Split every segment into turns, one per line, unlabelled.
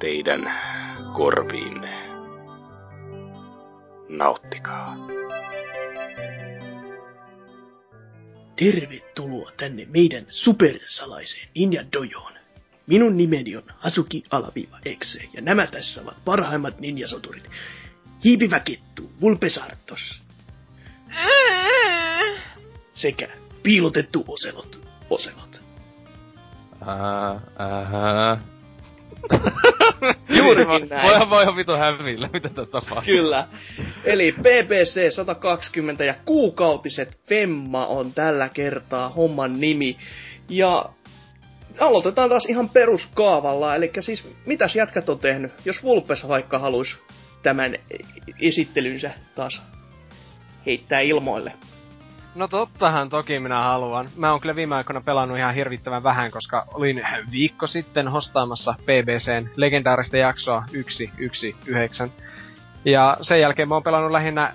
teidän korviinne. Nauttikaa.
Tervetuloa tänne meidän supersalaiseen Ninja Dojoon. Minun nimeni on Asuki Alaviva Exe, ja nämä tässä ovat parhaimmat ninjasoturit. Hiipivä kettu, Vulpesartos. Sekä piilotettu oselot, oselot.
Ää, ää.
Juurikin näin.
Voihan voi ihan vitu hävillä, mitä tää tapahtuu.
Kyllä. Eli BBC 120 ja kuukautiset Femma on tällä kertaa homman nimi. Ja aloitetaan taas ihan peruskaavalla. Eli siis mitäs jätkät on tehnyt? Jos Vulpes vaikka haluaisi tämän esittelynsä taas heittää ilmoille.
No tottahan toki minä haluan. Mä oon kyllä viime aikoina pelannut ihan hirvittävän vähän, koska olin viikko sitten hostaamassa BBCn legendaarista jaksoa 119. Ja sen jälkeen mä oon pelannut lähinnä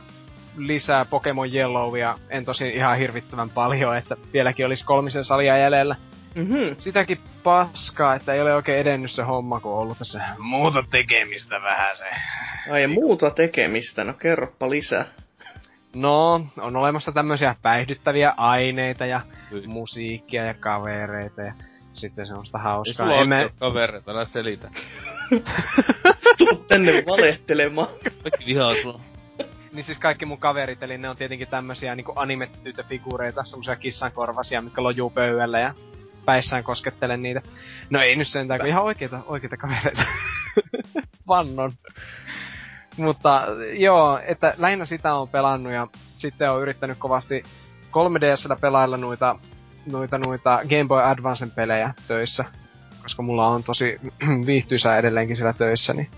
lisää Pokemon Yellowia, en tosi ihan hirvittävän paljon, että vieläkin olisi kolmisen salia jäljellä.
Mhm.
Sitäkin paskaa, että ei ole oikein edennyt se homma, kun on ollut tässä muuta tekemistä vähän se.
Ai ja muuta tekemistä, no kerropa lisää.
No, on olemassa tämmöisiä päihdyttäviä aineita ja
Hyi.
musiikkia ja kavereita ja sitten semmoista
Ei
hauskaa.
sulla
Emme...
ole kavereita, älä selitä.
Tuu tänne valehtelemaan.
Kaikki vihaa sua.
Niin siis kaikki mun kaverit, eli ne on tietenkin tämmösiä niinku anime-tytöfiguureita, semmosia kissankorvasia, mitkä lojuu pöydällä ja päissään koskettelen niitä. No ei nyt sentään, kun ihan oikeita, oikeita kavereita. Vannon. Mutta joo, että lähinnä sitä on pelannut ja sitten on yrittänyt kovasti 3DSllä pelailla noita, noita, noita Game Boy Advancen pelejä töissä. Koska mulla on tosi viihtyisää edelleenkin siellä töissä, niin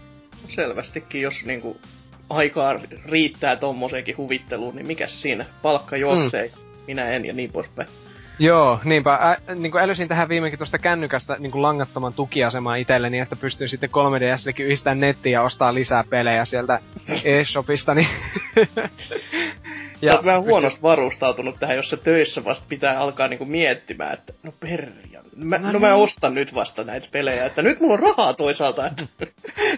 Selvästikin, jos niinku aikaa riittää tommoseenkin huvitteluun, niin mikäs siinä? Palkka juoksee, mm. minä en ja niin poispäin.
Joo, niinpä. Ä, niin kuin älysin tähän viimeinkin tuosta kännykästä niin kuin langattoman tukiasemaa itselleni, että pystyy sitten 3DSllekin yhdistämään nettiin ja ostaa lisää pelejä sieltä eShopista, niin...
Sä oot vähän huonosti varustautunut tähän, jos se töissä vasta pitää alkaa niinku miettimään, että no perja, mä, no,
No
mä
niin.
ostan nyt vasta näitä pelejä, että nyt mulla on rahaa toisaalta.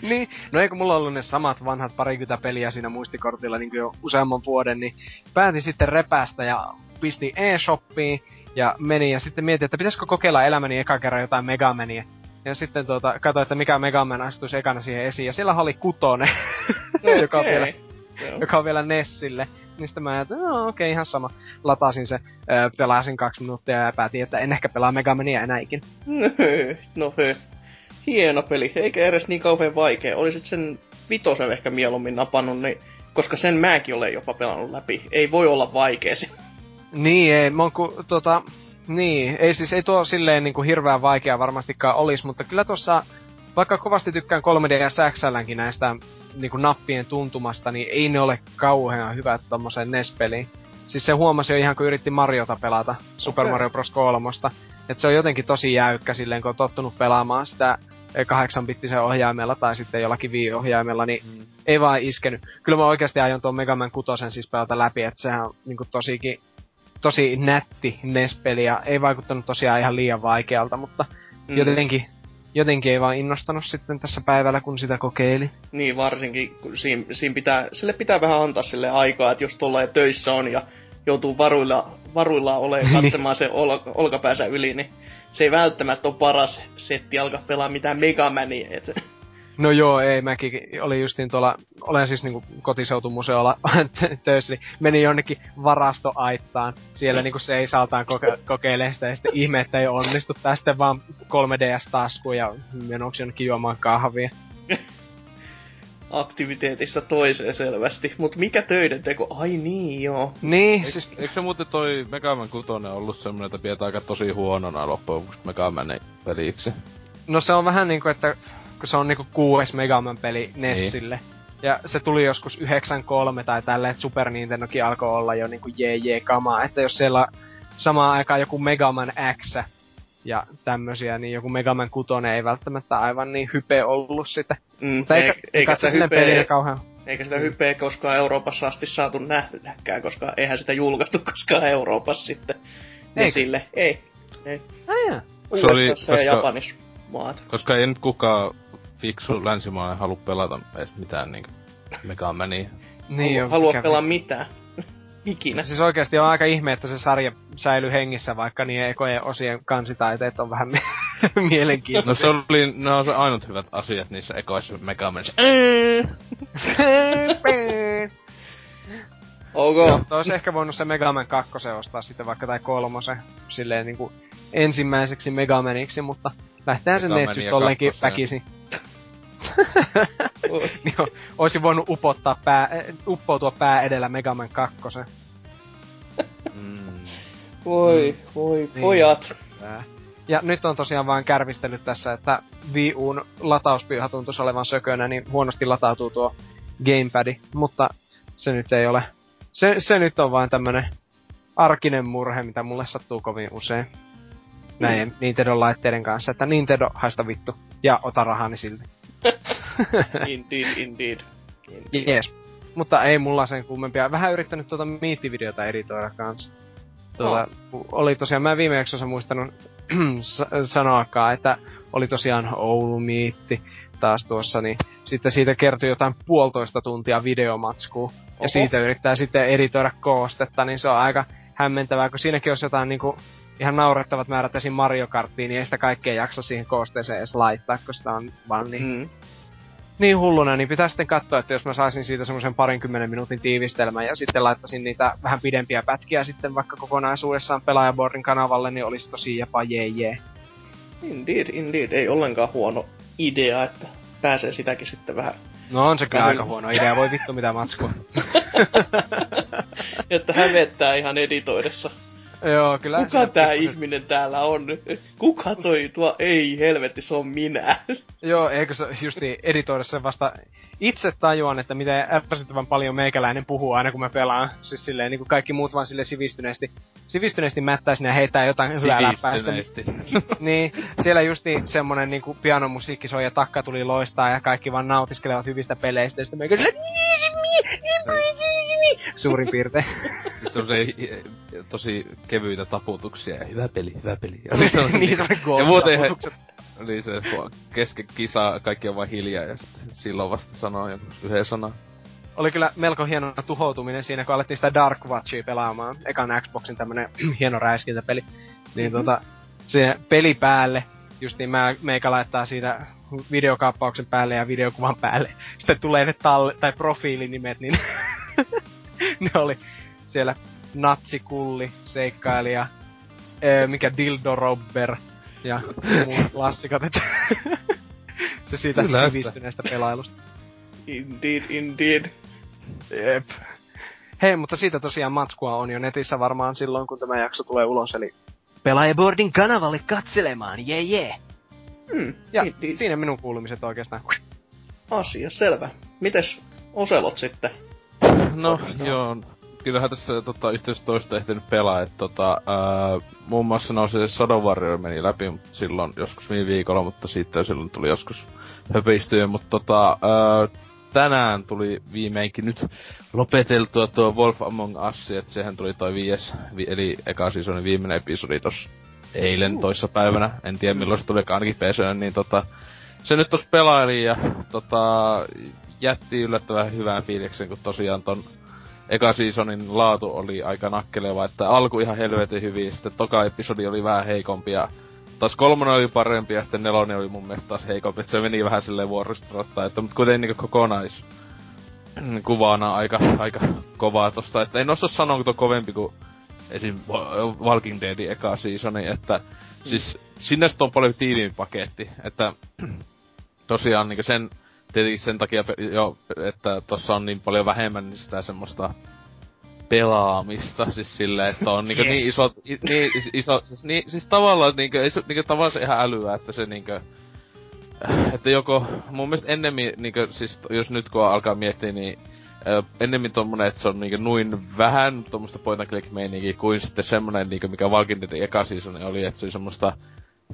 Niin, no eikö mulla ollut ne samat vanhat parikymmentä peliä siinä muistikortilla niin jo useamman vuoden, niin päätin sitten repästä ja pistin eShopiin ja meni ja sitten mietin, että pitäisikö kokeilla elämäni eka kerran jotain Megamania. Ja sitten tuota, katsoin, että mikä Megaman astuisi ekana siihen esiin, ja siellä oli kutonen, joka, on vielä,
Joo.
joka on vielä Nessille. Niin sitten mä ajattelin, no okei, okay, ihan sama. Latasin se, ö, pelasin kaksi minuuttia ja päätin, että en ehkä pelaa Megamania enää ikinä.
No hö. Hieno peli, eikä edes niin kauhean vaikea. Olisit sen vitosen ehkä mieluummin napannut, niin, koska sen mäkin olen jopa pelannut läpi. Ei voi olla vaikea se.
Niin, ei, mä oon ku, tota, niin, ei siis, ei tuo silleen niinku hirveän vaikea varmastikaan olis, mutta kyllä tuossa, vaikka kovasti tykkään 3D XLnkin näistä niinku nappien tuntumasta, niin ei ne ole kauhean hyvät tommoseen NES-peliin. Siis se huomasi jo ihan kun yritti Mariota pelata, Super. Mario Bros. 3. Että se on jotenkin tosi jäykkä silleen, kun on tottunut pelaamaan sitä 8-bittisen ohjaimella tai sitten jollakin Wii-ohjaimella, niin
Mm.
ei vaan iskenyt. Kyllä mä oikeasti aion tuon Mega Man 6 siis pelata läpi, että sehän on niinku tosikin tosi nätti NES-peli ja ei vaikuttanut tosiaan ihan liian vaikealta, mutta mm. jotenkin, jotenkin ei vaan innostanut sitten tässä päivällä, kun sitä kokeili.
Niin varsinkin, kun siinä, siinä pitää, sille pitää vähän antaa sille aikaa, että jos tuolla töissä on ja joutuu varuilla, varuilla olemaan
Niin.
katsomaan sen ol, olkapäänsä yli, niin se ei välttämättä ole paras setti alkaa pelaa mitään Megamania. Et,
No joo, ei, mäkin oli justiin tuolla, olen siis niinku kotiseutumuseolla töissä, niin meni jonnekin varastoaittaan, siellä niinku seisaltaan koke- kokeilemaan sitä, ja sitten ihme, että ei onnistu tästä vaan 3DS-taskuun ja menoksi jonnekin juomaan kahvia.
aktiviteetista toiseen selvästi. Mutta mikä töiden teko? Ai niin, joo.
Niin,
Eikö,
siis
eikö se muuten toi Mega Man 6 ollut semmonen, että pidetään aika tosi huonona loppujen lopuksi Mega Manin peliksi?
No se on vähän niinku, että kun se on niinku kuudes Megaman peli Nessille. Ja se tuli joskus 93 tai tälleen, että Super Nintendokin alkoi olla jo niinku jee kamaa. Että jos siellä samaan aikaan joku Megaman X ja tämmösiä, niin joku Megaman 6 ei välttämättä aivan niin hype ollut sitä.
Mm,
Mutta eikä, eikä sitä
hypeä,
kauhean.
eikä sitä hypeä koskaan Euroopassa asti saatu nähdäkään, koska eihän sitä julkaistu koskaan Euroopassa sitten.
Eikö?
Nesille. Ei. Ei.
Aijaa.
Se oli,
ja
koska-
Japanissa maat.
Koska ei nyt kukaan fiksu länsimaalainen halua pelata edes mitään niinku Megamania.
Niin on,
Halua
mikä
pelaa mitään. Ikinä.
Siis oikeesti on aika ihme, että se sarja säilyy hengissä, vaikka niiden ekojen osien kansitaiteet on vähän mie-
No
mielenkiintoisia.
se oli, ne on se ainut hyvät asiat niissä ekoissa Megamanissa.
Ok.
Joo, olisi ehkä voinut se Megaman 2 ostaa sitten vaikka tai kolmose silleen niinku ensimmäiseksi Megamaniksi, mutta lähtehän sen
Megamania
Netsystä ollenkin väkisin. niin o- oisin voinut upottaa pää, eh, uppoutua pää edellä Megaman 2.
Mm.
Voi, voi,
Niin.
pojat.
Ja nyt on tosiaan vaan kärvistellyt tässä, että Wii Uun latauspiuha tuntuisi olevan sökönä, niin huonosti latautuu tuo gamepad, mutta se nyt ei ole. Se, se nyt on vaan tämmönen arkinen murhe, mitä mulle sattuu kovin usein. Näin Nintendo laitteiden kanssa, että Nintendo haista vittu. Ja ota rahani silti.
Indeed, indeed. indeed.
Jees. Mutta ei mulla sen kummempia. Vähän yrittänyt tuota miittivideota editoida kanssa. Tuota, oli tosiaan, mä viime jaksossa muistanut sa- sanoakaan, että oli tosiaan Oulu miitti taas tuossa, niin sitten siitä kertyi jotain puolitoista tuntia videomatskua. Ja siitä yrittää sitten editoida koostetta, niin se on aika hämmentävää, kun siinäkin olisi jotain niinku ihan naurettavat määrät esim. Mario Karttiin, niin ei sitä kaikkea jaksa siihen koosteeseen edes laittaa, kun sitä on vaan niin
Mm.
niin hulluna, niin pitää sitten katsoa, että jos mä saisin siitä semmoisen parinkymmenen minuutin tiivistelmän ja sitten laittaisin niitä vähän pidempiä pätkiä sitten vaikka kokonaisuudessaan pelaajaboardin kanavalle, niin olisi tosi jopa jee jee.
Indeed, indeed. Ei ollenkaan huono idea, että pääsee sitäkin sitten vähän,
No on se kyllä aika huono idea, voi vittu mitä matskua.
että hävettää ihan editoidessa.
Joo, kyllä.
Kuka tää
pikkusen-
ihminen täällä on? Kuka toi tuo? Ei helvetti, se on minä.
Joo, eikö se just niin, editoida sen vasta... Itse tajuan, että miten ärsyttävän paljon meikäläinen puhuu aina kun mä pelaan. Siis silleen niin kuin kaikki muut vaan sille sivistyneesti, sivistyneesti mättäisin ja heitää jotain hyvää läppäistä.
Sivistyneesti.
niin, siellä justi semmonen niinku pianomusiikki soi ja takka tuli loistaa ja kaikki vaan nautiskelevat hyvistä peleistä ja sitten meikä sille Suurin piirtein.
Se on se tosi kevyitä taputuksia ja hyvä peli, hyvä peli. Ja, se on
niin on
ja muuten niin se, että kesken kisaa kaikki on vaan hiljaa ja sitten silloin vasta sanoo jonkun yhden sanan.
Oli kyllä melko hieno tuhoutuminen siinä, kun alettiin sitä Dark Watchia pelaamaan. Ekan Xboxin tämmönen hieno räiskintäpeli. Niin tota, se peli päälle, just niin mä, meikä laittaa siitä videokaappauksen päälle ja videokuvan päälle. Sitten tulee ne talle- tai profiilinimet, niin ne oli siellä natsikulli, seikkailija, öö, mikä dildo robber ja muut klassikat, se siitä
Kyllä.
sivistyneestä pelailusta.
Indeed, indeed.
Jep. Hei, mutta siitä tosiaan matskua on jo netissä varmaan silloin, kun tämä jakso tulee ulos, eli Pelaajaboardin kanavalle katselemaan, jee jee.
Hmm,
Ja
indeed.
siinä minun kuulumiset oikeastaan.
Asia selvä. Mites Oselot sitten?
No,
Oikeastaan.
joo. Kyllähän tässä tota, yhteensä toista ehtinyt pelaa, että tota, ää, muun muassa no se Shadow Warrior meni läpi silloin joskus viime viikolla, mutta siitä silloin tuli joskus höpeistyä, mutta tota, ää, tänään tuli viimeinkin nyt lopeteltua tuo Wolf Among Us, että sehän tuli toi viies, vi, eli eka seasonin viimeinen episodi tossa eilen toissa päivänä, en tiedä milloin se tuli ainakin PC:lle, niin tota, se nyt tos pelaili ja tota, jätti yllättävän hyvän fiiliksen, kun tosiaan ton eka seasonin laatu oli aika nakkeleva, että alku ihan helvetin hyvin, sitten toka episodi oli vähän heikompi ja taas kolmonen oli parempi ja sitten nelonen oli mun mielestä taas heikompi, että se meni vähän silleen vuorostorottaa, että mutta kuitenkin niinku kokonais kuvana aika, aika kovaa tosta, että en osaa sanoa, kun kovempi kuin esim. Wa- Walking Deadin eka seasoni, että siis sinne on paljon tiiviimpi paketti, että tosiaan niinku sen, tietenkin sen takia jo, että tossa on niin paljon vähemmän sitä semmoista pelaamista, siis silleen, että on niinku
Yes.
niin iso, niin is- iso, siis, niin, siis tavallaan niinku, iso, niinku tavallaan se ihan älyä, että se niinku, että joko, mun mielestä ennemmin, niinkö, siis jos nyt kun alkaa miettiä, niin ennemmin tommonen, että se on niinkö noin vähän tommoista point and click meininkiä, kuin sitten semmonen niinkö, mikä Deadin eka season oli, että se oli semmoista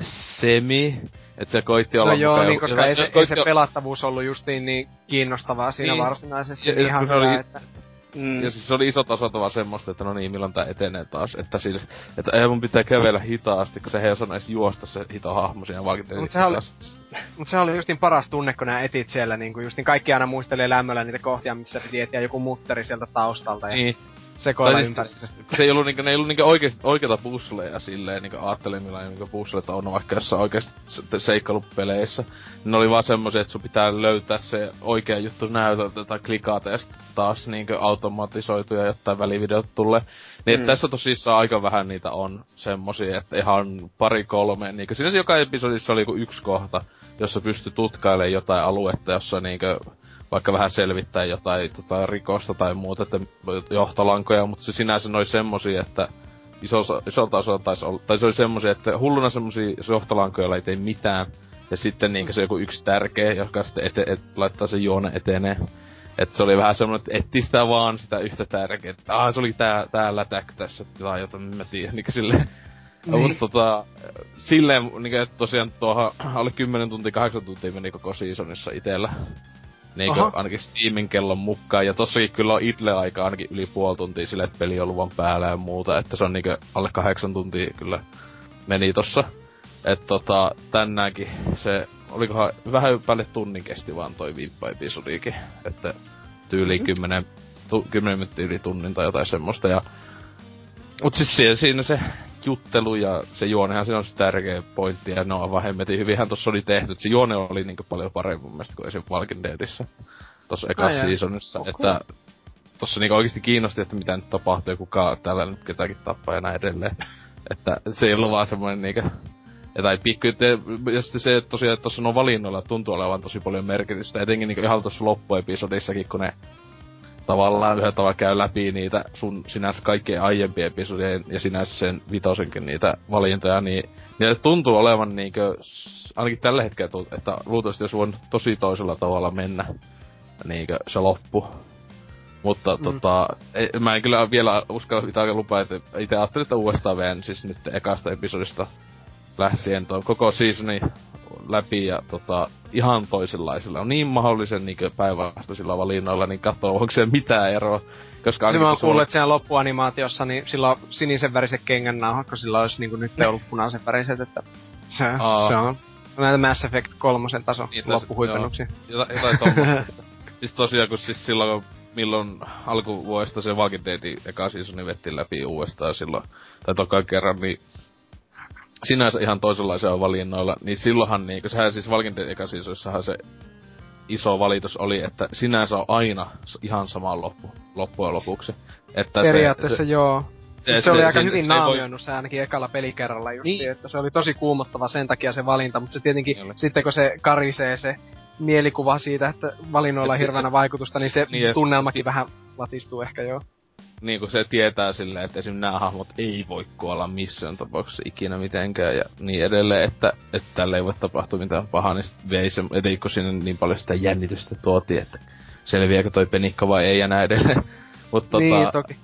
semi, että se koitti olla
No joo,
mukaan-
niin, koska ei se, ei
koitti
se pelattavuus ollut justiin niin kiinnostavaa siinä
Niin.
varsinaisesti.
Ja-
niin ihan
se
hyvä,
oli-
että...
Mm.
Ja siis se oli iso taso vaan semmoista, että no niin, milloin tää etenee taas. Että siis, että ei mun pitää kävellä hitaasti, kun se ei osannut edes juosta se hito hahmo siinä Deadin
Mut sehän oli-. Mut se oli justin paras tunne, kun nää etit siellä niinku justin kaikki aina muistelee lämmöllä niitä kohtia, missä piti etsiä joku mutteri sieltä taustalta ja
Niin,
sekoilla
siis- se ei ollut niinku, ne ei ollut niinku oikeesti, oikeita puzzleja silleen, niinku ajattelin millainen niinku puzzlet on vaikka jossain oikeesti se- seikkailupeleissä. Ne oli vaan semmosia, että sun pitää löytää se oikea juttu näytöltä tai klikata ja sitten taas niinku automatisoituja jotain välivideot tulee. Niin
Mm.
tässä tosissaan aika vähän niitä on semmosia, että ihan pari kolme, niinku siinä se joka episodissa oli joku yksi kohta, jossa pystyy tutkailemaan jotain aluetta, jossa niinku vaikka vähän selvittää jotain tota, rikosta tai muuta, että johtolankoja, mutta se sinänsä oli semmosia, että iso, isolta osalta taisi olla, tai se oli semmosia, että hulluna semmosia johtolankoja, joilla ei tee mitään, ja sitten niinkö se joku yksi tärkeä, joka sitten ete, et, laittaa sen juone etenee. Et se oli vähän semmonen, että etti sitä vaan sitä yhtä tärkeää. että Ah, se oli tää, tää lätäk tässä, tai jotain, mä tiedä, niinkö silleen. No, mutta tota, silleen, niinku, että tosiaan tuohon alle 10 tuntia, 8 tuntia meni koko seasonissa itellä. Niinku
Aha.
ainakin Steamin kellon mukaan. Ja tossakin kyllä on itle aika ainakin yli puoli tuntia sille, että peli on luvan päällä ja muuta. Että se on niinku alle 8 tuntia kyllä meni tossa. Et tota, tänäänkin se, olikohan vähän päälle tunnin kesti vaan toi viippa-episodiikin. Että tyyliin
Mhm.
10, tu, 10 minuuttia yli tunnin tai jotain semmoista. Ja Mut siis siinä, siinä se juttelu ja se juonehan siinä on se tärkeä pointti ja ne on vaan hemmetin hyvinhän tossa oli tehty. Et se juone oli niinku paljon parempi mun mielestä kuin esim. Walking Deadissä. Tossa ekassa seasonissa.
Okay.
Että tossa niinku oikeesti kiinnosti, että mitä nyt tapahtuu ja kuka täällä nyt ketäkin tappaa ja näin edelleen. Että se ei ollut vaan semmoinen niinku tai pikku, ja sitten se, että tosiaan, että tossa on valinnoilla tuntuu olevan tosi paljon merkitystä, etenkin niinku ihan tuossa loppuepisodissakin, kun ne tavallaan yhdellä tavalla käy läpi niitä sun sinänsä kaikkien aiempien episodien ja sinänsä sen vitosenkin niitä valintoja, niin niitä tuntuu olevan niinkö, ainakin tällä hetkellä, tuntuu, että luultavasti jos voinut tosi toisella tavalla mennä niinkö se loppu. Mutta
Mm.
tota, ei, mä en kyllä vielä uskalla pitää lupaa, että itse ajattelin, että uudestaan veen siis nyt ekasta episodista lähtien tuo koko seasoni läpi ja tota, ihan toisenlaisilla. On niin mahdollisen niin päinvastaisilla valinnoilla, niin katsoo, onko se mitään eroa. Koska ainakin
mä oon kuullut, että siinä loppuanimaatiossa, niin sillä on sinisen väriset kengän nauhat, kun sillä olisi niinku nyt ollut punaisen väriset, että se,
Aa.
se on näitä Mass Effect kolmosen taso
Niin,
loppuhuipennuksia.
Jota- jotain tommoista. siis tosiaan, kun siis silloin, milloin alkuvuodesta se Walking Deadin eka seasoni vetti läpi uudestaan silloin, tai tokan kerran, niin sinänsä ihan toisenlaisia valinnoilla, niin silloinhan niinku, sehän siis Walking Dead eka seasonissahan se iso valitus oli, että sinänsä on aina ihan sama loppu, loppujen lopuksi. Että
Periaatteessa
se,
joo. Se, se, oli aika hyvin
ei voi-
naamioinut se ainakin ekalla pelikerralla just niin.
Niin.
että se oli tosi kuumottava sen takia se valinta, mutta se tietenkin,
Niin
sitten kun se karisee se mielikuva siitä, että valinnoilla on
se-
hirveänä vaikutusta, niin se
Niin,
niin, tunnelmakin
ti-
vähän latistuu ehkä joo.
Niin kuin se tietää silleen, että esim. nämä hahmot ei voi kuolla missään tapauksessa ikinä mitenkään ja niin edelleen, että, että tälle ei voi tapahtua mitään pahaa, niin vei se, etenkin kun sinne niin paljon sitä jännitystä tuotiin, että selviääkö toi penikka vai ei ja näin edelleen. Mutta tota,
Niin, toki.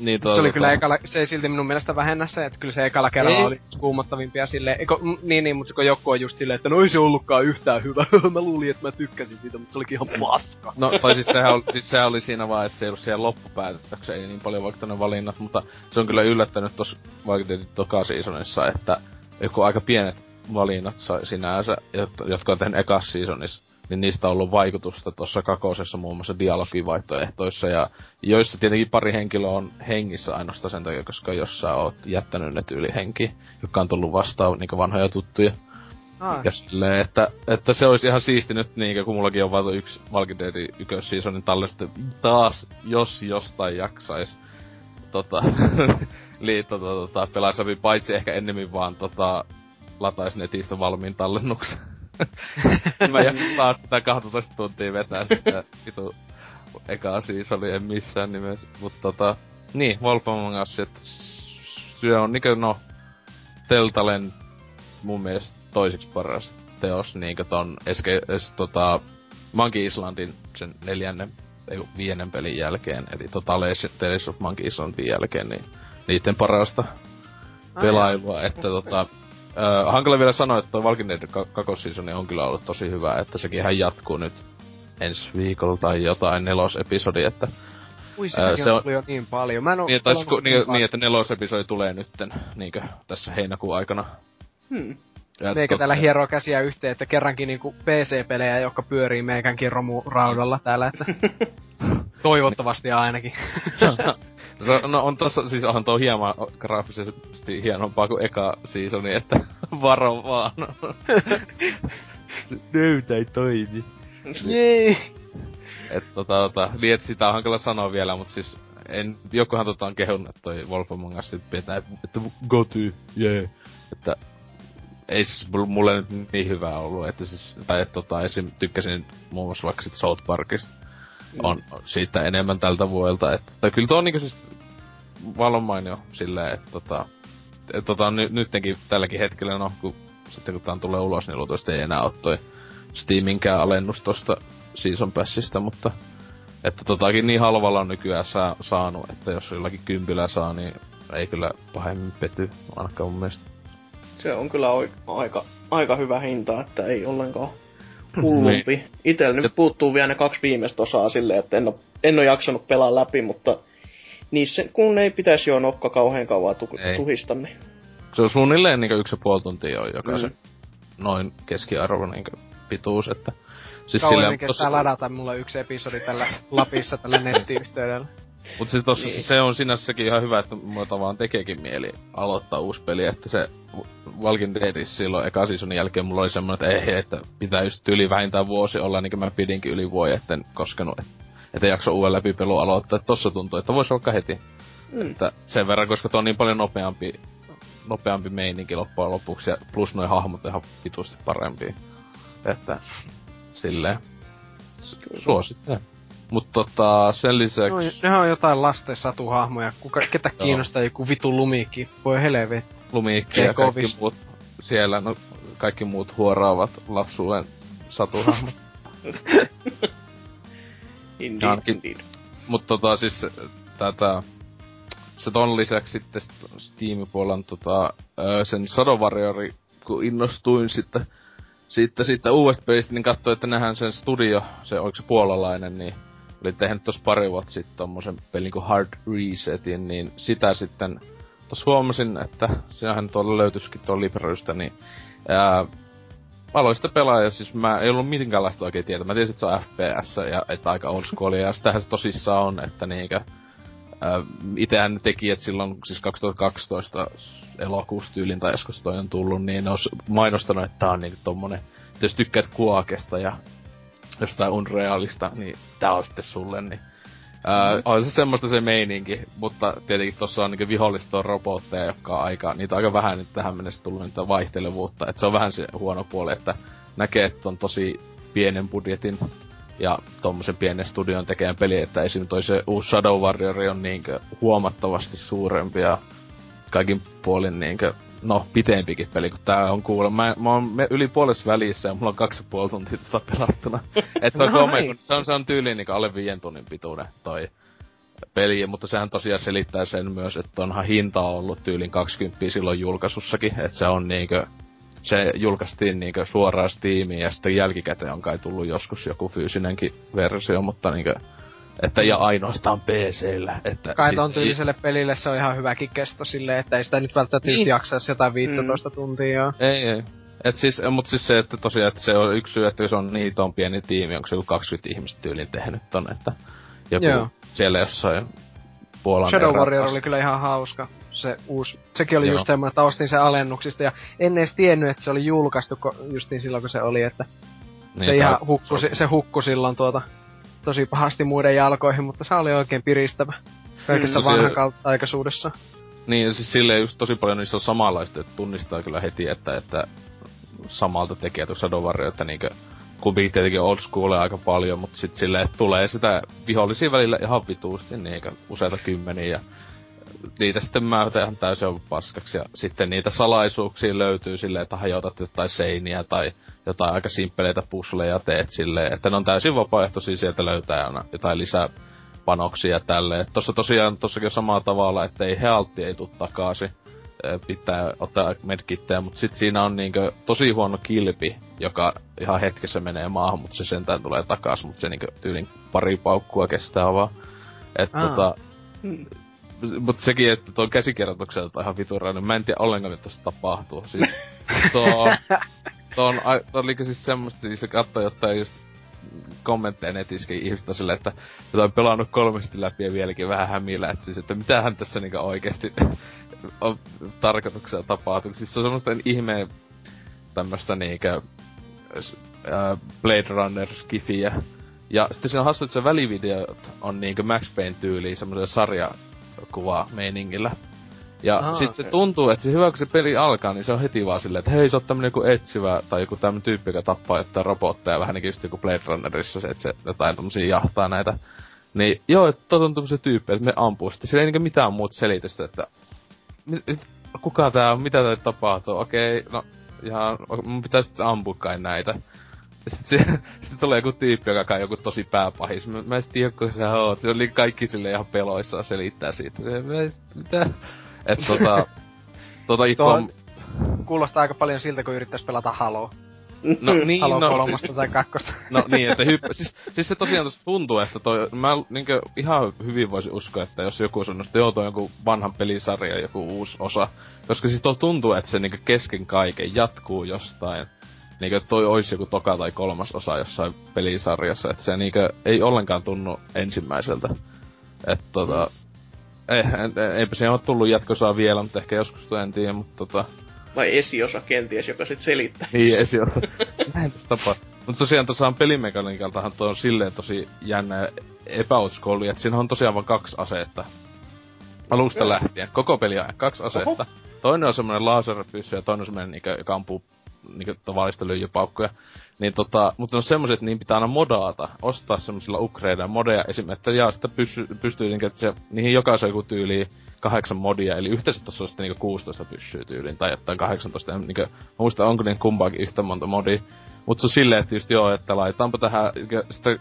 Niin
Se oli kyllä ekalla, se ei silti minun mielestä vähennä se, että kyllä se ekalla kerralla
Ei.
oli kuumottavimpia silleen, eikö, niin niin, mutta kun joku on just silleen, että no ei se ollutkaan yhtään hyvä, mä luulin, että mä tykkäsin siitä, mutta se olikin ihan paska.
No, tai siis sehän, oli, siis sehän oli siinä vaan, että se ei ollut siellä loppupäätöksessä, ei niin paljon vaikka ne valinnat, mutta se on kyllä yllättänyt tossa vaikka tietysti toka seasonissa, että joku aika pienet valinnat sai sinänsä, jot- jotka on tehnyt ekas seasonissa, niin niistä on ollut vaikutusta tuossa kakosessa muun muassa dialogivaihtoehtoissa ja joissa tietenkin pari henkilöä on hengissä ainoastaan sen takia, koska jos sä oot jättänyt ne tyyli henki, jotka on tullut vastaan niin vanhoja tuttuja.
Ah,
Ja silleen, että, että se olisi ihan siisti nyt niinkö, kun mullakin on tuo yksi Walking Deadin ykkösseasonin tallesta taas, jos jostain jaksais tota, li, tota, tota, pelaisi läpi, paitsi ehkä ennemmin vaan tota, latais netistä valmiin tallennuksen. Mä jaksan taas sitä 12 tuntia vetää sitä vitu ekaa seasonia, en missään nimessä. Mut tota, niin, Wolf Among Us, että se on niinkö no, Teltalen mun mielestä toiseksi paras teos niinkö ton eske, es, tota, Monkey Islandin sen neljännen, ei viidennen pelin jälkeen, eli tota Tales of Monkey Islandin jälkeen, niin niiden parasta pelailua, että tota, äh, hankala vielä sanoa, että tuo Walking Dead kakosseasoni on kyllä ollut tosi hyvä, että sekin ihan jatkuu nyt ensi viikolla tai jotain nelosepisodi, että
Ui, äh, se on jo niin paljon. Mä en
niin, että, niin, niin, niin, että nelosepisodi tulee nytten niinkö tässä heinäkuun aikana.
Hmm. Meikä täällä hieroo käsiä yhteen, että kerrankin niinku PC-pelejä, jotka pyörii meikänkin romuraudalla täällä, että toivottavasti ainakin.
no on tossa, siis onhan tuo hieman graafisesti hienompaa kuin eka seasoni, että varo vaan. Nöytä ei toimi.
Jee.
Et tota, tota, niin et sitä on hankala sanoa vielä, mutta siis en, jokuhan tota on kehunut, että toi Wolf Among Us pitää, että go to, yeah. Että ei siis mulle nyt niin hyvää ollut, että siis, tai että tota, esim. tykkäsin muun muassa vaikka sit South Parkista. Mm. On siitä enemmän tältä vuodelta, että, tai kyllä tuo on niinku siis valonmainio silleen, että tota, et, tota, ny, nyttenkin tälläkin hetkellä, no, kun sitten kun tää tulee ulos, niin luultavasti ei enää ole toi Steaminkään alennus tosta Season Passista, mutta että totakin niin halvalla on nykyään saa, saanut, että jos jollakin kympillä saa, niin ei kyllä pahemmin pety, ainakaan mun mielestä.
Se on kyllä aika, aika hyvä hinta, että ei ollenkaan hullumpi. niin. Itellä nyt puuttuu vielä ne kaksi viimeistä osaa silleen, että en ole, en ole jaksanut pelaa läpi, mutta niissä kun ei pitäisi jo nokka kauhean kauan tu- tuhista, niin...
Se on suunnilleen niin yksi ja puoli tuntia on jokaisen mm. noin keskiarvo niin pituus, että...
Siis Kauemmin kestää tossa... ladata mulla yksi episodi tällä Lapissa tällä nettiyhteydellä.
Mutta siis tossa niin. se on sinässäkin ihan hyvä, että mulla tavallaan tekeekin mieli aloittaa uusi peli, että se Walking Deadissa silloin eka seasonin jälkeen mulla oli semmoinen, että ei, että pitää just yli vähintään vuosi olla, niin kuin mä pidinkin yli vuoden, etten koskenut, että et ei jakso uuden läpipelu aloittaa, että tossa tuntuu, että voisi vaikka heti. Mm. Että sen verran, koska tuo on niin paljon nopeampi, nopeampi meininki loppujen lopuksi, ja plus noin hahmot ihan vitusti parempia. Että silleen. Suosittelen. Mutta tota, sen lisäksi... No,
nehän on jotain lasten satuhahmoja. Kuka, ketä kiinnostaa joku vitu lumiikki? Voi helvetti.
Lumiikki ja kaikki muut siellä, no kaikki muut huoraavat lapsuuden satuhahmot.
indeed, indeed.
Mut tota siis tätä... Se ton lisäksi sitten Steam-puolen tota, sen Shadow Warriori, kun innostuin sitten sitten siitä uudesta pelistä, niin katsoin, että nähdään sen studio, se oliko se puolalainen, niin oli tehnyt tuossa pari vuotta sitten tommosen pelin kuin Hard Resetin, niin sitä sitten tuossa huomasin, että sehän tuolla löytyisikin tuolla Librarystä, niin ää, aloin sitä pelaa ja siis mä ei ollut minkäänlaista oikein tietä. Mä tiesin, että se on FPS ja että aika old school ja sitähän se tosissaan on, että niinkö itsehän ne tekijät silloin, siis 2012 elokuussa tyylin tai joskus toi on tullut, niin ne on mainostanut, että tää on niinku tommonen, että jos tykkäät kuakesta ja jostain unrealista, niin tää on sitten sulle, niin mm. on se semmoista se meininki, mutta tietenkin tossa on niinku vihollista robotteja, jotka on aika, niitä on aika vähän nyt tähän mennessä tullut niitä vaihtelevuutta. Et se on vähän se huono puoli, että näkee, että on tosi pienen budjetin ja tommosen pienen studion tekemään peli, että esim. toi se uusi Shadow Warrior on niinkö huomattavasti suurempi ja kaikin puolin niinkö, no, pitempikin peli, kun tää on kuulla. Mä, mä oon yli puolessa välissä ja mulla on kaksi ja puoli tuntia tätä pelattuna. Et se on, no, kolme, se on, se on tyyliin niinku alle viien tunnin pituinen toi peli, mutta sehän tosiaan selittää sen myös, että onhan hinta ollut tyylin 20 silloin julkaisussakin, että se on niinkö se julkaistiin niinkö suoraan Steamiin ja sitten jälkikäteen on kai tullut joskus joku fyysinenkin versio, mutta niinkö että ja ainoastaan PCllä. Että
Kai ton tyyliselle pelille se on ihan hyväkin kesto silleen, että ei sitä nyt välttämättä niin. jaksaisi jotain 15 mm. tuntia.
Ei, ei. Et siis, mut siis se, että tosiaan, että se on yksi syy, että se on niin ton pieni tiimi, onko se joku 20 ihmistä tyyliin tehnyt ton, että joku Joo. siellä jossain Puolan
Shadow Warrior oli kyllä ihan hauska se uusi, sekin oli Joo. just semmoinen, että ostin sen alennuksista ja en edes tiennyt, että se oli julkaistu just niin silloin kun se oli, että niin, se ihan hukku, se, se hukku silloin tuota tosi pahasti muiden jalkoihin, mutta se oli oikein piristävä kaikessa mm, aikaisuudessa.
Niin, siis silleen just tosi paljon niissä on samanlaista, että tunnistaa kyllä heti, että, että samalta tekee tuossa Shadow Warrior, että niinkö kumpikin tietenkin old school aika paljon, mutta sitten silleen, että tulee sitä vihollisia välillä ihan vituusti, niinkö useita kymmeniä ja niitä sitten mä ihan täysin paskaksi. Ja sitten niitä salaisuuksia löytyy silleen, että hajotat jotain seiniä tai jotain aika simppeleitä puzzleja teet silleen, että ne on täysin vapaaehtoisia sieltä löytää jotain lisää panoksia tälle. Tossa tosiaan tossakin samalla tavalla, että ei healtti ei tuu takaisin. Pitää ottaa medkittejä, mutta sit siinä on niinkö tosi huono kilpi, joka ihan hetkessä menee maahan, mutta se sentään tulee takaisin, mutta se niinkö tyylin pari paukkua kestää vaan. Et tota, hmm. Mutta sekin, että tuon käsikirjoitukselta on ihan viturainen. Mä en tiedä ollenkaan, mitä tapahtuu. Siis tuo on, tuo oli siis semmoista, siis se katsoi jotain just kommentteja netissä ihmistä sille, että on pelannut kolmesti läpi ja vieläkin vähän hämillä, että siis, että mitähän tässä niinku oikeesti on tarkoituksella tapahtuu. Siis se on semmoista ihmeen tämmöstä niinkö äh, Blade Runner skifiä. Ja sitten siinä on hassu, että se välivideot on niinkö Max Payne tyyliin semmoisella sarjakuva meiningillä. Ja Aha, sit okay. se tuntuu, että se hyvä kun se peli alkaa, niin se on heti vaan silleen, että hei se on tämmönen joku etsivä, tai joku tämmönen tyyppi, joka tappaa jotain robotteja, vähän niinku just joku Blade Runnerissa, että se jotain tommosia jahtaa näitä. Niin joo, että tot on tämmösen tyyppi, että me ampuu. Sitten sillä ei niinku mitään muuta selitystä, että mit, kuka tää on, mitä tää tapahtuu, okei, okay, no ihan, mun pitää sitten ampua kai näitä. Sitten, sitten tulee joku tyyppi, joka on joku tosi pääpahis. Mä, mä en tiedä, kun sä oot. Se oli kaikki sille ihan peloissaan selittää siitä. Se, mitä? Et tota... tota
Tuo Kuulostaa aika paljon siltä, kun yrittäis pelata Halo.
No niin,
Halo no, kolmosta tai kakkosta.
No niin, että hyppä, siis, siis se tosiaan tosta tuntuu, että toi, mä niinkö ihan hyvin voisin uskoa, että jos joku sanoo, että joo toi joku vanhan pelisarja, joku uusi osa. Koska siis toi tuntuu, että se niinkö kesken kaiken jatkuu jostain. Niinkö toi olisi joku toka tai kolmas osa jossain pelisarjassa, että se niinkö ei ollenkaan tunnu ensimmäiseltä. Että tota, ei, eipä se ole tullut jatkosaa vielä, mutta ehkä joskus tuo en tiedä, mutta tota...
Vai esiosa kenties, joka sit selittää.
Niin, esiosa. Näin tässä tapaa. Mutta tosiaan tuossa on pelimekaniikaltahan tuo on silleen tosi jännä epäuskoilu, että siinä on tosiaan vain kaksi asetta. Alusta lähtien, koko peli ajan, kaksi asetta. Oho. Toinen on semmoinen laserpyssy ja toinen on semmoinen, joka ampuu niinku tavallista lyijypaukkuja. Niin tota, mutta on semmoset, että niin pitää aina modaata, ostaa semmosilla upgradeilla modeja esimerkiksi, ja sitten pysy, pystyy niinku, että se, niihin jokaisen joku tyyli kahdeksan modia, eli yhteensä tossa on sitten niinku 16 pyssyy tyyliin, tai jotain 18, niinku, mä muistan, onko niin kumpaakin yhtä monta modia. Mutta se on silleen, että just joo, että laitaanpa tähän, sitä,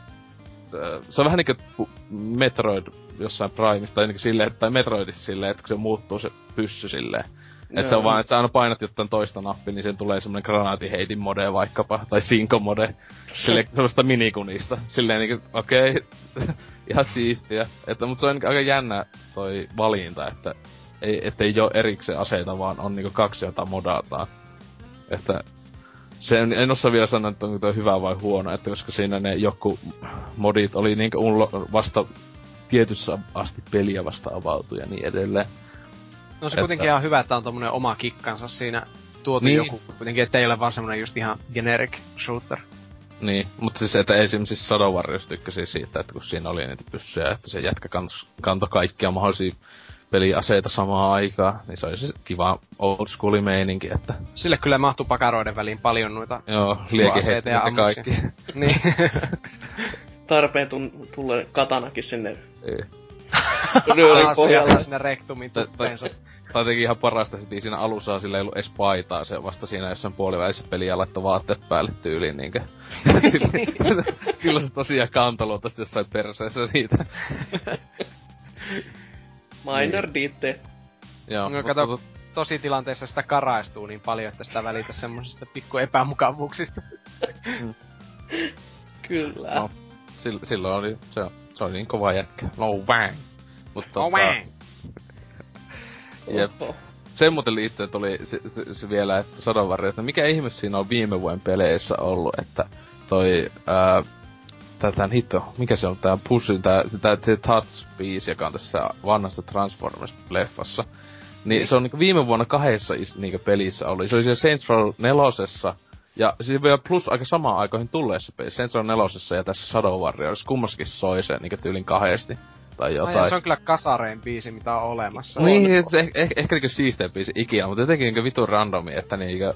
se on vähän niinku Metroid jossain Primeista, tai niinku silleen, tai Metroidissa silleen, että kun se muuttuu se pyssy silleen, et se on vaan, että sä aina painat jotain toista nappia, niin sen tulee semmonen granaatiheitin mode vaikkapa, tai sinko mode, sille semmoista minikunista. Silleen niinku, okei, okay, ihan siistiä. Että, mutta se on aika jännä toi valinta, että ei, ettei oo erikseen aseita, vaan on niinku kaksi, jota modataan. Että se en, en osaa vielä sanoa, että onko toi hyvä vai huono, että koska siinä ne joku modit oli niinku vasta tietyssä asti peliä vasta avautu ja niin edelleen.
No se että... kuitenkin ihan hyvä, että on tommonen oma kikkansa siinä tuotu niin. joku kuitenkin, ettei ole vaan semmonen just ihan generic shooter.
Niin, mutta siis että esimerkiksi siis Shadow Warriors tykkäsi siitä, että kun siinä oli niitä pyssyjä, että se jätkä kanto, kanto kaikkia mahdollisia peliaseita samaan aikaan, niin se olisi kiva old school meininki, että...
Sille kyllä mahtuu pakaroiden väliin paljon noita
Joo, liekiheitä ja kaikki.
niin.
Tarpeen tulee katanakin sinne.
Ei.
Ryölin pohjalla sinne rektumin tuppeensa.
Tai jotenkin ihan parasta, että siinä alussa sillä ei ollut edes paitaa, se vasta siinä jossain puolivälissä peliä laittoi vaatteet päälle tyyliin niinkö. Silloin se tosiaan kantelu tästä jossain perseessä siitä.
Minor niin. detail.
Joo, no, kato, tosi tilanteessa sitä karaistuu niin paljon, että sitä välitä semmosista pikku epämukavuuksista.
Kyllä. No,
silloin oli, se, se oli niin kova jätkä. No bang! Mutta
no bang!
Jep. Sen muuten liittyen tuli se, se, se vielä, että Sadonvarjo, että mikä ihme siinä on viime vuoden peleissä ollut, että toi ää, tätä hitto, mikä se on tää Pussy, tää, tää, tää Touch-biisi, joka on tässä vanhassa Transformers-leffassa. Niin, niin. se on niinku viime vuonna kahdessa niinku pelissä ollut. Se oli siellä Saints Row nelosessa, ja siis vielä plus aika samaan aikoihin tulleessa pelissä, Saints Row nelosessa ja tässä Shadow Warriors, kummassakin soi se niinku tyylin kahdesti tai jotain. Ai,
se on kyllä kasarein biisi, mitä on olemassa.
Niin, on. se eh, eh, ehkä niinku siistein biisi ikinä, mutta jotenkin niinku vitun randomi, että niinku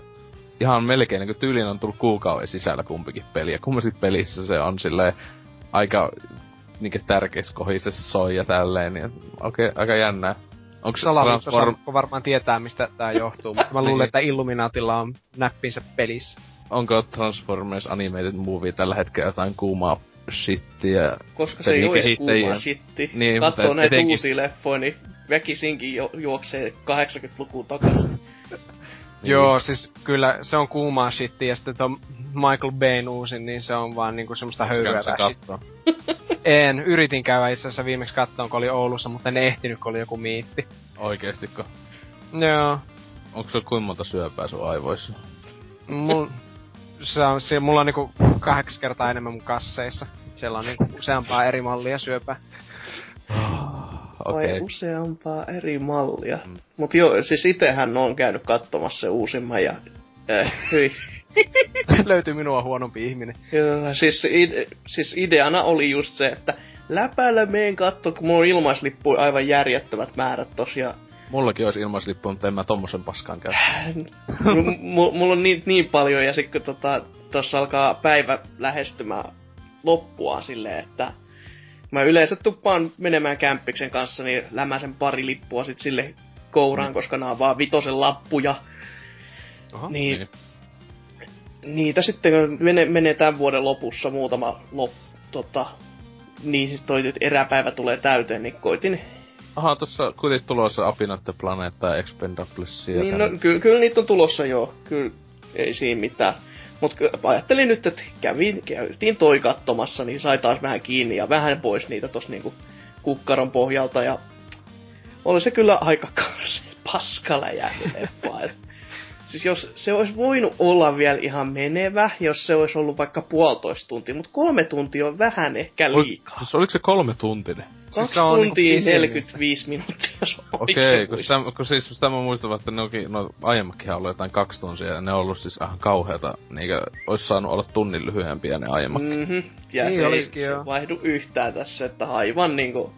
ihan melkein niinku tyylin on tullut kuukauden sisällä kumpikin peli. Ja kummaskin pelissä se on silleen aika niinku tärkeissä kohdissa soi ja tälleen, niin okei, okay, aika jännää.
Onko Transform... varmaan tietää, mistä tää johtuu, mutta mä luulen, niin. että Illuminatilla on näppinsä pelissä.
onko Transformers Animated Movie tällä hetkellä jotain kuumaa shittiä.
Koska se ei olisi kuumaa shitti. Niin, Katsoo näitä etenkin... uusia leffoja, niin väkisinkin jo, juoksee 80-lukuun takaisin.
Niin. Joo, siis kyllä se on kuumaa shitti ja sitten tuon Michael Bayn uusin, niin se on vaan niinku semmoista höyryä En, yritin käydä itse asiassa viimeksi kattoon, kun oli Oulussa, mutta en ehtinyt, kun oli joku miitti.
Oikeestiko?
Joo.
Onko se kuinka monta syöpää sun aivoissa?
Mul, se on, se, mulla on niinku kahdeksan kertaa enemmän mun kasseissa. Siellä on niinku useampaa eri mallia syöpää.
okay. Vai useampaa eri mallia. Mm. Mut joo, siis itehän on käynyt katsomassa se uusimman ja... Äh, hyi.
Löytyy minua huonompi ihminen.
Joo, siis, ide, siis ideana oli just se, että läpällä meen katto, kun mulla on ilmaislippu aivan järjettömät määrät tosiaan.
Mullakin olisi ilmaislippu, mutta en mä tommosen paskaan käy.
M- mulla on niin, niin paljon ja sitten kun tota, tossa alkaa päivä lähestymään loppua silleen, että mä yleensä tuppaan menemään kämppiksen kanssa, niin lämäsen pari lippua sit sille kouraan, mm. koska nämä on vaan vitosen lappuja. Oho, niin, niin. Niitä sitten menee, menee tämän vuoden lopussa muutama lop, tota, niin siis toi eräpäivä tulee täyteen, niin koitin
Aha, tossa kuitenkin tulossa Apinotte Planeetta ja Expendablesia.
Niin, no, ky- kyllä niitä on tulossa joo. Kyllä ei siinä mitään. Mutta ajattelin nyt, että kävin, käytiin toi katsomassa, niin sai taas vähän kiinni ja vähän pois niitä tossa niinku kukkaron pohjalta. Ja oli se kyllä aika paskaläjäinen leffa. Siis jos se olisi voinut olla vielä ihan menevä, jos se olisi ollut vaikka puolitoista tuntia, mutta kolme tuntia on vähän ehkä liikaa.
Siis oliko se kolme tuntinen?
Kaksi siis tuntia niinku 45 minuuttia,
Okei, okay, kun, kun siis sitä mä muistan, että ne onkin, no aiemmakin ollut jotain kaksi tuntia, ja ne on ollut siis ihan kauheata, niinkö olisi saanut olla tunnin lyhyempiä ne aiemmat.
Mm-hmm. Ja niin se olisikin, ei vaihdu yhtään tässä, että aivan niinku...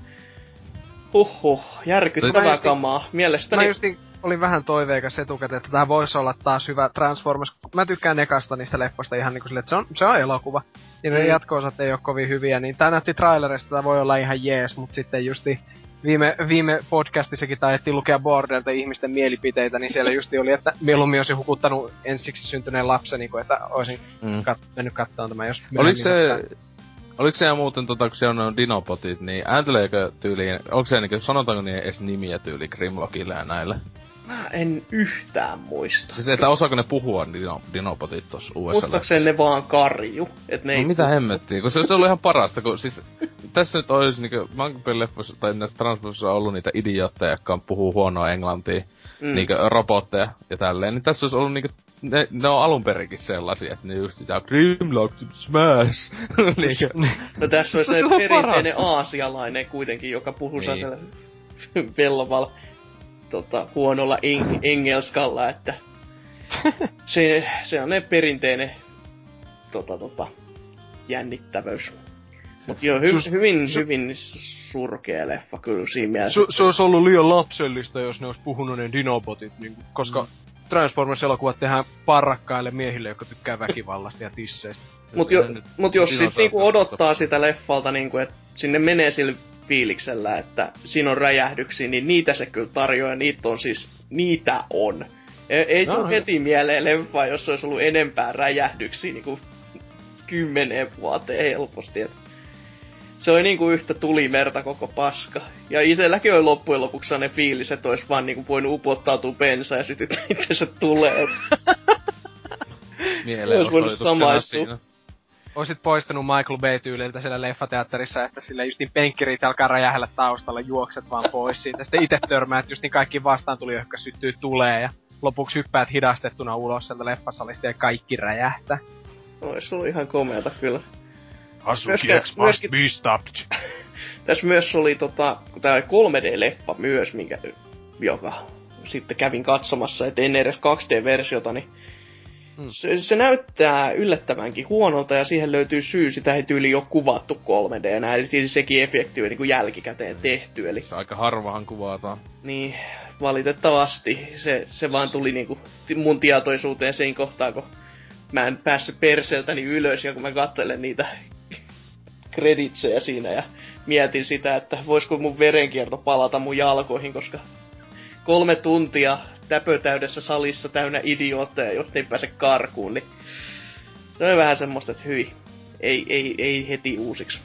Huhhuh, järkyttävää kamaa. Mielestäni...
Mä justin olin vähän toiveikas etukäteen, että tämä voisi olla taas hyvä Transformers. Mä tykkään ekasta niistä leffoista ihan niinku sille, että se on, se on elokuva. Ja ne mm. jatko-osat ei ole kovin hyviä, niin tää näytti trailerista, tämä voi olla ihan jees, mutta sitten justi viime, viime podcastissakin taidettiin lukea Bordelta ihmisten mielipiteitä, niin siellä justi oli, että mieluummin olisi hukuttanut ensiksi syntyneen lapsen, niin kuin, että olisin mm. kat- mennyt katsomaan tämä, jos
Oliko se, Oliko se muuten, tota, kun siellä on dinopotit, niin äänteleekö tyyliin, onko se niin, sanotaanko niin edes nimiä tyyli Grimlockille ja näille?
Mä en yhtään muista.
Siis että osaako ne puhua dino, dinopotit tossa USA?
Muistaakseni ne vaan karju. Et ne
no, mitä hemmettiä, kun se, se oli ihan parasta, kun siis tässä nyt olisi niinku, Mankupin leffoissa tai näissä Transformersissa on ollut niitä idiootteja, jotka puhuu huonoa englantia, mm. niinku robotteja ja tälleen, niin tässä olisi ollut niinku ne, ne on alun perinkin sellaisia, että ne just sitä Grimlock Smash.
no tässä olisi se perinteinen aasialainen kuitenkin, joka puhuu niin. sellaisella velloval tota, huonolla eng- engelskalla, että se, se on ne perinteinen tota, tota, jännittävyys. Mut joo, hy- Sus, hyvin, su- hyvin surkea leffa kyllä siinä mielessä.
Su- se olisi ollut liian lapsellista, jos ne olisi puhunut ne dinobotit, niin, koska mm. Transformers-elokuvat tehdään parrakkaille miehille, jotka tykkää väkivallasta ja tisseistä.
Mut, jo, mut jos sit niinku odottaa sitä leffalta, niinku, että sinne menee sillä fiiliksellä, että siinä on räjähdyksiä, niin niitä se kyllä tarjoaa, niitä on siis, niitä on. Ei, ei no, tule heti mieleen leffa, jos olisi ollut enempää räjähdyksiä niin kuin kymmeneen vuoteen helposti. Et se oli niinku yhtä tulimerta koko paska. Ja itselläkin oli loppujen lopuksi sellainen fiilis, että olisi vaan niinku voinut upottautua bensa ja sitten se tulee.
Mieleen olisi voinut samaistua
oisit poistanut Michael Bay-tyyliltä siellä leffateatterissa, että sillä just niin penkkirit alkaa räjähdellä taustalla, juokset vaan pois siitä. Sitten itse törmäät just niin kaikki vastaan tuli, jotka syttyy tulee ja lopuksi hyppäät hidastettuna ulos sieltä leffasalista ja kaikki räjähtää.
Ois ollut ihan komeata kyllä.
Asuki X must be stopped.
Tässä myös oli tota, tää 3D-leffa myös, minkä, joka sitten kävin katsomassa, et en edes 2D-versiota, niin Mm. Se, se näyttää yllättävänkin huonolta ja siihen löytyy syy, sitä ei tyyli ole kuvattu 3D enää, eli sekin efekti on niin jälkikäteen tehty. Eli...
Se aika harvahan kuvataan.
Niin, valitettavasti. Se, se vaan tuli niinku mun tietoisuuteen siinä kohtaa, kun mä en päässyt perseltäni ylös ja kun mä katselen niitä kreditsejä siinä ja mietin sitä, että voisiko mun verenkierto palata mun jalkoihin, koska kolme tuntia täpötäydessä salissa täynnä idiootteja, josta ei pääse karkuun, niin Se on vähän semmoista, että hyi. Ei, ei, ei heti uusiksi.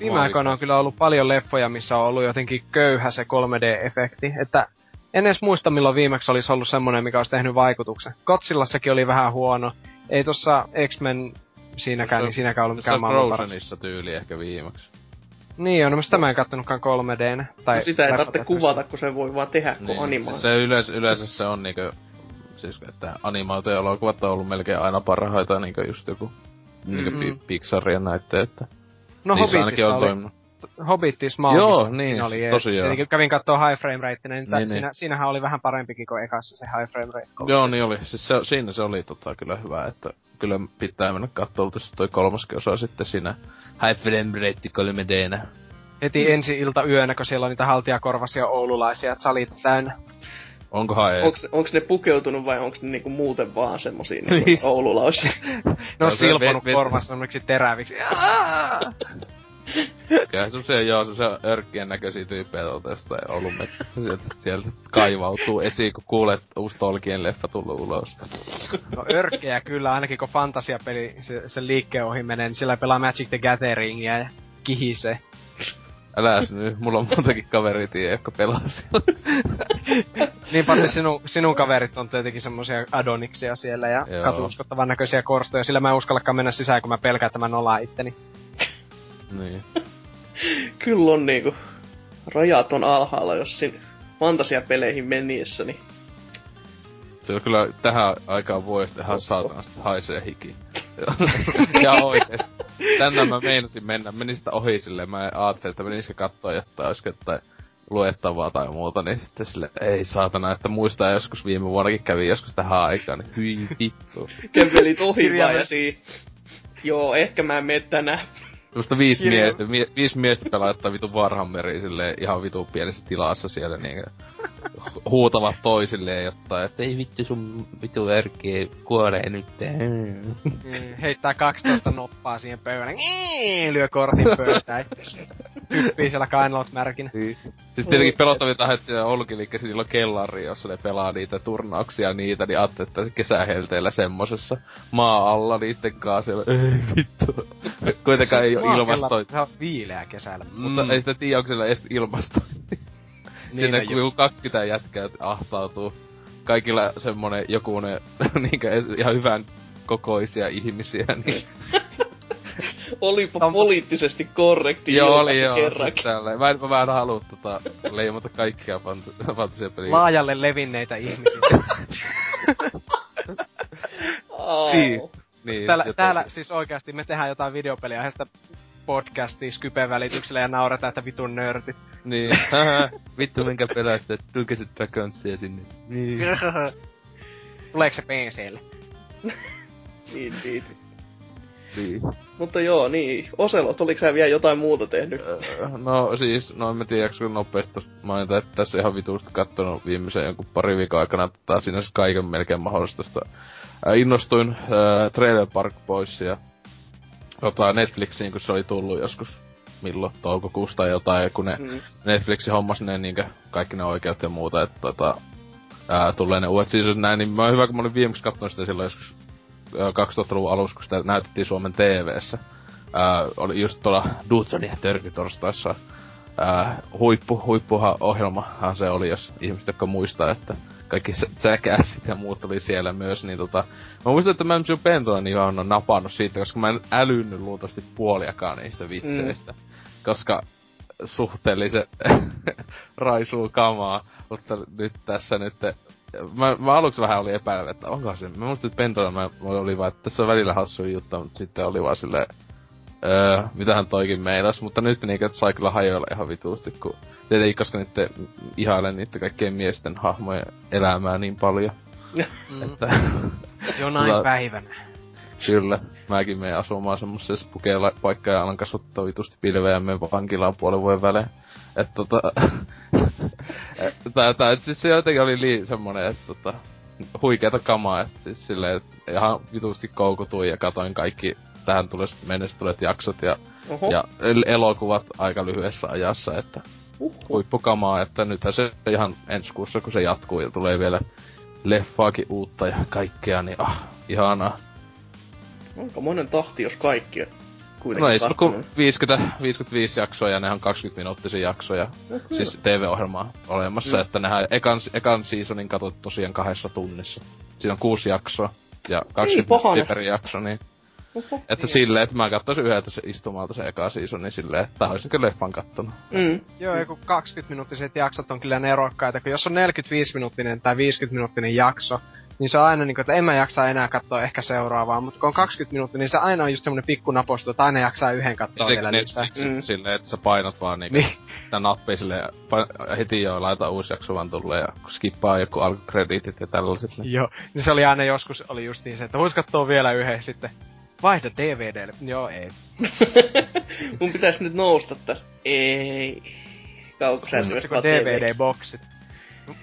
Viime aikoina on kyllä ollut paljon leffoja, missä on ollut jotenkin köyhä se 3D-efekti. Että en edes muista, milloin viimeksi olisi ollut semmonen, mikä olisi tehnyt vaikutuksen. Kotsillassakin oli vähän huono. Ei tossa X-Men siinäkään, niin siinäkään ollut mikään maailman paras.
Tyyli ehkä viimeksi.
Niin on, no sitä mä en kattonutkaan 3D. Tai
No sitä ei tarvitse kuvata, kun se voi vaan tehdä, kun
Niin,
animaa.
siis se yleensä, yleensä se on niinkö, siis että animaatioelokuvat on ollut melkein aina parhaita niinkö just joku niinkö
Mhm.
mm-hmm. Pixar ja näitten, että
No
niissä ainakin
Hobbitissa
on
oli,
toiminut.
Hobbitissa Smaugissa,
Joo, niin,
siinä oli
tosiaan.
Tietenkin kävin kattoo high frame rate, niin,
Niin,
niin,
niin.
siinä, siinähän oli vähän parempikin kuin ekassa se high frame rate.
Joo, niin oli. Siis se, siinä se oli tota kyllä hyvä, että kyllä pitää mennä katsoa toi kolmaskin osa sitten siinä High Frame Rate 3D.
Heti
Mm.
ensi ilta yönä, kun siellä on niitä haltijakorvasia oululaisia, että salit täynnä.
Onkohan ees?
Onks, onks ne pukeutunut vai onks ne niinku muuten vaan semmosia
Niin.
niinku oululaisia?
Ne
No
on silponut korvassa semmoiksi teräviksi.
Kyllä semmosia, joo, semmosia örkkien näköisiä tyyppejä tuolta jostain Oulun metsästä. Sieltä, sieltä kaivautuu esiin, kun kuulee, että uusi Tolkien leffa tullut ulos.
No örkkejä kyllä, ainakin kun fantasiapeli se, sen liikkeen ohi menee, niin siellä pelaa Magic the Gatheringia ja kihisee.
Älä nyt, mulla on montakin kaveria, jotka pelaa siellä.
Niin paitsi sinun, sinun kaverit on tietenkin semmosia adoniksia siellä ja katuuskottavan näköisiä korstoja. Sillä mä en uskallakaan mennä sisään, kun mä pelkään, että mä nolaan itteni.
Niin.
Kyllä on niinku rajat on alhaalla, jos sin fantasiapeleihin meniessä, niin
Se on kyllä tähän aikaan vuodesta ihan saatanasti haisee hiki. ja oikeesti. Tänne mä meinasin mennä, menin sitä ohi silleen, mä ajattelin, että menisikö katsoa jotain, olisiko jotain luettavaa tai muuta, niin sitten sille ei saatana, että muistaa joskus viime vuonnakin kävi joskus tähän aikaan, niin hyi vittu.
kävelit ohi vaan ja siinä. Joo, ehkä mä en mene tänään.
Semmoista viisi, mie- mie- viisi miestä pelaattaa vitun Warhammeri silleen ihan vitun pienessä tilassa siellä niinkö huutavat toisilleen jotain, että ei vittu sun vitu erkkiä kuolee nyt.
Mm, heittää 12 noppaa siihen pöydälle. Niin, lyö kortin pöytään. Hyppii siellä kainalot märkinä.
Niin. Siis tietenkin pelottavinta, että siellä on kellari, jossa ne pelaa niitä turnauksia niitä, niin ajattelin, että kesähelteillä semmosessa maa alla niitten kanssa siellä, ei vittu. Kuitenkaan ei oo ilmastoin.
Se on viileä kesällä.
Mutta ei sitä tiedä, onko siellä edes ilmasto.
Niin,
Sinne kun joku 20 jätkää ahtautuu. Kaikilla semmonen joku ne niinkö edes ihan hyvän kokoisia ihmisiä, niin
Olipa
Tam-
poliittisesti korrekti
joo oli joo.
kerrankin.
Siis tälleen. mä, en, mä en halua tota, leimata kaikkia fant- fantasiapeliä.
Laajalle levinneitä ihmisiä.
Aa.
Niin. Niin,
täällä, täällä siis oikeasti me tehdään jotain videopeliä aiheesta podcastia Skypen välityksellä ja nauretaan, että vitun nörtit.
Niin, vittu minkä pelästä, Dungeons Dragonsia sinne. Niin.
Tuleeko se PClle?
Indeed.
niin.
Mutta joo, niin. Oselot, oliko sä vielä jotain muuta tehnyt?
Öö, No siis, no en mä tiedä, jaksko nopeasti mainita, että tässä ihan vituusti kattonut viimeisen jonkun pari viikon aikana tota, sinänsä kaiken melkein mahdollista. Ää, innostuin ää, Trailer Park Boysia tota, Netflixiin, kun se oli tullut joskus milloin, toukokuusta tai jotain, kun ne
Mm.
Netflixi hommas ne niinkö kaikki ne oikeudet ja muuta, että tota, ää, tulee ne uudet seasonit näin, niin mä oon hyvä, kun mä olin viimeksi katsonut sitä silloin joskus 2000-luvun alussa, kun sitä näytettiin Suomen TVssä. Ää, oli just tuolla Dudson ja Törkytorstaissa ää, huippu, huippuha ohjelmahan se oli, jos ihmiset, jotka muistaa, että kaikki s- Jackassit ja muut oli siellä myös, niin tota... Mä muistan, että mä en sinun pentona niin on napannut siitä, koska mä en älynnyt luultavasti puoliakaan niistä vitseistä. Mm. Koska suhteellisen raisuu kamaa, mutta nyt tässä nyt... Mä, mä aluksi vähän oli epäilevä, että onko se... Mä muistin, että pentona mä, mä oli vaan, että tässä on välillä hassu juttu, mutta sitten oli vaan silleen... Öö, mitähän toikin meinas, mutta nyt niinkö sai kyllä hajoilla ihan vituusti, kun tietenkin koska nyt ihailen niitä kaikkien miesten hahmojen elämää niin paljon,
Mm.
että
Jonain
Tota-
päivänä.
kyllä, mäkin menen asumaan semmosessa pukeilla paikkaa ja alan kasvattaa vitusti pilveä ja menen vankilaan puolen vuoden välein. Että tota, tää, tää, et siis se jotenkin oli lii semmonen, että tota, huikeeta kamaa, että siis silleen, että ihan vitusti koukutuin ja katoin kaikki tähän tules, mennessä tulet jaksot ja,
Oho.
ja el- elokuvat aika lyhyessä ajassa, että
Uhuh.
huippukamaa, että nythän se ihan ensi kuussa, kun se jatkuu ja tulee vielä leffaakin uutta ja kaikkea, niin ah, ihanaa.
Onko monen tahti, jos kaikki
No ei
kattonut?
50, 55 jaksoa ja ne on 20 minuuttisia jaksoja.
No kyllä.
Siis TV-ohjelmaa olemassa,
Mm.
että nehän ekan, ekan seasonin katsot tosiaan kahdessa tunnissa. Siinä on kuusi jaksoa ja 20
pahane.
minuuttia per jakso, niin
Oho.
Että silleen, että mä katsoisin yhdeltä se istumalta se eka season, niin silleen, että tää olisin kyllä leffan kattonut.
Mm.
Joo, ja kun 20-minuuttiset jaksot on kyllä nerokkaita, kun jos on 45-minuuttinen tai 50-minuuttinen jakso, niin se on aina niinku, että en mä jaksa enää katsoa ehkä seuraavaa, mutta kun on 20 minuuttia, niin se aina on just semmonen pikku napostu, että aina jaksaa yhden katsoa vielä lisää.
niin,
Mm.
silleen, että sä painat vaan niinku
Niin.
tää nappi silleen, pain, heti joo, laita uusi jakso vaan tulee ja skippaa joku alkukrediitit ja tällaiset. Niin.
Joo, niin se oli aina joskus, oli just niin se, että vois katsoa vielä yhden sitten. Vaihda DVDlle. Joo, ei.
Mun pitäis nyt nousta tästä. Ei. Kauko sä
DVD-boksit.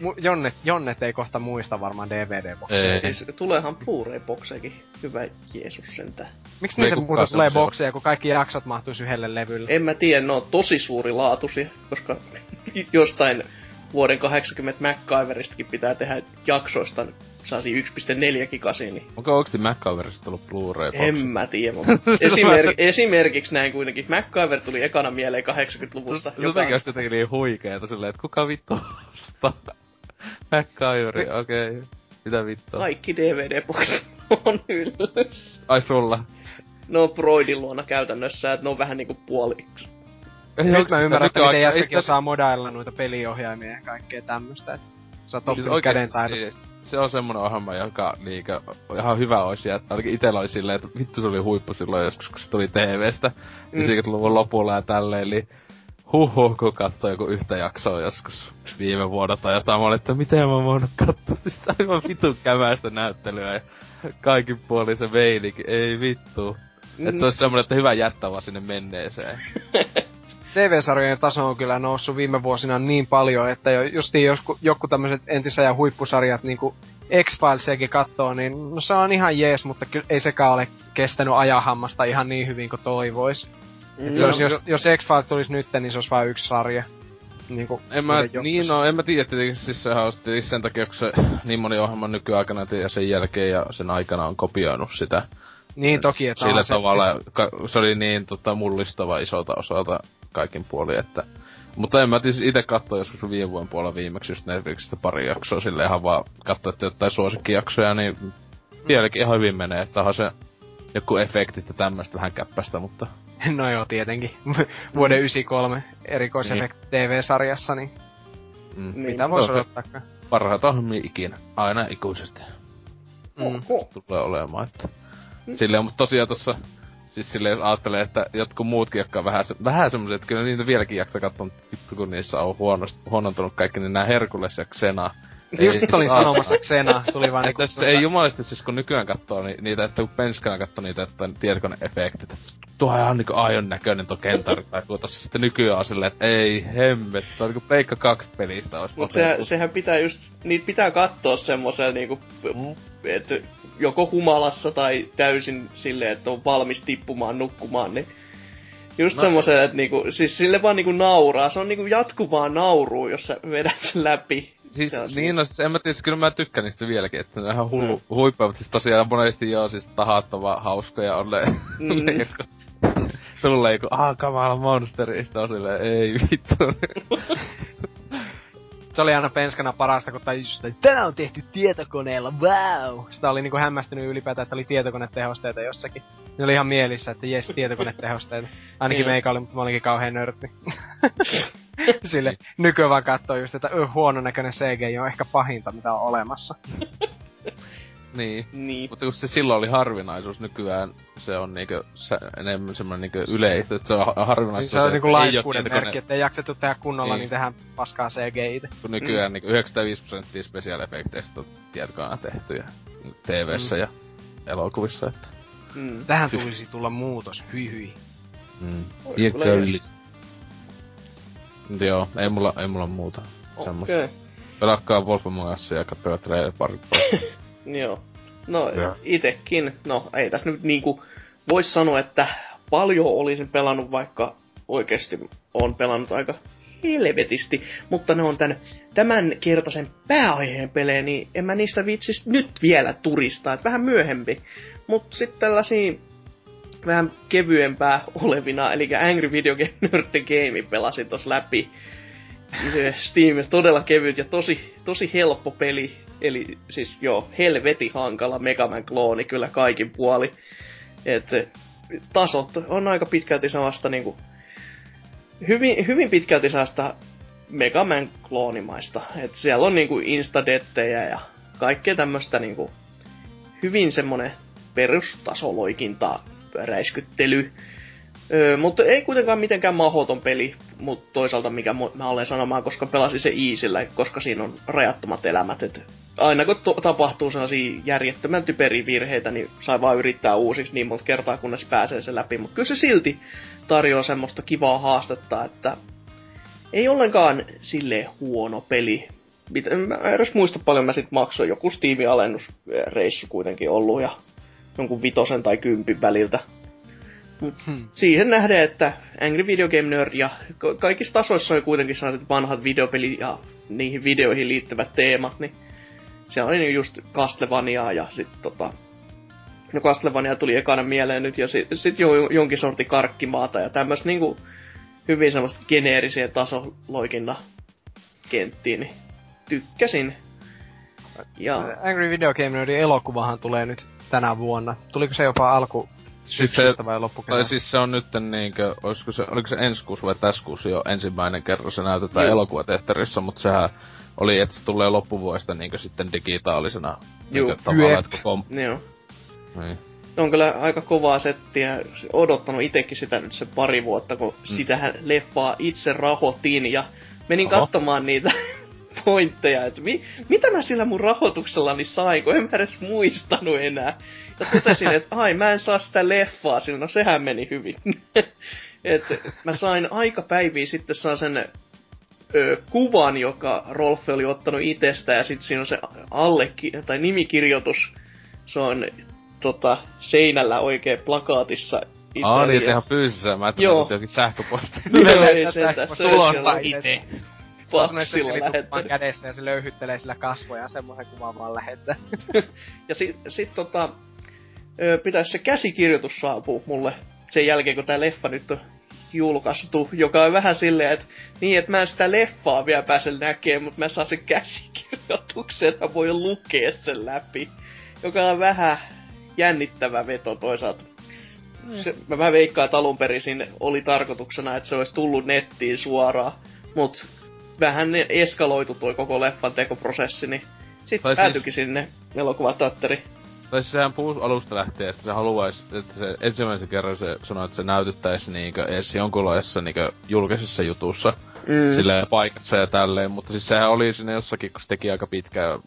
Mu- Jonnet, Jonnet ei kohta muista varmaan DVD-bokseja.
Ei.
Siis tuleehan Blu-ray-boksejakin. Hyvä Jeesus sentään.
Miksi niitä muuta tulee bokseja, kun kaikki jaksot mahtuisi yhdelle levylle?
En mä tiedä, ne on tosi suuri laatusia, koska jostain vuoden 80 MacGyveristakin pitää tehdä jaksoista saasi 1.4 gigasi, niin
Onko oikeesti MacGyverista ollut Blu-ray box?
en mä tiedä. mutta Esimerk, esimerkiksi näin kuitenkin. MacGyver tuli ekana mieleen 80-luvusta.
Se jotenkin olisi jotenkin niin huikeeta silleen, että kuka vittu ostaa MacGyveri, okei. Okay. Mitä vittua?
kaikki DVD-boksit on ylläs.
Ai sulla.
No Broidin luona käytännössä, että ne on vähän niinku puoliksi.
Nyt mä ymmärrän, että miten
ei
jätkäkin osaa modailla noita peliohjaimia ja kaikkea tämmöstä. Että sä oot
Siis
oppinut käden taidot.
siis, se on semmonen ohjelma, joka niinkö, ihan hyvä olisi, ja ainakin itellä oli silleen, että vittu se oli huippu silloin joskus, kun se tuli TVstä, mm.
Mm.
90-luvun lopulla ja tälleen, eli huhhuh, kun katsoi joku yhtä jaksoa joskus viime vuonna tai jotain, mä olin, että miten mä voinut katsoa, siis aivan vitun kämästä näyttelyä ja kaikin puolin se meininki, ei vittu. Mm. Että se olisi semmonen, että hyvä jättää vaan sinne menneeseen.
TV-sarjojen taso on kyllä noussut viime vuosina niin paljon, että jo, justiin josku, joku tämmöiset entisajan huippusarjat niinku X-Filesiakin kattoo, niin no se on ihan jees, mutta kyllä ei sekään ole kestänyt ajahammasta ihan niin hyvin kuin toivois.
Mm.
Se olisi, jos, jos X-Files tulisi nyt, niin se olisi vain yksi sarja. Niin kuin
En mä, niin no, en mä tiedä, tietenkin siis sehän on sitten sen takia, kun se niin moni ohjelma nykyaikana ja sen jälkeen ja sen aikana on kopioinut sitä
Niin toki, että
sillä
on se-
tavalla, ka, se oli niin tota, mullistava isolta osalta kaikin puolin, että mutta en mä tietysti itse katsoa joskus viime vuoden puolella viimeksi just Netflixistä pari jaksoa sille ihan vaan katsoa, että jotain suosikkijaksoja, niin vieläkin ihan hyvin menee, että onhan se joku efektit ja tämmöistä vähän käppästä, mutta
No joo, tietenkin. Vuoden 93 erikoisefekti TV-sarjassa, niin
mm,
Niin.
mitä voisi
No se-
odottaa?
parhaita ohjelmia ikinä, aina ikuisesti.
Mm.
Tulee olemaan, että... Silleen, mutta tosiaan tossa, siis silleen jos ajattelee, että jotkut muutkin, jotka on vähän, vähän semmoset, että kyllä niitä vieläkin jaksaa katsoa, mutta vittu kun niissä on huonost, huonontunut kaikki, niin nää Herkules ja Xena.
Just nyt olin sanomassa Xena, tuli vaan
Että
niinku...
se ei jumalasti siis kun nykyään katsoo ni, niitä, että kun penskana katsoo niitä, että tietokone-efektit, että tuo on ihan niinku aion näköinen tuo kentari, tai kun tossa sitten nykyään on silleen, että ei hemmet, on niinku Peikka 2 pelistä olisi
Mut
otettu.
se, sehän pitää just, niitä pitää katsoa semmosella niinku,
Mm.
että joko humalassa tai täysin silleen, että on valmis tippumaan nukkumaan, niin Just
No-
semmoisen, että niinku, siis sille vaan niinku nauraa. Se on niinku jatkuvaa naurua, jos sä vedät läpi.
Siis, niin, no, siis en mä tiedä, siis kyllä mä tykkään niistä vieläkin, että ne on ihan hullu,
Mm.
huippuja, siis tosiaan monesti joo, siis tahattava hauskoja on ne,
Mm.
joku, tulee joku, aah, kamala monsteri, sitten on silleen, ei vittu.
Se oli aina penskana parasta, kun tai just, että tää on tehty tietokoneella, wow! Sitä oli niinku hämmästynyt ylipäätään, että oli tietokonetehosteita jossakin. Ne oli ihan mielissä, että jes, tietokonetehosteita. Ainakin
Niin.
meikä oli, mutta mä olinkin kauhean nörtti. Sille nykyään vaan katsoo just, että öh, huono näköinen CGI on ehkä pahinta, mitä on olemassa.
niin.
Niin.
Mutta kun se silloin oli harvinaisuus, nykyään se on niinkö sä, enemmän semmonen niinkö yleistä, että se on ha- harvinaisuus.
Niin se on niinku laiskuuden
tietokone-
merkki, että ei jaksettu tehdä kunnolla, niin,
Niin.
tehdään paskaa CGI-tä.
kun nykyään mm. niin 95 prosenttia special effecteistä on tietokoneella tehty ja TV-ssä mm. ja elokuvissa, että...
Mm.
Tähän tulisi tulla muutos, hyi hyi.
Mm.
Ois
Joo, ei mulla, ei mulla muuta.
Okei.
Pelakkaa Wolf Among Us ja katsokaa trailer pari.
Joo. No,
Joo.
itekin, no ei tässä nyt niinku, vois sanoa, että paljon olisin pelannut, vaikka oikeasti on pelannut aika helvetisti, mutta ne on tän, tämän kertaisen pääaiheen pelejä, niin en mä niistä viitsis nyt vielä turistaa, että vähän myöhempi. Mutta sitten tällaisia vähän kevyempää olevina, eli Angry Video Game Nerd Game pelasin tos läpi. Steam todella kevyt ja tosi, tosi helppo peli. Eli siis joo, helveti hankala Megaman klooni kyllä kaikin puoli. Et tasot on aika pitkälti samasta niinku, hyvin, hyvin pitkälti samasta Megaman kloonimaista. Et siellä on niinku instadettejä ja kaikkea tämmöstä niinku hyvin semmonen perustasoloikinta räiskyttely. Öö, mutta ei kuitenkaan mitenkään mahoton peli, mutta toisaalta mikä mä olen sanomaan, koska pelasin se Easillä, koska siinä on rajattomat elämät. Et aina kun to- tapahtuu sellaisia järjettömän typeriä virheitä, niin sai vaan yrittää uusiksi niin monta kertaa, kunnes pääsee se läpi. Mutta kyllä se silti tarjoaa semmoista kivaa haastetta, että ei ollenkaan sille huono peli. Mä edes muista paljon mä sit maksoin. Joku Steam-alennusreissu kuitenkin ollut ja jonkun vitosen tai kympin väliltä. Mut hmm. siihen nähden, että Angry Video Game Nerd ja kaikissa tasoissa on kuitenkin sellaiset vanhat videopeli ja niihin videoihin liittyvät teemat, niin se oli just Castlevania ja sitten tota... No Castlevania tuli ekana mieleen nyt ja sitten sit jo jonkin sorti karkkimaata ja tämmöistä niinku hyvin semmoista geneerisiä tasoloikinta kenttiin, niin tykkäsin.
Ja... Angry Video Game Nerdin elokuvahan tulee nyt tänä vuonna. Tuliko se jopa alku
siis se, vai loppukevään? Tai siis se on nyt niinkö, olisiko se, oliko se ensi kuusi vai tässä kuusi jo ensimmäinen kerran se näytetään elokuvateatterissa, mutta sehän oli, että se tulee loppuvuodesta niinkö sitten digitaalisena
Joo.
tavalla, että koko...
Joo. Niin. On kyllä aika kovaa settiä. Odottanut itekin sitä nyt se pari vuotta, kun mm. sitähän leffaa itse rahoitin ja menin Oho. katsomaan niitä pointteja, että mi, mitä mä sillä mun rahoituksellani sain, kun en mä edes muistanut enää. Ja totesin, että ai mä en saa sitä leffaa sillä, no sehän meni hyvin. että mä sain aika päiviä sitten saa sen ö, kuvan, joka Rolf oli ottanut itsestä, ja sitten siinä on se alle, tai nimikirjoitus. Se on tota, seinällä oikein plakaatissa.
Aa, niin, ihan fyysisessä. Mä ajattelin, että jokin sähköposti.
Joo, ei se tässä. Tulosta itse
faksilla lähettää. kädessä ja se löyhyttelee sillä kasvoja ja semmoisen kuvan vaan lähettää.
ja sit, sit tota, pitäisi se käsikirjoitus saapua mulle sen jälkeen, kun tää leffa nyt on julkaistu, joka on vähän silleen, että niin, että mä en sitä leffaa vielä pääse näkemään, mutta mä saan sen käsikirjoituksen, että mä voin lukea sen läpi. Joka on vähän jännittävä veto toisaalta. Mm. Se, mä veikkaan, että alun perin oli tarkoituksena, että se olisi tullut nettiin suoraan, mutta vähän eskaloitu toi koko leffan tekoprosessi, niin sitten päätyikin siis... sinne elokuvatatteri.
Tai siis sehän puhus alusta lähtien, että se haluaisi, että se ensimmäisen kerran se sanoi, että se näytettäisi niinkö edes jonkunlaisessa niinkö julkisessa jutussa. Mm. Silleen paikassa ja tälleen, mutta siis sehän oli sinne jossakin, kun se teki aika pitkää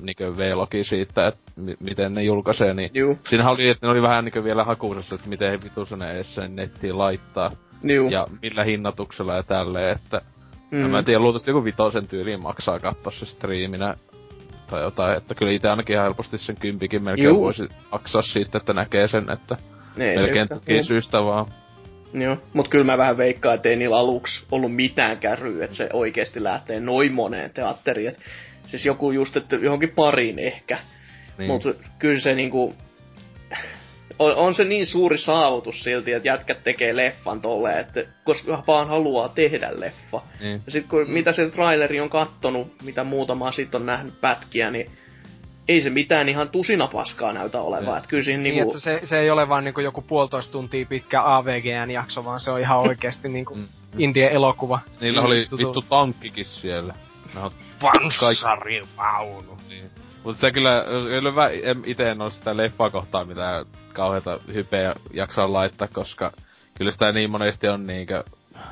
niinkö V-logi siitä, että m- miten ne julkaisee, niin Juu. siinä oli, että ne oli vähän niinkö vielä hakuusessa, että miten he vitus ne edes sen nettiin laittaa. Juu. Ja millä hinnatuksella ja tälleen, että Mm. mä en tiedä, luultavasti joku vitosen tyyliin maksaa katsoa se striiminä tai jotain, että kyllä itse ainakin ihan helposti sen kympikin melkein Juu. voisi maksaa siitä, että näkee sen, että Ei melkein toki syystä vaan.
Joo, mut kyllä mä vähän veikkaan, että ei niillä aluksi ollut mitään kärryä, että se oikeasti lähtee noin moneen teatteriin. Et siis joku just, että johonkin pariin ehkä. Niin. Mutta kyllä se niinku, on, on se niin suuri saavutus silti, että jätkät tekee leffan tolleen, että koska vaan haluaa tehdä leffa. Mm. Ja sit kun mm. mitä se traileri on kattonut, mitä muutama sit on nähnyt pätkiä, niin ei se mitään ihan tusina paskaa näytä olevan. Että kyllä siinä
niin,
niinku...
että se, se ei ole vaan niinku joku puolitoista tuntia pitkä AVGN-jakso, vaan se on ihan oikeesti niinku mm. indie elokuva.
Niillä oli vittu tankkikin siellä.
Panssarivaunu.
Niin. Mutta se kyllä, kyllä itse en oo sitä leffaa kohtaa mitä kauheita hypeä jaksaa laittaa, koska kyllä sitä niin monesti on niinkö,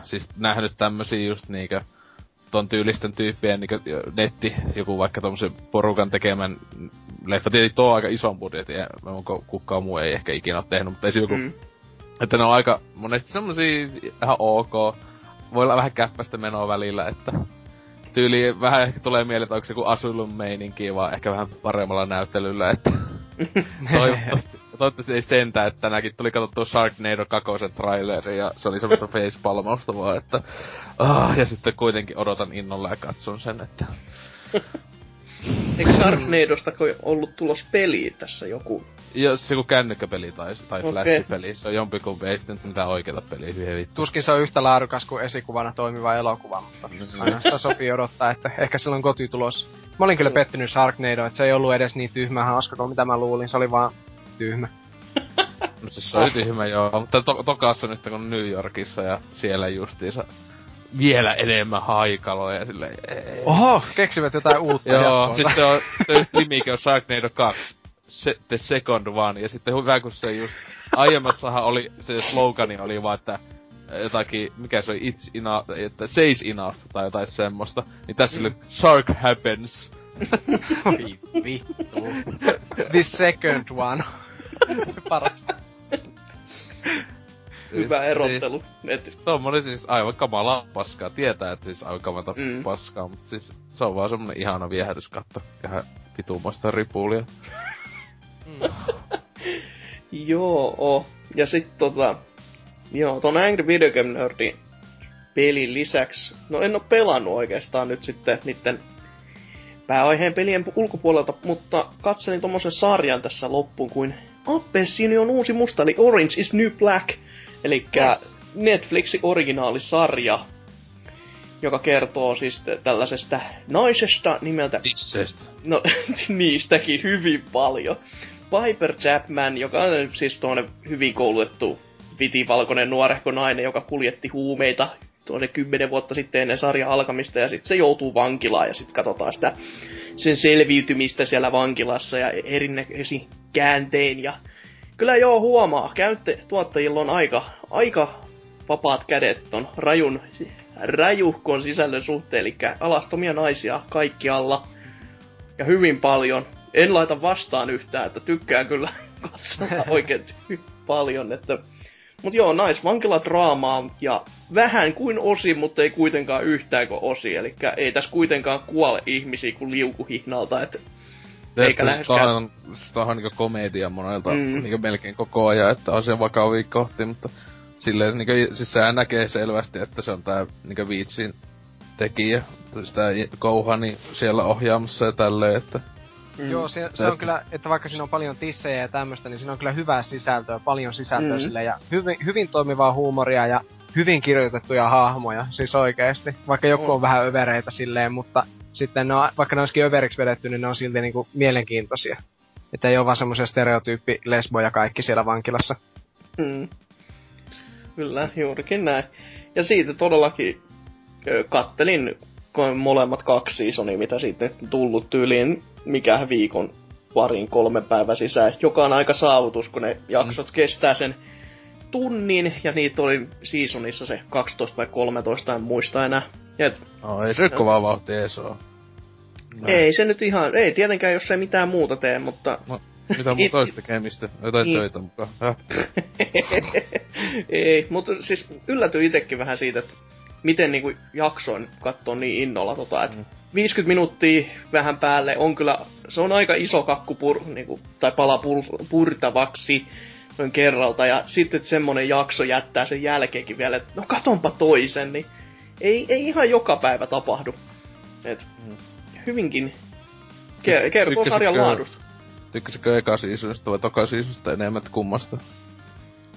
siis nähnyt tämmösiä just niinkö, ton tyylisten tyyppien niinkö netti, joku vaikka tommosen porukan tekemän leffa. Tietysti tuo aika ison budjetin, ja kukaan muu ei ehkä ikinä ole tehnyt, mutta ei joku, mm. että ne on aika monesti semmosia ihan ok. Voi olla vähän käppästä menoa välillä, että tyyli vähän ehkä tulee mieleen, että onko se joku Asylum meininki, vaan ehkä vähän paremmalla näyttelyllä, että toivottavasti, toivottavasti ei sentä, että tänäkin tuli katsottua Sharknado 2 traileri ja se oli semmoista facepalmausta vaan, että ah, ja sitten kuitenkin odotan innolla ja katson sen, että
Eikö Sharknadosta ollut tulos peli tässä joku?
Ja se kun kännykkäpeli tai, tai
Okei.
flashipeli, se on jompikumpi, ei sitten mitään oikeita peliä, hyvin vittu.
Tuskin se on yhtä laadukas kuin esikuvana toimiva elokuva, mutta aina sitä sopii odottaa, että ehkä sillä on kotitulos. Mä olin kyllä pettynyt Sharknado, että se ei ollut edes niin tyhmä hauska kuin mitä mä luulin, se oli vaan tyhmä.
No siis se oli tyhmä joo, mutta to- tokassa nyt kun on New Yorkissa ja siellä justiinsa vielä enemmän haikaloja ja silleen, ei.
Oho, keksivät jotain uutta
Joo, siis se on, se nimikin on Sharknado 2. Se, the second one. Ja sitten hyvä, kun se just... Aiemmassahan oli, se slogani oli vaan, että jotakin, mikä se oli, it's enough, että says enough, tai jotain semmoista. Niin tässä oli Shark happens.
Vittu. This second one. Paras.
Hyvä
Siis-
erottelu.
Siis, tommonen siis aivan kamalaa paskaa. Tietää, että siis aivan kamalaa
Mm.
mm. paskaa, mutta siis se on vaan semmonen ihana viehätyskatto. Ihan vitumaista ripulia.
joo. Ja sit tota... Joo, ton Angry Video Game Nerdin pelin lisäksi... No en oo pelannut oikeastaan nyt sitten niitten pääaiheen pelien ulkopuolelta, mutta katselin tommosen sarjan tässä loppuun kuin Appelsiini on uusi musta, eli Orange is New Black. Eli
Yes.
Netflixin originaalisarja, joka kertoo siis tällaisesta naisesta nimeltä
Tisseistä.
No, niistäkin hyvin paljon. Piper Chapman, joka on siis tuonne hyvin koulutettu vitivalkoinen nuorehko nainen, joka kuljetti huumeita tuonne kymmenen vuotta sitten ennen sarjan alkamista, ja sitten se joutuu vankilaan, ja sitten katsotaan sitä sen selviytymistä siellä vankilassa, ja erinäköisin kääntein, ja kyllä joo huomaa, käytte, tuottajilla on aika, aika vapaat kädet ton rajun, rajuhkon sisällön suhteen, eli alastomia naisia kaikkialla, ja hyvin paljon. En laita vastaan yhtään, että tykkään kyllä katsoa oikein paljon, että... Mut joo, naisvankiladraamaa ja vähän kuin osi, mutta ei kuitenkaan yhtään kuin osi. Eli ei tässä kuitenkaan kuole ihmisiä kuin liukuhihnalta, että Eikä
Eikä
läheskään.
läheskään. Siis tohan niinku komedia monelta
Mm.
mm. niinku melkein koko ajan, että on se vakavia kohti, mutta silleen niinku, siis sehän näkee selvästi, että se on tää niinku viitsin tekijä, siis tää Kouhani siellä ohjaamassa ja tälleen, että
mm,
Joo, se, se on kyllä, että vaikka siinä on paljon tissejä ja tämmöistä, niin siinä on kyllä hyvää sisältöä, paljon sisältöä
Mm.
sille ja hyvin, hyvin toimivaa huumoria ja hyvin kirjoitettuja hahmoja, siis oikeesti. Vaikka joku
On.
on vähän övereitä silleen, mutta sitten ne on, vaikka ne olisikin överiksi vedetty, niin ne on silti niinku mielenkiintoisia. Että ei ole vaan semmoisia stereotyyppi lesboja kaikki siellä vankilassa.
Mm. Kyllä, juurikin näin. Ja siitä todellakin ö, kattelin molemmat kaksi seasonia, mitä siitä nyt on tullut tyyliin, mikä viikon parin kolme päivän sisään, joka on aika saavutus, kun ne jaksot mm. kestää sen tunnin, ja niitä oli seasonissa se 12 vai 13, en muista enää. Ja et,
no, ei se nyt kovaa vauhtia ees oo. No,
ei se nyt ihan, ei tietenkään, jos ei mitään muuta tee, mutta
Mitä muuta olisi tekemistä? Jotain
Niin.
töitä mukaan.
Ei, mutta siis yllätyin itsekin vähän siitä, että miten niinku jaksoin katsoa niin innolla tota, että
Mm.
50 minuuttia vähän päälle on kyllä, se on aika iso kakku pur, niinku, tai pala pur, purtavaksi noin kerralta, ja sitten semmonen jakso jättää sen jälkeenkin vielä, että no katonpa toisen, niin ei, ei ihan joka päivä tapahdu. Et,
Mm.
hyvinkin ke- kertoo
Tykkäsitkö-
sarjan laadusta.
Tykkäsikö eka seasonista vai toka seasonista enemmän, että kummasta?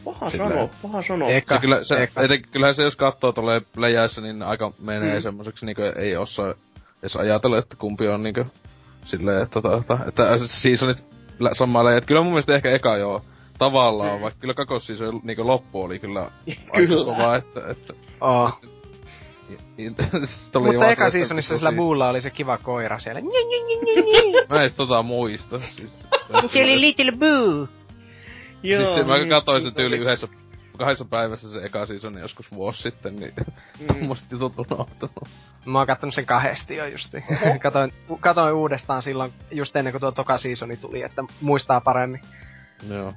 Paha
Silleen.
sanoa, paha sanoa.
Eka,
Se kyllä, se,
eka.
etenkin, kyllähän se jos katsoo tolleen läjässä, niin aika menee
Mm.
mm. semmoiseksi niinku ei osaa edes ajatella, että kumpi on niinku silleen, että, tota, että seasonit lä- samaa läjät. Kyllä mun mielestä ehkä eka joo tavallaan,
Mm.
vaikka kyllä kakos season niinku loppu oli kyllä
Kyllä.
aika kova, että, että
Oh.
siis tuli
Mutta eka
sellaista
seasonissa sillä muulla oli se kiva koira siellä.
Mä en tota muista. Siis,
Se oli Little Boo.
siis se, mä
niin,
katsoin sen
niin
tyyli yhdessä kahdessa päivässä se eka season joskus vuosi sitten, niin
Mm.
tommoset jutut unohtunut.
Mä oon kattonut sen kahdesti jo justi. katoin, katoin uudestaan silloin, just ennen kuin tuo toka seasoni tuli, että muistaa paremmin.
Joo.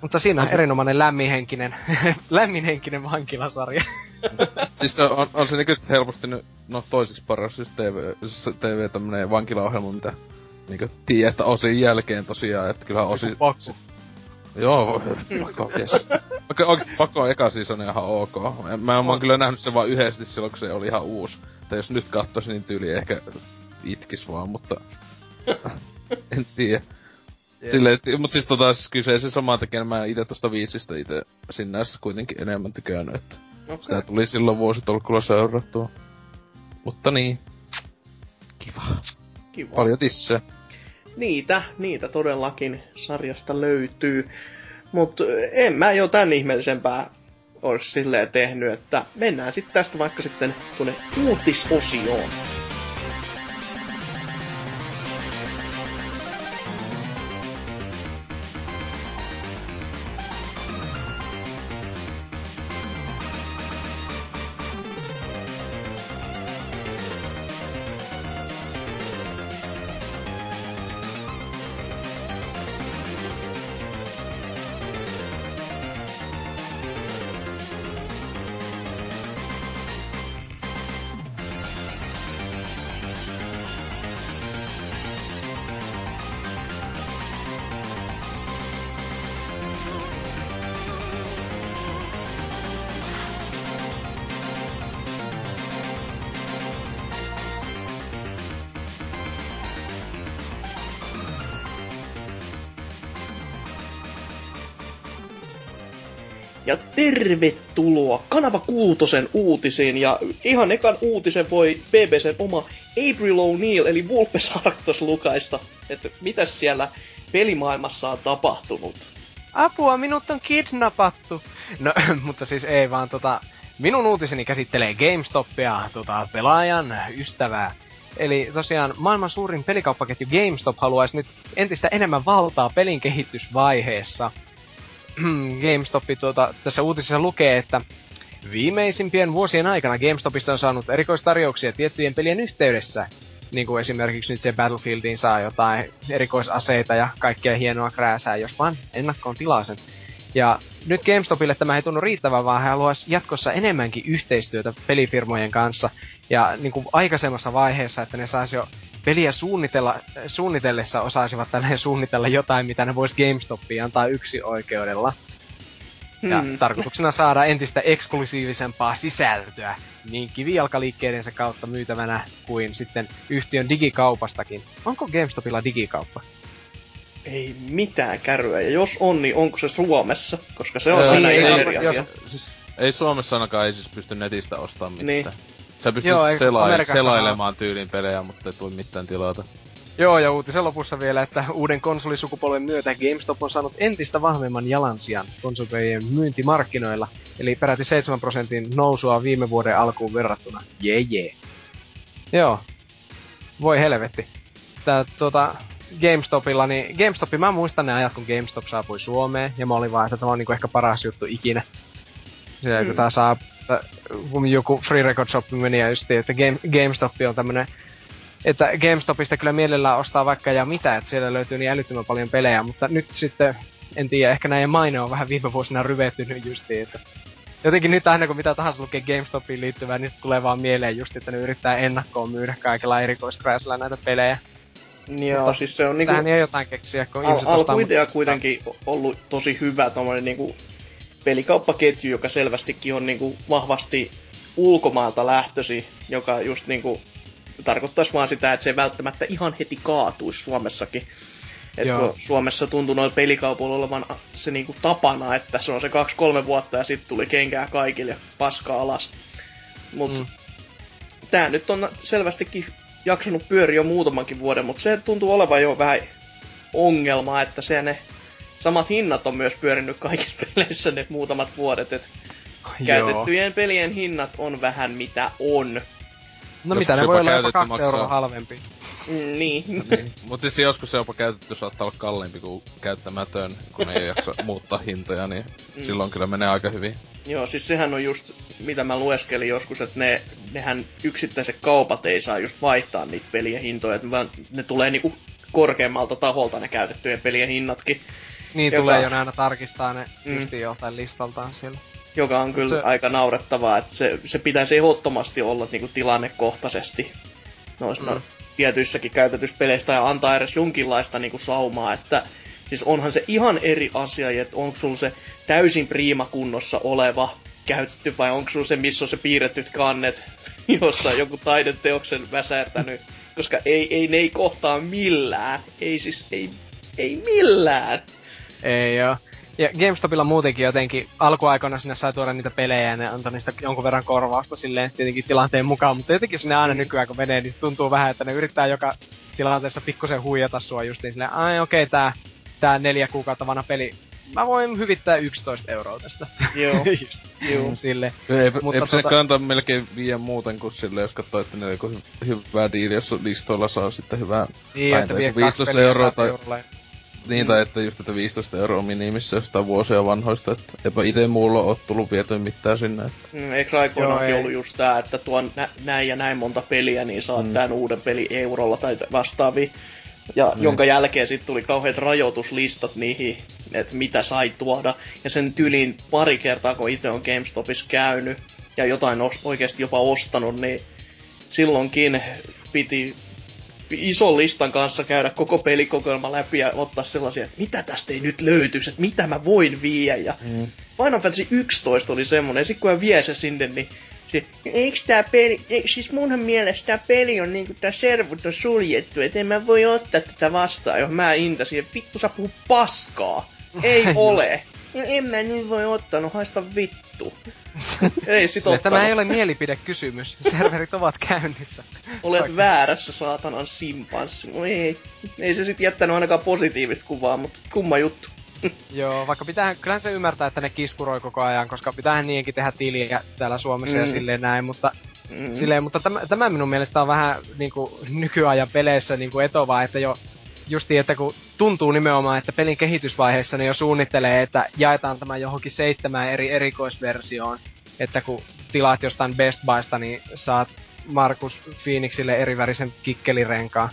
Mutta siinä on
On se-
erinomainen lämminhenkinen, lämminhenkinen vankilasarja.
Siis se on, on se niinku helposti nyt, no toiseksi paras just TV, siis TV tämmönen vankilaohjelma, mitä niinku tiedät, että osin jälkeen tosiaan, että kyllä osin...
Pakko.
Joo, pakko, yes. Okei, oikeesti pakko on eka season on ihan ok. Mä, oon
On.
kyllä nähnyt sen vaan yhdesti silloin, kun se oli ihan uusi. Tai jos nyt kattois, niin tyyli ehkä itkis vaan, mutta... en tiedä. Silleen, et, mut siis tota, siis se sama tekee, mä ite tosta viisistä ite sinne kuitenkin enemmän tykännyt, että
Okay.
sitä tuli silloin vuositolkulla seurattua. Mutta niin. Kiva.
Kiva.
Paljon tissejä.
Niitä, niitä todellakin sarjasta löytyy. Mutta en mä jo tän ihmeellisempää olisi silleen tehnyt, että mennään sitten tästä vaikka sitten tuonne uutisosioon. Tervetuloa Kanava Kuutosen uutisiin. Ja ihan ekan uutisen voi BBCn oma April O'Neil eli Vulpes Arctos lukaista, että mitä siellä pelimaailmassa on tapahtunut.
Apua, minut on kidnappattu. No, mutta siis ei vaan tota... Minun uutiseni käsittelee GameStopia, tota pelaajan ystävää. Eli tosiaan maailman suurin pelikauppaketju GameStop haluaisi nyt entistä enemmän valtaa pelin kehitysvaiheessa. GameStop tuota, tässä uutisessa lukee, että viimeisimpien vuosien aikana GameStopista on saanut erikoistarjouksia tiettyjen pelien yhteydessä. Niin kuin esimerkiksi nyt se Battlefieldiin saa jotain erikoisaseita ja kaikkea hienoa krääsää, jos vaan ennakkoon tilaa sen. Ja nyt GameStopille tämä ei tunnu riittävän, vaan he haluaisi jatkossa enemmänkin yhteistyötä pelifirmojen kanssa. Ja niin kuin aikaisemmassa vaiheessa, että ne saisi jo peliä suunnitella, suunnitellessa osaisivat tälleen suunnitella jotain, mitä ne vois GameStopiin antaa yksi oikeudella. Ja
Hmm.
tarkoituksena saada entistä eksklusiivisempaa sisältöä niin kivijalkaliikkeidensä kautta myytävänä kuin sitten yhtiön digikaupastakin. Onko GameStopilla digikauppa?
Ei mitään kärryä, ja jos on, niin onko se Suomessa? Koska se on
Öö,
aina
ei,
eri
jos-
asia.
Siis, ei Suomessa ainakaan ei siis pysty netistä ostamaan mitään.
Niin.
Sä pystyt
Joo, ei,
sela-
Amerikassa
selailemaan tyylin pelejä, mutta ei tule mitään tilata.
Joo, ja uutisen lopussa vielä, että uuden konsolisukupolven myötä GameStop on saanut entistä vahvemman jalansijan konsolipelien myyntimarkkinoilla, eli peräti 7 prosentin nousua viime vuoden alkuun verrattuna. Jee jee. Joo. Voi helvetti. Tää tota, GameStopilla, niin GameStopi, mä muistan ne ajat, kun GameStop saapui Suomeen, ja mä olin vaan, että tämä on niinku ehkä paras juttu ikinä. Se, kun
Mm.
tää saa, että kun joku Free Record Shop meni ja just, että Game, GameStop on tämmönen että GameStopista kyllä mielellään ostaa vaikka ja mitä, että siellä löytyy niin älyttömän paljon pelejä, mutta nyt sitten, en tiedä, ehkä näiden maine on vähän viime vuosina ryvettynyt justiin, että jotenkin nyt aina kun mitä tahansa lukee GameStopiin liittyvää, niin sitten tulee vaan mieleen just, että ne yrittää ennakkoon myydä kaikilla erikoiskrääsillä näitä pelejä.
Joo,
Mutta
siis se on niinku...
Tähän ei jotain keksiä, kun
Al-
ihmiset ostaa...
alkuidea kuitenkin ollut tosi hyvä tommonen niinku pelikauppaketju, joka selvästikin on niinku vahvasti ulkomailta lähtösi, joka just niinku tarkoittaisi vaan sitä, että se ei välttämättä ihan heti kaatuisi Suomessakin. Et
Joo.
kun Suomessa tuntuu noilla pelikaupoilla olevan se niinku tapana, että se on se kaksi-kolme vuotta ja sitten tuli kenkää kaikille ja paska alas. Mut
Mm.
mm. tää nyt on selvästikin jaksanut pyöriä jo muutamankin vuoden, mutta se tuntuu olevan jo vähän ongelma, että se ne samat hinnat on myös pyörinyt kaikissa peleissä ne muutamat vuodet, että
Joo.
käytettyjen pelien hinnat on vähän mitä on.
No
Joskus
mitä, ne voi olla jopa kaksi
maksaa-
euroa halvempi.
Mm, niin.
niin. Mutta siis joskus se jopa käytetty saattaa olla kalliimpi kuin käyttämätön, kun ei jaksa muuttaa hintoja, niin
Mm.
silloin kyllä menee aika hyvin.
Joo, siis sehän on just, mitä mä lueskelin joskus, että ne, nehän yksittäiset kaupat ei saa just vaihtaa niitä pelien hintoja, että vaan ne tulee niinku korkeammalta taholta ne käytettyjen pelien hinnatkin,
Niin
Joka-
tulee jo aina tarkistaa ne
Mm.
joltain listaltaan siellä.
joka on kyllä
Se-
aika naurettavaa, että se, se pitäisi ehdottomasti olla niinku tilannekohtaisesti noissa
Mm.
mm. tietyissäkin käytetyissä peleissä ja antaa edes jonkinlaista niinku saumaa, että siis onhan se ihan eri asia, että onko sulla se täysin priimakunnossa oleva käytetty vai onko sulla se, missä on se piirrettyt kannet, jossa on joku taideteoksen väsärtänyt koska ei, ei, ne ei kohtaa millään. Ei siis, ei, ei millään.
Ei joo. Ja GameStopilla muutenkin jotenkin alkuaikoina sinne sai tuoda niitä pelejä ja ne antoi niistä jonkun verran korvausta silleen tietenkin tilanteen mukaan, mutta jotenkin sinne aina nykyään kun menee, niin tuntuu vähän, että ne yrittää joka tilanteessa pikkusen huijata sua just niin silleen, ai okei okay, tää, tää neljä kuukautta vanha peli mä voin hyvittää 11 euroa tästä.
Joo.
Joo. Sille.
Ei, mutta ei tota... kannata melkein viiä muuten kuin sille, jos katsoo, että ne joku hy- hyvää diili, jos listoilla saa sitten hyvää
niin, että
15 euroa tai... Eurolle. Niin, tai että just että 15 euroa minimissä jostain vuosia vanhoista, että eipä ite muulla ole tullut viety mitään sinne. Että...
Mm, eikö aikoinaankin ollut just tää, että tuon nä- näin ja näin monta peliä, niin saat mm. tän uuden peli eurolla tai vastaavia. Ja mm. jonka jälkeen sitten tuli kauheat rajoituslistat niihin, että mitä sai tuoda. Ja sen tylin pari kertaa, kun itse on GameStopissa käynyt ja jotain os- oikeasti jopa ostanut, niin silloinkin piti ison listan kanssa käydä koko pelikokoelma läpi ja ottaa sellaisia, että mitä tästä ei nyt löytyisi, että mitä mä voin viedä. Ja mm. Final Fantasy 11 oli semmonen, ja sit kun mä vie se sinne, niin se, eikö tää peli, eik, siis munhan mielestä tää peli on niinku, tää servut on suljettu, et en mä voi ottaa tätä vastaan, jos mä intäsin, että vittu sä puhut paskaa. Ei ole. Ja en mä nyt voi ottaa, no haista vittu. Ei sit Sille,
Tämä ei ole mielipidekysymys. Serverit ovat käynnissä.
Olet Vaikka. väärässä, saatanan simpanssi. No ei. Ei se sit jättänyt ainakaan positiivista kuvaa, mutta kumma juttu.
Joo, vaikka pitää, kyllähän se ymmärtää, että ne kiskuroi koko ajan, koska pitää niinkin tehdä tiliä täällä Suomessa mm. ja silleen näin, mutta Mm. Silleen, mutta tämä, tämä minun mielestä on vähän niinku, nykyajan peleissä niinku etovaa, että jo justi, että kun tuntuu nimenomaan, että pelin kehitysvaiheessa ne jo suunnittelee, että jaetaan tämä johonkin seitsemään eri erikoisversioon, että kun tilaat jostain Best Buysta, niin saat Markus Phoenixille erivärisen kikkelirenkaan.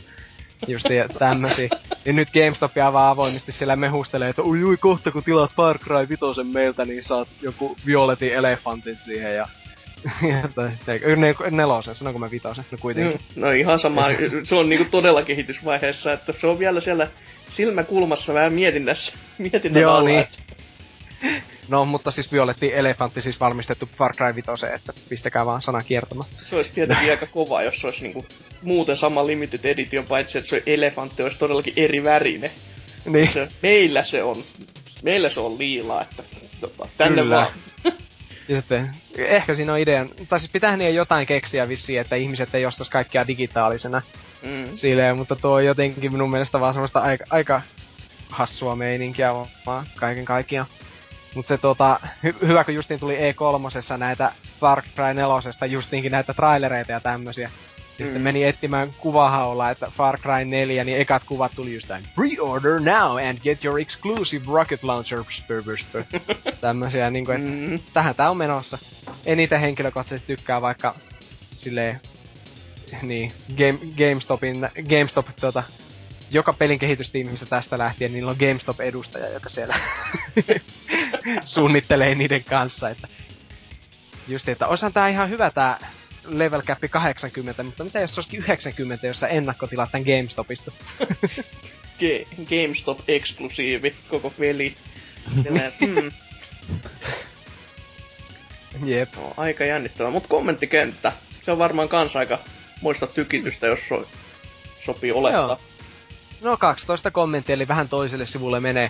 Justi tämmösi. Ja nyt GameStop vaan avoimesti siellä mehustelee, että ui ui kohta kun tilaat Far Cry 5 meiltä, niin saat joku violetin elefantin siihen ja nelosen, sanonko mä vitosen? No kuitenkin.
No, no ihan sama, se on niinku todella kehitysvaiheessa, että se on vielä siellä silmäkulmassa vähän mietinnässä, mietinnän Joo, alla, niin.
No, mutta siis Violetti Elefantti siis valmistettu Far Cry 5, että pistäkää vaan sana kiertämään.
Se olisi tietenkin aika kova, jos se olisi niinku muuten sama limited edition, paitsi että se elefantti olisi todellakin eri värine. Niin. Se, meillä se on, meillä se on liila, että tota, tänne Kyllä. vaan.
Ja sitten, ehkä siinä on idean, tai siis pitää niin jotain keksiä vissiin, että ihmiset ei ostaisi kaikkea digitaalisena. Mm. Silleen, mutta tuo on jotenkin minun mielestä vaan semmoista aika, aika hassua meininkiä vaan kaiken kaikkiaan. Mut se tota, hy- hyvä kun justiin tuli E3 näitä Far Cry 4 justiinkin näitä trailereita ja tämmösiä. Ja mm. sitten meni etsimään kuvahaulla, että Far Cry 4, niin ekat kuvat tuli just näin. Pre-order now and get your exclusive rocket launcher. Tämmösiä niinku, että mm. tähän tää on menossa. Eniten henkilökohtaisesti tykkää vaikka silleen, niin, Game, GameStopin, GameStop tota, joka pelin kehitystiimissä tästä lähtien, niillä on GameStop-edustaja, joka siellä suunnittelee niiden kanssa, että just, että osan tää ihan hyvä tää level cap 80, mutta mitä jos se olisikin 90, jos sä ennakkotilaat tän GameStopista?
Ge- GameStop-eksklusiivi, koko peli. hmm.
Jep.
No, aika jännittävä, mutta kommenttikenttä. Se on varmaan kans aika muista tykitystä, jos so- sopii olettaa. Joo.
No 12 kommenttia, eli vähän toiselle sivulle menee.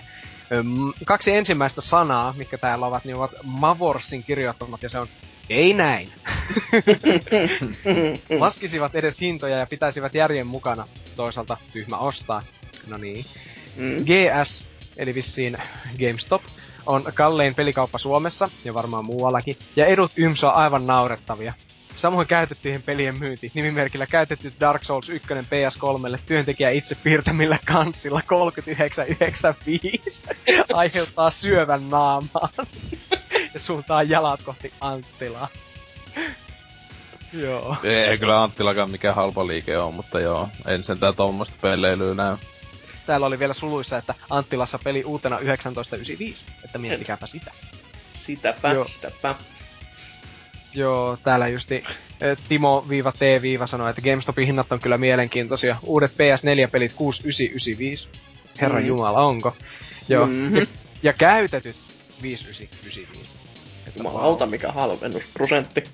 Kaksi ensimmäistä sanaa, mikä täällä ovat, niin ovat Mavorsin kirjoittamat, ja se on ei näin. Laskisivat edes hintoja ja pitäisivät järjen mukana. Toisaalta tyhmä ostaa. No niin. Mm. GS, eli vissiin GameStop, on kallein pelikauppa Suomessa ja varmaan muuallakin. Ja edut YMS on aivan naurettavia. Samoin käytettyihin pelien myynti. Nimimerkillä käytetty Dark Souls 1 PS3 työntekijä itse piirtämillä kanssilla 3995 aiheuttaa syövän naamaan ja suuntaa jalat kohti Anttilaa. joo.
Ei kyllä Anttilakaan mikä halpa liike on, mutta joo, en sentään tommoista peleilyä näy.
Täällä oli vielä suluissa, että Anttilassa peli uutena 1995, että miettikääpä sitä.
Sitäpä, joo. sitäpä.
Joo, täällä justi Timo-T- sanoi, että GameStopin hinnat on kyllä mielenkiintoisia. Uudet PS4-pelit 6995. Herra mm. Jumala, onko? Joo. Mm-hmm. Ja, ja käytetyt 5995.
Jumalauta, mikä halvennusprosentti.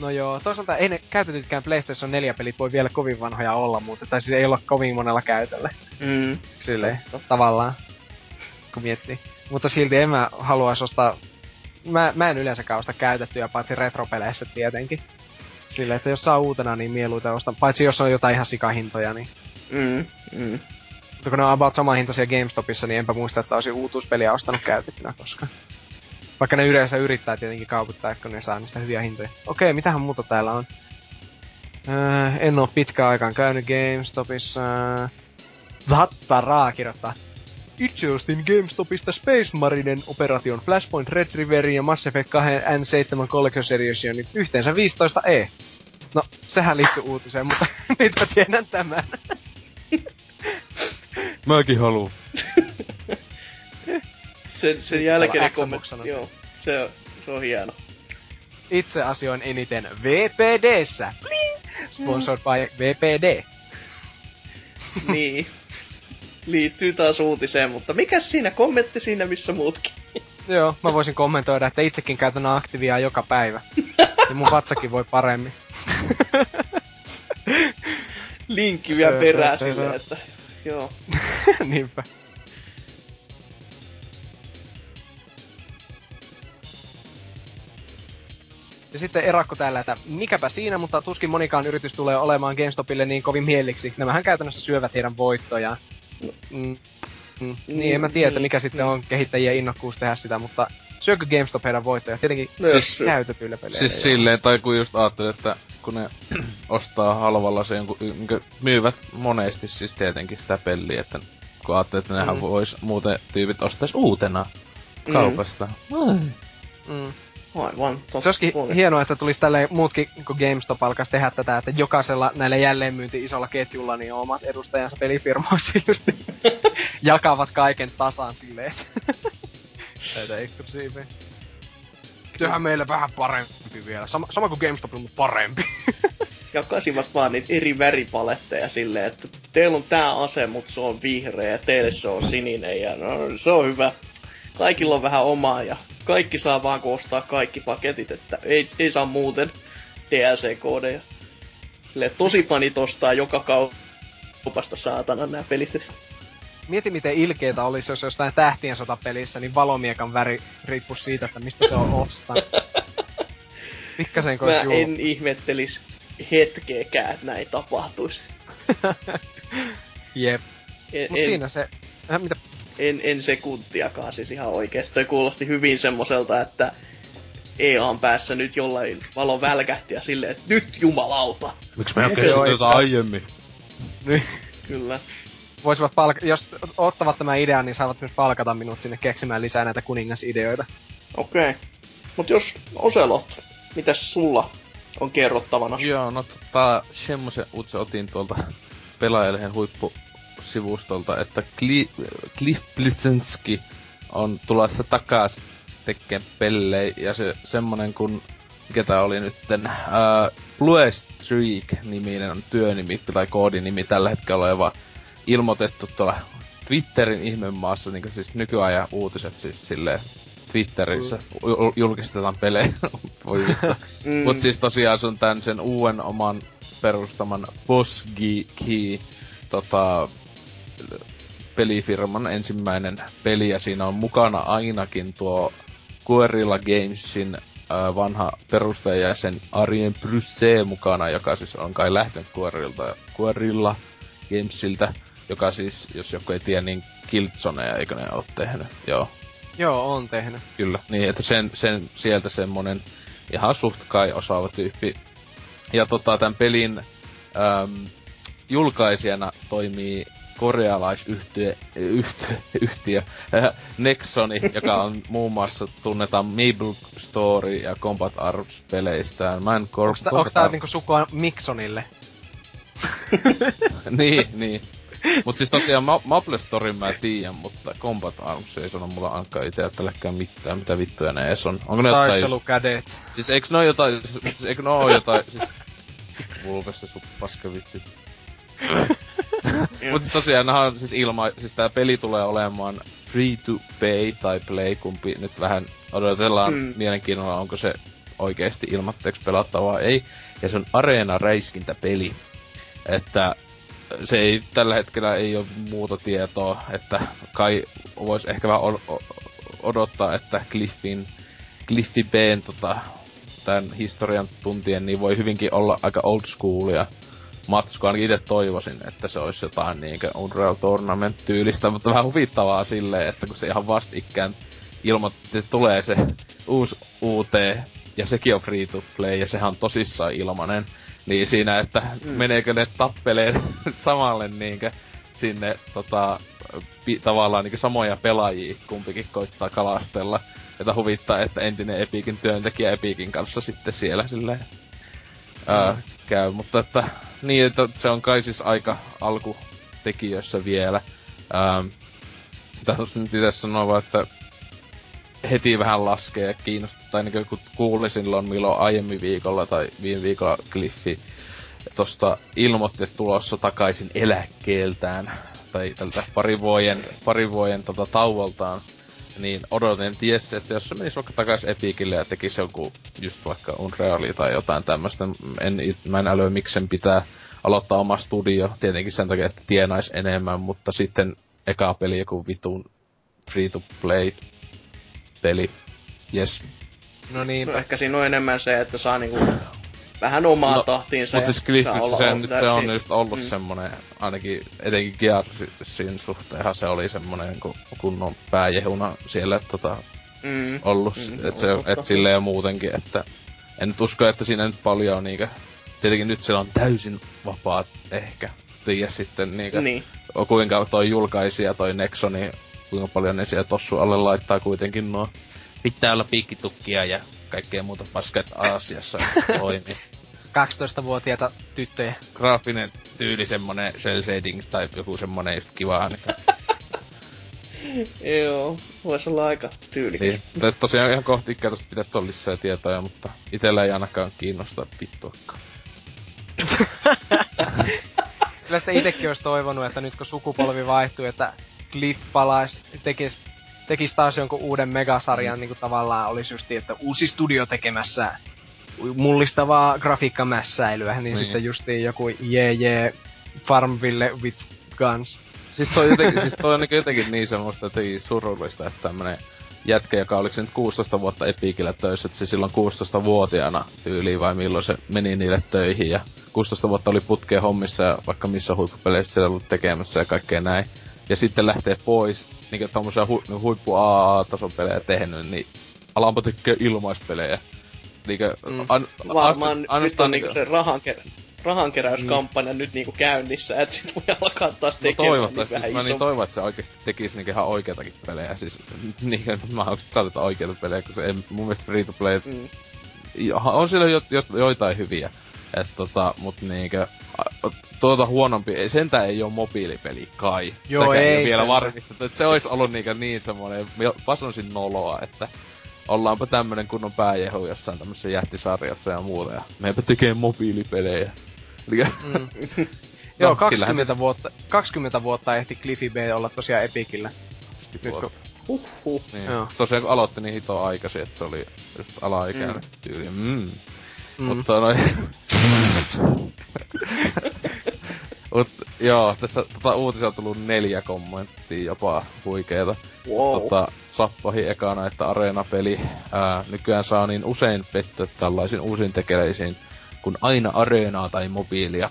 No joo, toisaalta ei ne käytetytkään PlayStation 4 pelit voi vielä kovin vanhoja olla, mutta tai siis ei olla kovin monella käytöllä.
Mm.
Silleen,
Totta.
tavallaan, kun miettii. Mutta silti en mä haluais ostaa, mä, mä en yleensäkään osta käytettyjä, paitsi retropeleissä tietenkin. Silleen, että jos saa uutena, niin mieluiten ostan. Paitsi jos on jotain ihan sikahintoja, niin
Mm. Mm.
mutta kun ne on about saman hintaisia GameStopissa, niin enpä muista, että olisin uutuuspeliä ostanut käytettynä koskaan. Vaikka ne yleensä yrittää tietenkin kaupittaa, kun ne saa niistä hyviä hintoja. Okei, mitähän muuta täällä on? Öö, en oo pitkään aikaan käynyt GameStopissa. Vattaraa kirjoittaa. Itse ostin GameStopista Space Marinen Operation Flashpoint Retrieverin ja Mass Effect 2 N7 Collector's Editionin yhteensä 15 E. No, sehän liittyy uutiseen, mutta nyt mä tiedän tämän.
Mäkin haluun.
Sen, sen jälkeinen
Xbox
kommentti, joo, se on, se on hieno.
Itse asioin eniten VPDssä. Sponsored by VPD.
niin. Liittyy taas uutiseen, mutta mikä siinä kommentti siinä, missä muutkin?
Joo, mä voisin kommentoida, että itsekin käytän aktiivia joka päivä. Niin mun vatsakin voi paremmin.
Linkki vielä perään silleen,
öö.
että joo.
Niinpä. Ja sitten erakko täällä, että mikäpä siinä, mutta tuskin monikaan yritys tulee olemaan GameStopille niin kovin mieliksi. Nämähän käytännössä syövät heidän voittojaan. Mm. Mm. Niin, en mä tiedä, että
niin,
mikä sitten
niin.
on kehittäjien innokkuus tehdä sitä, mutta syökö GameStop heidän voittoja? Tietenkin
No jos-
käytetyillä peleillä.
Siis
joo.
silleen, tai kun just ajattelin, että kun ne ostaa halvalla se jonkun, niinkö myyvät monesti siis tietenkin sitä peliä, että kun ajattelin, että nehän
Mm.
mm. vois muuten tyypit ostais uutena
Mm.
kaupasta. Mm.
Mm.
Aivan, totta.
Se olisikin
puoli.
hienoa, että tulisi tälleen muutkin, kun GameStop alkaisi tehdä tätä, että jokaisella näillä jälleenmyynti isolla ketjulla niin on omat edustajansa pelifirmoissa just jakavat kaiken tasan silleen, näitä eksklusiiveja. Tehdään meille vähän parempi vielä. Sama, sama kuin GameStop, mutta parempi.
Jakaisivat vaan niitä eri väripaletteja silleen, että teillä on tää ase, mutta se on vihreä ja teille se on sininen ja no, se on hyvä. Kaikilla on vähän omaa ja kaikki saa vaan kun ostaa kaikki paketit, että ei, ei saa muuten DLC-koodeja. Silleen, tosi fanit ostaa joka kaupasta saatana nämä pelit.
Mieti miten ilkeitä olisi, jos jostain tähtien sotapelissä, niin valomiekan väri riippuisi siitä, että mistä se on ostanut. Pikkasen
Mä
julma.
en ihmettelis hetkeäkään, että näin tapahtuisi.
Jep.
En,
Mut
en,
siinä se... Äh, mitä?
En, en sekuntiakaan siis ihan oikeesti. Toi kuulosti hyvin semmoselta, että EAN päässä nyt jollain valo välkähti ja silleen, että nyt jumalauta.
Miksi me ei kestänyt tätä aiemmin?
Niin.
Kyllä.
voisivat palk- jos ottavat tämän idean, niin saavat myös palkata minut sinne keksimään lisää näitä kuningasideoita.
Okei. Okay. Mut jos Oselot, mitäs sulla on kerrottavana?
Joo, no tota, semmosen uutisen otin tuolta pelaajalehen huippusivustolta, että Cli- Cliff Bleszinski on tulossa takas tekemään pellei, ja se semmonen kun, tää oli nytten, ää, Blue Streak-niminen on työnimi tai koodinimi tällä hetkellä oleva ilmoitettu tuolla Twitterin ihmemaassa, niinku siis nykyajan uutiset siis silleen Twitterissä mm. julkistetaan pelejä. Voi.
Mm,
Mut siis tosiaan se on tän sen uuden oman perustaman Boss Key tota, pelifirman ensimmäinen peli ja siinä on mukana ainakin tuo Guerrilla Gamesin äh, vanha perustajajäsen Arjen Brysse mukana, joka siis on kai lähtenyt Guerrilta, Guerrilla Gamesiltä, joka siis, jos joku ei tiedä, niin Killzoneja eikö ne oo tehnyt, joo.
Joo, on tehnyt.
Kyllä, niin että sen, sen sieltä semmonen ihan suht kai osaava tyyppi. Ja tota, tämän pelin äm, julkaisijana toimii korealaisyhtiö yhtiö, yhtiö äh, Nexoni, joka on muun muassa tunnetaan Maple Story ja Combat Arms peleistään. Mä en kor-
Onks, tää, onks tää niinku sukua Miksonille?
niin, niin. Mut siis tosiaan Ma- Maple Storyn mä tiedän, mutta Combat Arms ei sano mulla ainakaan itse tälläkään mitään, mitä vittuja ne edes on. Onko ne jotain...
Taistelukädet.
Siis eikö ne oo jotain, siis, siis eikö ne oo jotain, siis... Vulpessa sun paskavitsit. Mut siis tosiaan siis ilma, siis tää peli tulee olemaan free to pay tai play, kumpi nyt vähän odotellaan
Mm.
mielenkiinnolla, onko se oikeesti ilmatteeksi pelattavaa, ei. Ja se on areena-räiskintäpeli. Että se ei tällä hetkellä ei ole muuta tietoa, että kai voisi ehkä vähän odottaa, että Cliffin, Cliffi B:n tota, tämän historian tuntien, niin voi hyvinkin olla aika old schoolia matsku. Ainakin itse toivoisin, että se olisi jotain niinkö Unreal Tournament-tyylistä, mutta vähän huvittavaa silleen, että kun se ihan vastikään ilmoitti, että tulee se uusi UT, ja sekin on free to play, ja sehän on tosissaan ilmanen. Niin siinä, että mm. meneekö ne tappeleen samalle niinkö sinne tota, pi, tavallaan niinkö samoja pelaajia kumpikin koittaa kalastella. Että huvittaa, että entinen Epikin työntekijä Epikin kanssa sitten siellä silleen mm. ää, käy. Mutta että niin, että se on kai siis aika alkutekijöissä vielä. Ähm, tässä nyt itse sanoa että heti vähän laskee ja kiinnostaa, tai niin kun kuulin silloin milloin aiemmin viikolla tai viime viikolla Cliffi tosta ilmoitti, että tulossa takaisin eläkkeeltään, tai tältä pari vuoden, pari vuoden tota, tauoltaan, niin odotin, ties, että jos se menisi vaikka takaisin Epicille ja tekisi joku just vaikka Unreali tai jotain tämmöistä, en, mä en älyä miksen pitää aloittaa oma studio, tietenkin sen takia, että tienais enemmän, mutta sitten eka peli joku vitun free to play peli. Yes.
No niin, no ehkä siinä on enemmän se, että saa niinku vähän omaa no, tahtiinsa.
Mutta siis Cliffissä se, nyt se on just ollut mm. semmonen, ainakin etenkin Gearsin suhteenhan se oli semmonen kun, kunnon pääjehuna siellä tota, mm. ollut. Mm, et, se, et silleen ja muutenkin, että en nyt usko, että siinä nyt paljon on niinkö, tietenkin nyt siellä on täysin vapaat ehkä. Tiedä sitten niinkö, niin. kuinka toi julkaisija, toi Nexoni, kuinka paljon ne siellä tossu alle laittaa kuitenkin nuo. Pitää olla piikkitukkia ja kaikkea muuta paskat Aasiassa toimii.
12-vuotiaita tyttöjä.
Graafinen tyyli semmonen cel shading tai joku semmonen just kiva niin.
Joo, voisi olla aika tyylikäs. Niin,
tosiaan ihan kohti ikää tosta pitäisi olla lisää tietoja, mutta itellä ei ainakaan kiinnosta vittuakaan.
Kyllä sitä itekin olisi toivonut, että nyt kun sukupolvi vaihtuu, että Cliff palais, tekis, tekis taas jonkun uuden megasarjan, niin kuin tavallaan olisi just, että uusi studio tekemässä mullistavaa grafiikkamässäilyä, niin, niin. sitten justiin joku jee jee Farmville with guns.
Siis toi, jotenkin, siis toi on niin jotenkin niin semmoista jotenkin surullista, että tämmönen jätkä, joka oliko se nyt 16 vuotta Epikillä töissä, että se silloin 16-vuotiaana tyyliin vai milloin se meni niille töihin ja 16 vuotta oli putkeen hommissa ja vaikka missä huippupeleissä siellä ollut tekemässä ja kaikkea näin. Ja sitten lähtee pois, niinku tommosia hu, niinku huippu AA-tason pelejä tehnyt, niin alanpa tekee ilmaispelejä. Niinkö,
mm. an, Varmaan ast, nyt on niinku se rahanke, rahankeräyskampanja mm. nyt niinku käynnissä, että sit voi alkaa taas no tekemään no toivottavasti, niin
siis mä niin toivon, että se oikeesti tekisi niinku ihan oikeitakin pelejä, siis niinkö mä haluaisin saada oikeita pelejä, kun se ei, mun mielestä free to play, mm. on siellä jo, jo, joitain hyviä, että tota, mut niinkö, tuota huonompi, sentään ei oo mobiilipeli kai.
Joo, ei, ei
vielä varmistettu, että se olisi ollut niinkö niin semmonen, pasonsin noloa, että ollaanpa tämmönen kunnon pääjehu jossain tämmössä jättisarjassa ja muuta, ja meipä tekee mobiilipelejä. Eli mm.
Joo, 20 vuotta, 20 vuotta ehti Cliffy B olla tosiaan Epikillä.
Nyt kun... Huhhuh. Niin. Joo. Tosiaan kun aloitti niin hito aikaisin, että se oli just alaikäinen mm. tyyli. Mm. Mm. Mutta noin... Mut joo, tässä tota uutisia on tullut neljä kommenttia jopa huikeeta. Wow. Tota, Sappahi ekana, että Areena-peli ää, nykyään saa niin usein pettyä tällaisiin uusiin tekeleisiin, kun aina Areenaa tai mobiilia.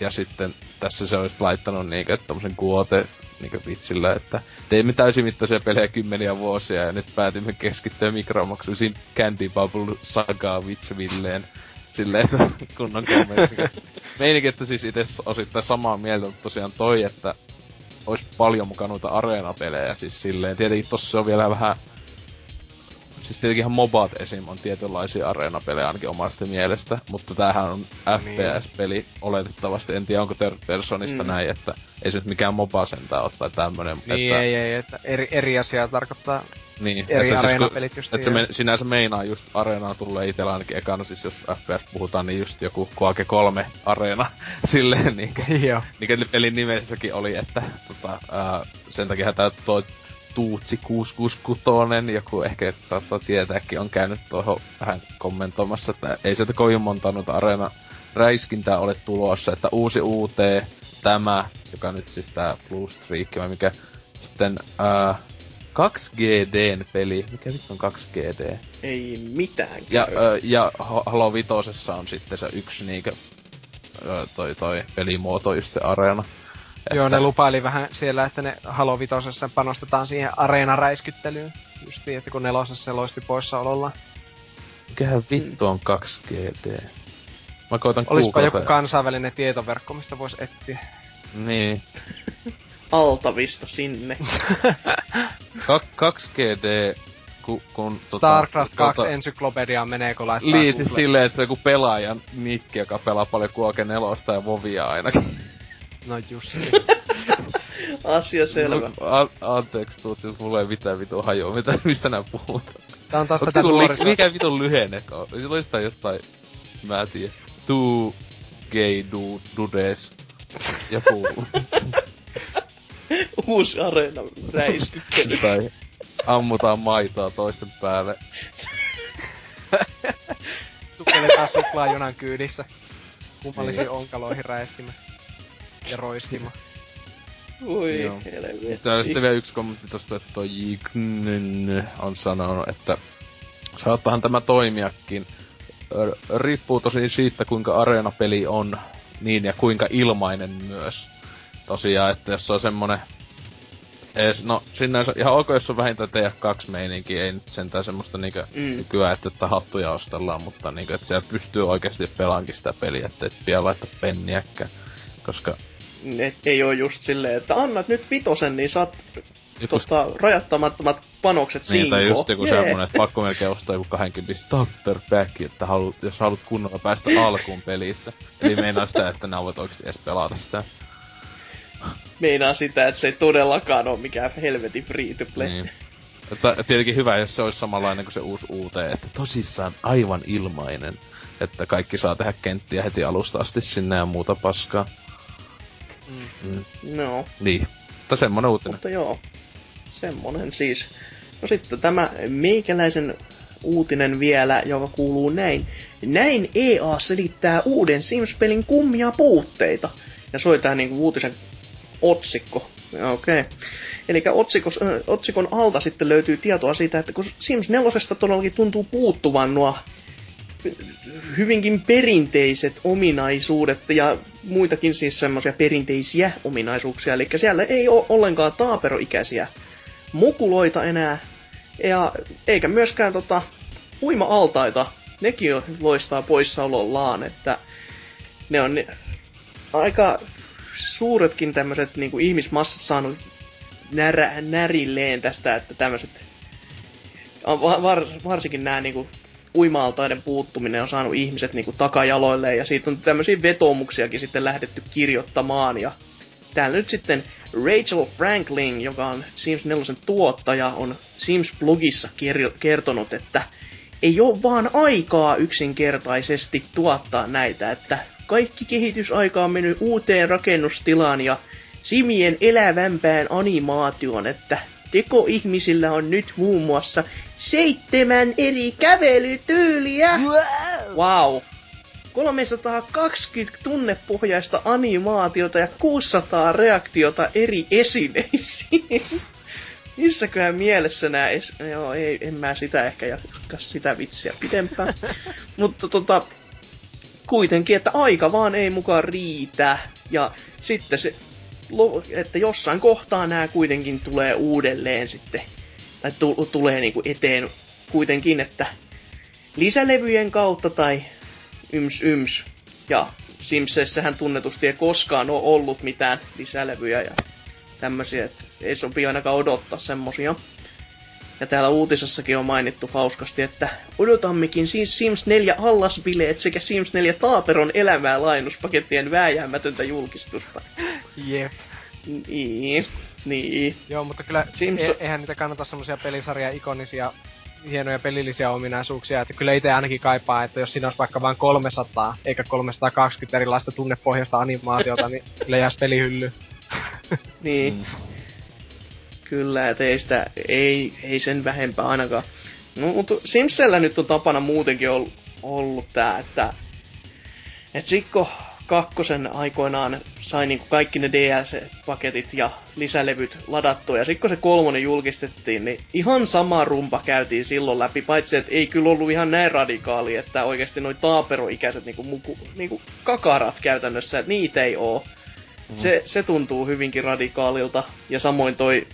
Ja sitten tässä se olisi laittanut niinkö tommosen kuote niinkö vitsillä, että teimme täysimittaisia pelejä kymmeniä vuosia ja nyt päätimme keskittyä mikromaksuisiin Candy Bubble Saga vitsvilleen silleen, että kunnon. Meininki, että siis itse osittain samaa mieltä, mutta tosiaan toi, että olisi paljon mukaan noita areenapelejä, siis silleen, tietenkin tossa on vielä vähän siis tietenkin ihan MOBAt esim. on tietynlaisia areenapelejä ainakin omasta mielestä, mutta tämähän on FPS-peli niin. oletettavasti, en tiedä onko third personista mm. näin, että ei se nyt mikään MOBA sentään ole tai tämmönen.
Niin
että...
ei, ei, että eri, eri asiaa tarkoittaa
niin,
eri
että
areenapelit just.
Että se me, sinänsä meinaa just areenaan tulee itellä ainakin ekana, siis jos FPS puhutaan, niin just joku Quake 3 areena silleen niinkö. Joo. Niinkö pelin nimessäkin oli, että tota, ää, sen takia tää toi Tuutsi 666, joku ehkä saattaa tietääkin, on käynyt tuohon vähän kommentoimassa, että ei sieltä kovin monta noita areena räiskintää ole tulossa, että uusi UT, tämä, joka nyt siis tää Blue Streak, mikä sitten uh, 2GDn peli. Mikä vittu on 2GD?
Ei mitään
Ja, ö, ja Halo Vitosessa on sitten se yksi niinkö ö, toi, toi pelimuoto, just se areena.
Joo, ne lupaili vähän siellä, että ne Halo Vitosessa panostetaan siihen areenaräiskyttelyyn. Justiin, että kun nelosessa se loisti poissaolollaan.
Mikähän vittu on 2GD? Mä koitan
Olispa joku kansainvälinen tietoverkko, mistä voisi etsiä.
Niin.
Altavista sinne.
Ka- 2GD, ku, kun...
Starcraft 2
tota,
encyklopediaan menee, kun laittaa
Niin, siis silleen, että se on joku pelaajan nikki, joka pelaa paljon Kuoke nelosta ja Vovia ainakin.
No just
Asia selvä.
No, a- anteeksi, tuut, siis mulla ei mitään vitun hajua, mitä, mistä nää puhutaan.
Tää on taas
Onks
tätä
joku li-
nuoriso...
mikä vitun lyhenne? Sillä jostain jostain, mä en tiedä. Two gay du, dudes. Joku,
Uusi areena räiskyttely.
tai ammutaan maitoa toisten päälle.
Sukelletaan suklaajunan kyydissä. Kummallisiin onkaloihin räiskimä. Ja roiskima.
Oi
Joo.
helvetti.
Se on sitten vielä yksi kommentti tosta, että toi Jiknen on sanonut, että saattahan tämä toimiakin. R- riippuu tosi siitä, kuinka areenapeli on niin ja kuinka ilmainen myös. Tosiaan, että jos se on semmonen ees, no sinänsä ihan ok, jos on vähintään TF2 meininki, ei nyt sentään semmoista niinkö
Mm.
nykyään, että, että hattuja ostellaan, mutta niinkö, että siellä pystyy oikeasti pelaankin sitä peliä, että et vielä laittaa penniäkään. Koska
Et ei oo just silleen, että annat nyt vitosen, niin saat
joku
tota, rajattamattomat panokset
Niin, tai
sinkoon.
just joku
Jee.
semmonen, että pakko melkein ostaa joku 20 starter pack, että haluat, jos haluat kunnolla päästä alkuun pelissä. Eli meinaa sitä, että nää voit oikeesti edes pelata sitä.
Meinaa sitä, että se ei todellakaan ole mikään helvetin free to play.
Niin. Että tietenkin hyvä, jos se olisi samanlainen kuin se uusi UT, että tosissaan aivan ilmainen. Että kaikki saa tehdä kenttiä heti alusta asti sinne ja muuta paskaa.
Mm.
Mm.
No,
Niin. Mutta semmonen uutinen.
mutta joo. Semmonen siis. No sitten tämä meikäläisen uutinen vielä, joka kuuluu näin. Näin EA selittää uuden Sims-pelin kummia puutteita. Ja soi tää niinku uutisen otsikko. Okei. Okay. Eli otsikon alta sitten löytyy tietoa siitä, että kun Sims 4 todellakin tuntuu puuttuvan nuo hyvinkin perinteiset ominaisuudet ja muitakin siis semmoisia perinteisiä ominaisuuksia. Eli siellä ei ole ollenkaan taaperoikäisiä mukuloita enää, ja eikä myöskään tota, uima-altaita. Nekin loistaa poissaolollaan, että ne on aika suuretkin tämmöiset niinku ihmismassat saanut närä, närilleen tästä, että tämmöiset var, varsinkin nämä niinku uima-altaiden puuttuminen on saanut ihmiset niinku takajaloilleen ja siitä on tämmöisiä vetoomuksiakin sitten lähdetty kirjoittamaan ja täällä nyt sitten Rachel Franklin, joka on Sims 4 tuottaja, on Sims-blogissa ker- kertonut, että ei ole vaan aikaa yksinkertaisesti tuottaa näitä, että kaikki kehitysaika on mennyt uuteen rakennustilaan ja simien elävämpään animaation, että tekoihmisillä on nyt muun muassa seitsemän eri kävelytyyliä. Wow. 320 tunnepohjaista animaatiota ja 600 reaktiota eri esineisiin. Missäköhän mielessä nää es... Joo, ei, en mä sitä ehkä jatka sitä vitsiä pidempään. Mutta tota, kuitenkin, että aika vaan ei mukaan riitä. Ja sitten se, että jossain kohtaa nämä kuitenkin tulee uudelleen sitten, tai tu- tulee niinku eteen kuitenkin, että lisälevyjen kautta tai yms yms. Ja Simsessähän tunnetusti ei koskaan ole ollut mitään lisälevyjä ja tämmösiä, että ei sopi ainakaan odottaa semmosia. Ja täällä uutisessakin on mainittu hauskasti, että odotammekin siis Sims 4 allasbileet sekä Sims 4 Taaperon elämää laajennuspakettien vääjäämätöntä julkistusta.
Jep.
Niin, niin.
Joo, mutta kyllä
Sims-
e- eihän niitä kannata semmosia pelisarjan ikonisia hienoja pelillisiä ominaisuuksia, että kyllä itse ainakin kaipaa, että jos siinä olisi vaikka vain 300 eikä 320 erilaista tunnepohjaista animaatiota, niin kyllä jäisi pelihylly.
Niin.
Mm.
Kyllä, et ei ei, ei sen vähempää ainakaan. No, mutta Simsellä nyt on tapana muutenkin ollut, ollut tää, että et Sikko kakkosen aikoinaan sai niinku kaikki ne DLC-paketit ja lisälevyt ladattua. Ja sitten kun se kolmonen julkistettiin, niin ihan sama rumpa käytiin silloin läpi. Paitsi, että ei kyllä ollut ihan näin radikaali, että oikeasti noi taaperoikäiset niinku, muku, niinku kakarat käytännössä, että niitä ei oo. Mm. Se, se tuntuu hyvinkin radikaalilta. Ja samoin toi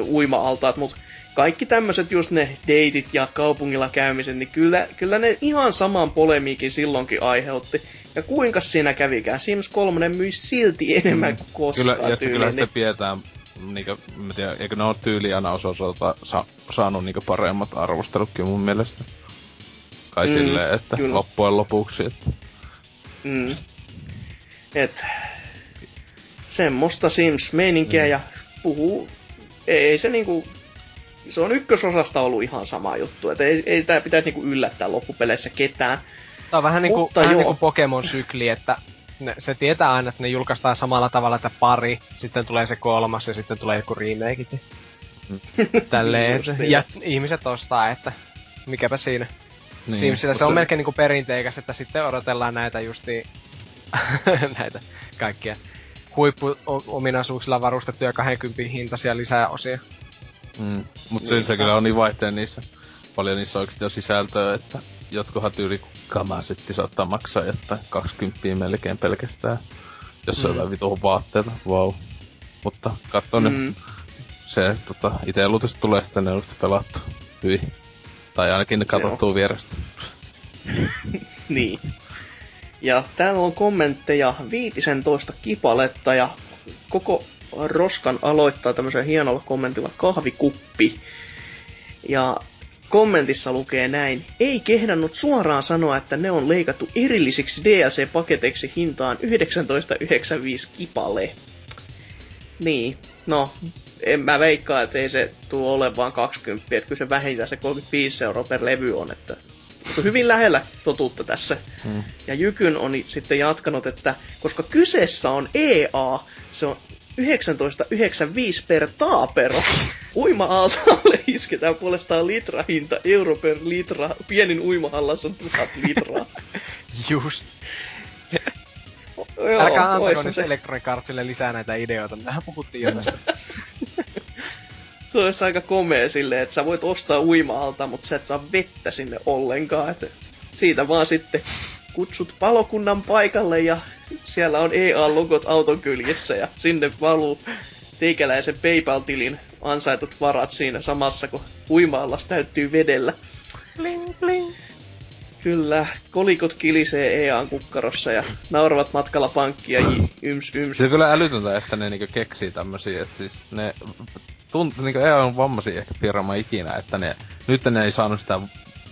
uima-altaat, mutta kaikki tämmöiset just ne deitit ja kaupungilla käymiset, niin kyllä, kyllä ne ihan saman polemiikin silloinkin aiheutti. Ja kuinka siinä kävikään? Sims 3 myi silti enemmän mm. kuin koskaan
Kyllä, ja
tyyliin,
kyllä
niin-
sitä pidetään, niinkö, mä tiedän, eikö ne oo tyyli aina osalta sa, saanut niinkö paremmat arvostelutkin mun mielestä. Kai
Mm,
mm, silleen, että
kyllä.
loppujen lopuksi, että
Mm. Et, semmoista Sims-meininkiä mm. ja puhuu, ei, se niinku, se on ykkösosasta ollut ihan sama juttu, että ei, ei tää pitäisi niinku yllättää loppupeleissä ketään.
Tää on vähän niinku,
Mutta
vähän
joo.
niinku Pokemon-sykli, että ne, se tietää aina, että ne julkaistaan samalla tavalla, että pari, sitten tulee se kolmas ja sitten tulee joku remakeit. ja Tälleen, että,
Justiin.
ja ihmiset ostaa, että mikäpä siinä.
Niin,
Niin, Simsillä se on
se-
melkein niinku perinteikäs, että sitten odotellaan näitä justi näitä kaikkia huippuominaisuuksilla varustettuja 20 hintaisia lisäosia.
Mm. Mut
Niin.
sen se kyllä on niin vaihteen niissä. Paljon niissä oikeesti on sisältöä, että jotkuhan tyyli kamasetti saattaa maksaa jotain 20 melkein pelkästään. Jos on
Mm.
jotain vitu vaatteita, wow. Mutta katso mm.
Mm.
se tota, ite luultavasti tulee sitten ne pelattu hyvin. Tai ainakin katsottua vierestä.
Niin. Ja täällä on kommentteja 15 kipaletta ja koko roskan aloittaa tämmöisellä hienolla kommentilla kahvikuppi. Ja kommentissa lukee näin. Ei kehdannut suoraan sanoa, että ne on leikattu erillisiksi DLC-paketeiksi hintaan 19,95 kipale. Niin, no, en mä veikkaa, että ei se tule ole vaan 20, että kyllä se vähintään se 35 euroa per levy on, että hyvin lähellä totuutta tässä.
Mm.
Ja Jykyn on sitten jatkanut, että koska kyseessä on EA, se on 19,95 per taapero. Uima-aaltaalle isketään puolestaan litrahinta, euro per litra. Pienin uimahallassa on tuhat litraa.
Just.
Joo,
Älkää antako nyt
se,
Electronic Artsille lisää näitä ideoita. Mehän puhuttiin jo tästä.
se olisi aika komea silleen, että sä voit ostaa uima-alta, mutta sä et saa vettä sinne ollenkaan. Että siitä vaan sitten kutsut palokunnan paikalle ja siellä on EA-logot auton kyljessä ja sinne valuu teikäläisen PayPal-tilin ansaitut varat siinä samassa, kun uima täyttyy vedellä.
bling, bling.
Kyllä, kolikot kilisee EAN kukkarossa ja nauravat matkalla pankkia j- yms yms.
Se on kyllä älytöntä, että ne niinku keksii tämmösiä, että siis ne tunt, niinku EA on vammaisia ehkä firma ikinä, että ne, nyt ne ei saanut sitä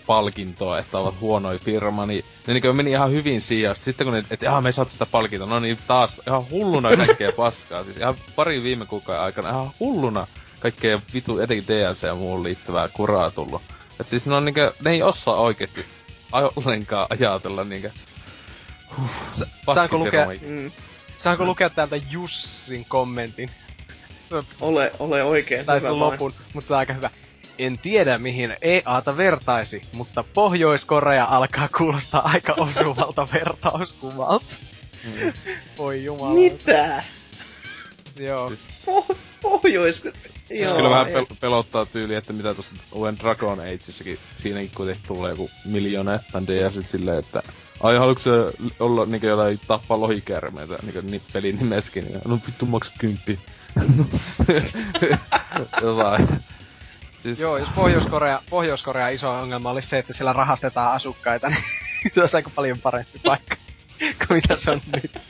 palkintoa, että ovat huonoja firma, niin ne niinku meni ihan hyvin sijasta. Sitten kun ne, että ihan me ei saatu sitä palkintoa, no niin taas ihan hulluna kaikkea paskaa. Siis ihan pari viime kuukauden aikana ihan hulluna kaikkea vitu, etenkin DLC ja muuhun liittyvää kuraa tullut. Et siis ne on niinku, ne ei osaa oikeesti ollenkaan ajatella niinkö... Huh,
saanko lukea-
Mm,
Saanko lukea täältä Jussin kommentin?
Ole, ole oikein
Tai
hyvä vaan.
lopun, mutta aika hyvä. En tiedä mihin EAta vertaisi, mutta Pohjois-Korea alkaa kuulostaa aika osuvalta vertauskuvalta.
Mm.
Voi jumala.
Mitä?
Joo.
Siis-
Po- pohjois... Joo,
Kyllä vähän pel- pelottaa tyyli, että mitä tuossa uuden Dragon Ageissakin, siinäkin kuitenkin tulee joku miljoonettan DS silleen, että ai haluatko se olla niinku jotain tappaa lohikärmeitä niinku ni, pelin nimeskin, niin no vittu maksa kymppi. Jotain. Siis,
Joo, jos Pohjois-Korea, Pohjois-Korea iso ongelma olisi se, että siellä rahastetaan asukkaita, niin se olisi aika paljon parempi paikka kuin mitä se on nyt.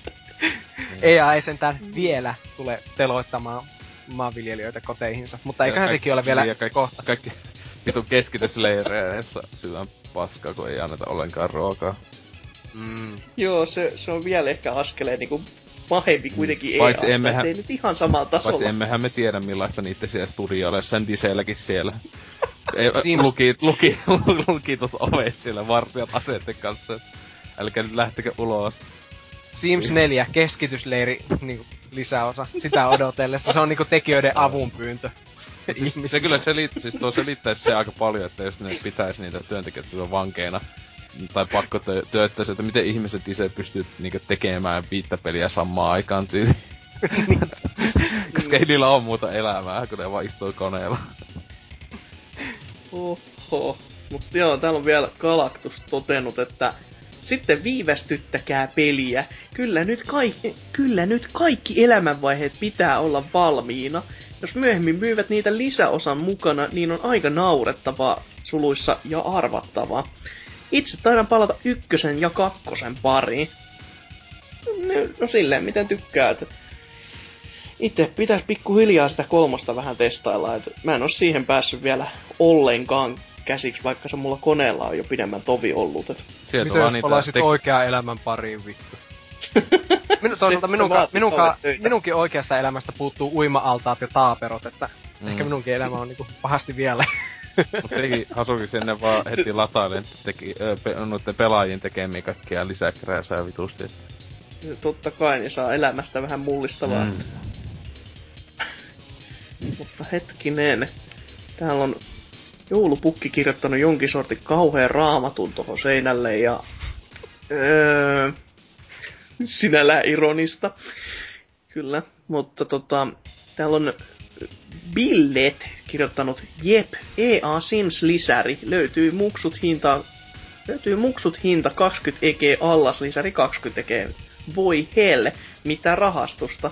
EA ei sentään vielä tule teloittamaan maanviljelijöitä koteihinsa, mutta eiköhän
kaikki-
sekin ole vielä
ja kaikki,
kohta.
Kaikki vitu keskitysleireissä syödään paskaa, kun ei anneta ollenkaan ruokaa.
Mm.
Joo, se, se on vielä ehkä askeleen niinku pahempi kuitenkin
Paitsi
EAsta,
emmehän-
ettei nyt ihan samalla tasolla.
Paitsi emmehän me tiedä millaista niitä siellä studioilla, jossain diseilläkin siellä. Ei,
Sims-
luki, luki, luki tuot ovet siellä vartijat aseiden kanssa. Älkää nyt lähtekö ulos.
Sims 4, keskitysleiri, niin lisäosa. Sitä odotellessa. Se on niinku tekijöiden avunpyyntö.
Siis, se kyllä selit, siis tuo selittäisi se aika paljon, että jos ne pitäisi niitä työntekijöitä vankeina, tai pakko työttäisi, että miten ihmiset itse pystyy niinku tekemään viittä peliä samaan aikaan tyyliin. Koska ei niillä ole muuta elämää, kun ne vaan istuu koneella.
Oho. Mutta joo, täällä on vielä Galactus totenut, että sitten viivästyttäkää peliä. Kyllä nyt, kaikki, kyllä nyt kaikki elämänvaiheet pitää olla valmiina. Jos myöhemmin myyvät niitä lisäosan mukana, niin on aika naurettavaa suluissa ja arvattavaa. Itse taidan palata ykkösen ja kakkosen pariin. No, no silleen, miten tykkäät. Itse pitäisi pikkuhiljaa sitä kolmosta vähän testailla, että mä en oo siihen päässyt vielä ollenkaan käsiksi, vaikka se mulla koneella on jo pidemmän tovi ollut. Et.
Sieltä Miten jos palaisit te- oikeaan elämän pariin vittu? Minu, toisaalta minunka, minunka, minunkin oikeasta elämästä puuttuu uima-altaat ja taaperot, että mm. ehkä minunkin elämä on niinku pahasti vielä.
Mutta teki Hasuki sinne vaan heti latailen teki, ö, pe, noiden pelaajien tekemiä kaikkia lisäkrääsää vitusti.
Siis totta kai, niin saa elämästä vähän mullistavaa. Mm. Mutta hetkinen. Täällä on joulupukki kirjoittanut jonkin sortin kauhean raamatun tuohon seinälle ja... Öö, sinällään ironista. Kyllä, mutta tota, täällä on Billet kirjoittanut Jep, EA Sims lisäri. Löytyy muksut hinta Löytyy muksut hinta 20 EG allas lisäri 20 EG. Voi helle, mitä rahastusta.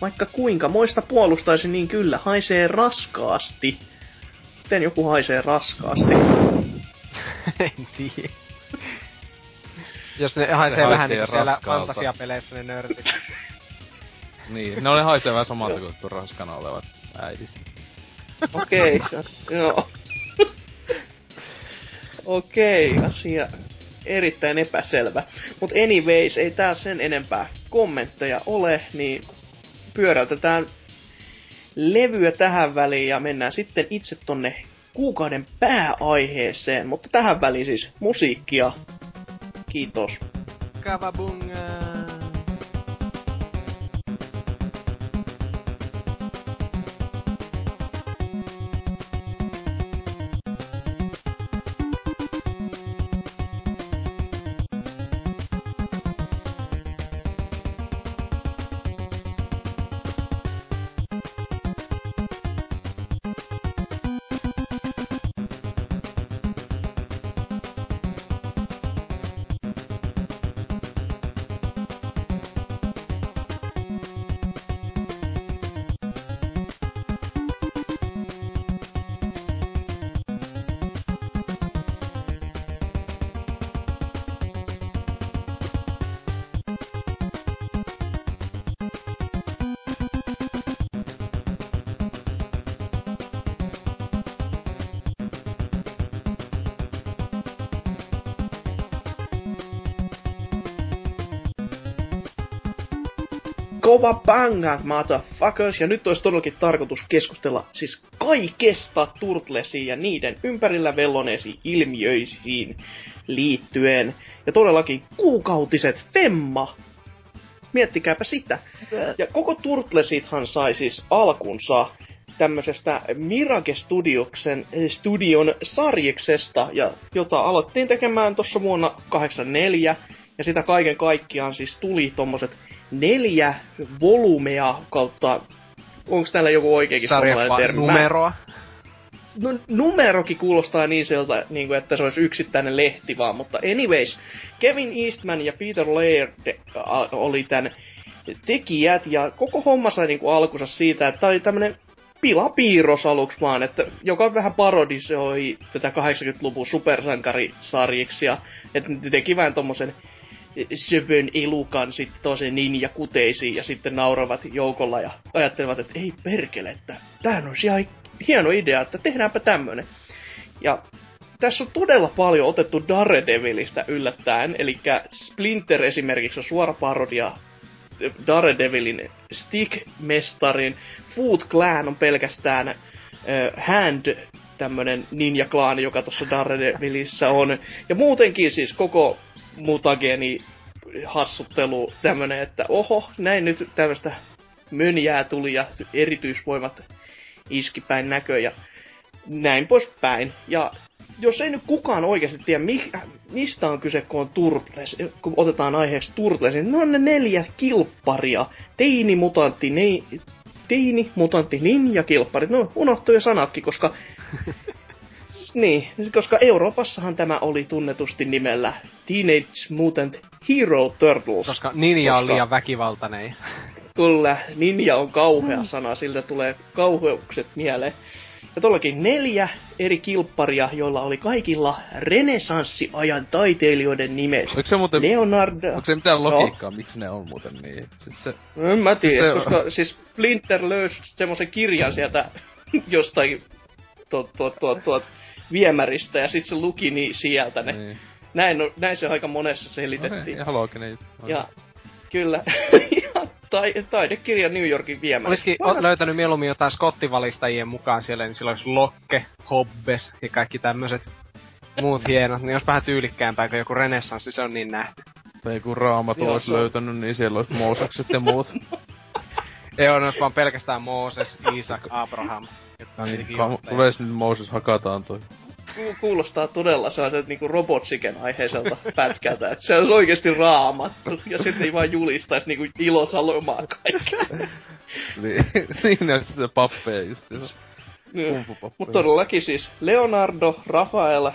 Vaikka kuinka moista puolustaisi, niin kyllä haisee raskaasti. Miten joku haisee raskaasti?
en tiedä. Jos ne haisee se vähän niin siellä fantasiapeleissä ne nörtit.
niin, ne oli haisee vähän samalta kuin raskana olevat äidit.
Okei, okay, joo. Okei, okay, asia erittäin epäselvä. Mutta anyways, ei tää sen enempää kommentteja ole, niin pyöräytetään levyä tähän väliin ja mennään sitten itse tonne kuukauden pääaiheeseen. Mutta tähän väliin siis musiikkia. Kiitos.
Kavabunga!
Kova banga, motherfuckers! Ja nyt olisi todellakin tarkoitus keskustella siis kaikesta Turtlesiin ja niiden ympärillä velloneisiin ilmiöisiin liittyen. Ja todellakin kuukautiset Femma! Miettikääpä sitä. Ja koko Turtlesithan sai siis alkunsa tämmöisestä Mirage Studioksen, Studion sarjiksesta, ja jota aloittiin tekemään tuossa vuonna 84, ja sitä kaiken kaikkiaan siis tuli tommoset neljä volumea kautta... Onko täällä joku oikeakin
suomalainen termi? numeroa?
No, numerokin kuulostaa niin sieltä, niin kuin, että se olisi yksittäinen lehti vaan, mutta anyways, Kevin Eastman ja Peter Laird oli tämän tekijät, ja koko homma sai niin kuin alkunsa siitä, että tämä oli tämmönen pilapiirros aluksi vaan, että joka vähän parodisoi tätä 80-luvun supersankarisarjiksi, ja että ne teki vähän tommosen söpön elukan sitten tosi ninja kuteisiin ja sitten nauravat joukolla ja ajattelevat, että ei perkele, että tämähän on ihan hieno idea, että tehdäänpä tämmönen. Ja tässä on todella paljon otettu Daredevilistä yllättäen, eli Splinter esimerkiksi on suora parodia Daredevilin Stick-mestarin. Food Clan on pelkästään uh, Hand tämmönen ninja-klaani, joka tuossa Daredevilissä on. Ja muutenkin siis koko mutageni hassuttelu tämmönen, että oho, näin nyt tämmöistä mönjää tuli ja erityisvoimat iski päin näkö ja näin poispäin. Ja jos ei nyt kukaan oikeasti tiedä, mi, mistä on kyse, kun on Turtles, kun otetaan aiheeksi Turtles, niin ne on ne neljä kilpparia. Teini, mutantti, ne, teini, mutantti, ninja, kilpparit. No, unohtui jo sanatkin, koska... niin, koska Euroopassahan tämä oli tunnetusti nimellä Teenage Mutant Hero Turtles.
Koska ninja koska... on liian väkivaltainen.
Kyllä, ninja on kauhea sana, siltä tulee kauheukset mieleen. Ja tuollakin neljä eri kilpparia, joilla oli kaikilla renesanssiajan taiteilijoiden nimet.
Onko se muuten...
Leonardo...
Onko se mitään logiikkaa, no. miksi ne on muuten niin? Siis se...
No, en mä tiedä, siis se... koska siis Splinter löysi semmoisen kirjan sieltä jostain tuot, tuot, tuot, tuot, viemäristä ja sitten se luki niin sieltä ne. Niin. Näin, näin se aika monessa selitettiin. Okay,
ihan looginen juttu.
Ja kyllä. tai, taidekirja New Yorkin viemäristä.
Olisikin Vähän... löytänyt mieluummin jotain skottivalistajien mukaan siellä, niin sillä olisi Lokke, Hobbes ja kaikki tämmöiset muut hienot. Niin jos vähän tyylikkäämpää kuin joku renessanssi, se on niin nähty.
Tai joku raamat olisi löytänyt, niin siellä olisi Moosekset ja muut.
Ei ole, vaan pelkästään Mooses, Isaac, Abraham.
Niin, tulee nyt Mooses hakataan toi
kuulostaa todella sellaiset niinku robotsiken aiheiselta pätkältä. Että se olisi oikeasti raamattu, ja sitten ei vaan julistaisi niinku ilosalomaa kaikkea.
niin, niin on se pappeja just.
Mutta todellakin siis Leonardo, Rafael,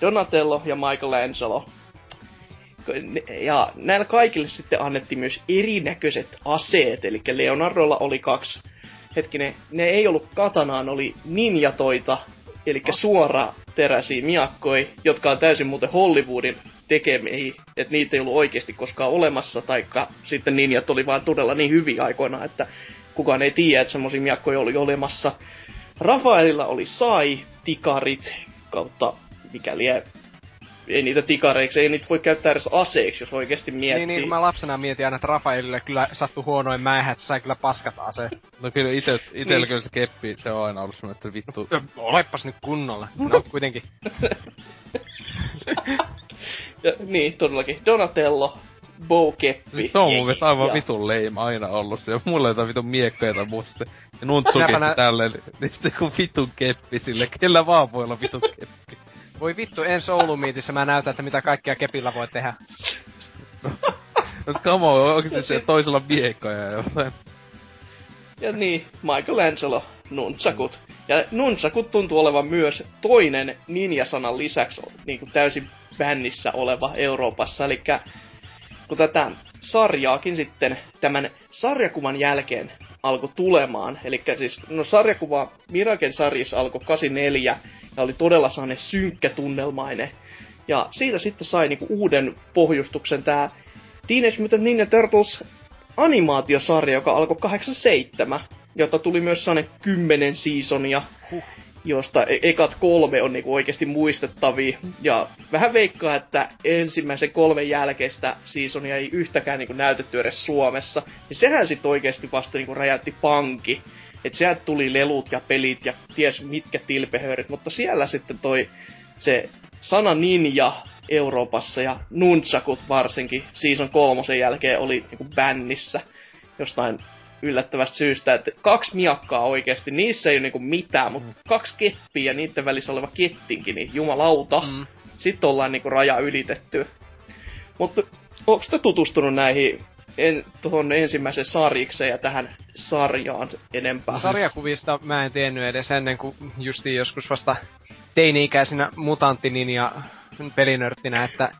Donatello ja Michelangelo. Ja näillä kaikille sitten annettiin myös erinäköiset aseet, eli Leonardolla oli kaksi hetkinen, ne ei ollut katanaan, oli ninjatoita, eli ah. suora teräsiä miakkoi, jotka on täysin muuten Hollywoodin tekemiä, että niitä ei ollut oikeasti koskaan olemassa, taikka sitten ninjat oli vaan todella niin hyviä aikoina, että kukaan ei tiedä, että semmoisia miakkoja oli olemassa. Rafaelilla oli sai, tikarit, kautta mikäli ei niitä tikareiksi, ei niitä voi käyttää edes aseeksi, jos oikeasti miettii.
Niin, niin mä lapsena mietin aina, että Rafaelille kyllä sattu huonoin mäihä, että sai kyllä paskat ase.
No kyllä ite, itellä niin. kyllä se keppi, se on aina ollut semmoinen, että vittu...
No, olepas nyt kunnolla. No, kuitenkin.
ja, niin, todellakin. Donatello, bow-keppi.
Siis se on mun mielestä aivan ja... vitun leima aina ollut se. Mulla ei jotain vitun miekkoja tai muuta sitten. Ja nuntsukin tälleen, niin sitten kun vitun keppi sille, kellä vaan voi olla vitun keppi.
Voi vittu, ensi Oulumiitissä mä näytän, että mitä kaikkia kepillä voi tehdä.
Mut come on, oikeesti se toisella miekkoja ja jotain.
Ja niin, Michelangelo, nunchakut. Ja nunchakut tuntuu olevan myös toinen ninjasanan lisäksi niin kuin täysin bännissä oleva Euroopassa. Eli kun tätä sarjaakin sitten tämän sarjakuvan jälkeen alkoi tulemaan. Eli siis, no sarjakuva Miraken sarjissa alkoi 84 ja oli todella sellainen synkkä tunnelmainen. Ja siitä sitten sai niinku uuden pohjustuksen tämä Teenage Mutant Ninja Turtles animaatiosarja, joka alkoi 87, jotta tuli myös sellainen kymmenen seasonia. Huh josta e- ekat kolme on niinku oikeasti muistettavia. Ja vähän veikkaa, että ensimmäisen kolmen jälkeistä seasonia ei yhtäkään niinku näytetty edes Suomessa. Ja sehän sitten oikeasti vasta niinku räjäytti pankki. Että sieltä tuli lelut ja pelit ja ties mitkä tilpehörit, mutta siellä sitten toi se sana ninja Euroopassa ja nunchakut varsinkin season kolmosen jälkeen oli niinku bännissä jostain yllättävästä syystä, että kaksi miakkaa oikeasti, niissä ei ole niinku mitään, mutta mm. kaksi keppiä ja niiden välissä oleva kettinkin, niin jumalauta. Mm. Sitten ollaan niinku raja ylitetty. Mutta onko te tutustunut näihin en, tuohon ensimmäisen sarjikseen ja tähän sarjaan enempää?
Sarjakuvista mä en tiennyt edes ennen kuin justiin joskus vasta teini-ikäisenä mutanttinin ja pelinörttinä, että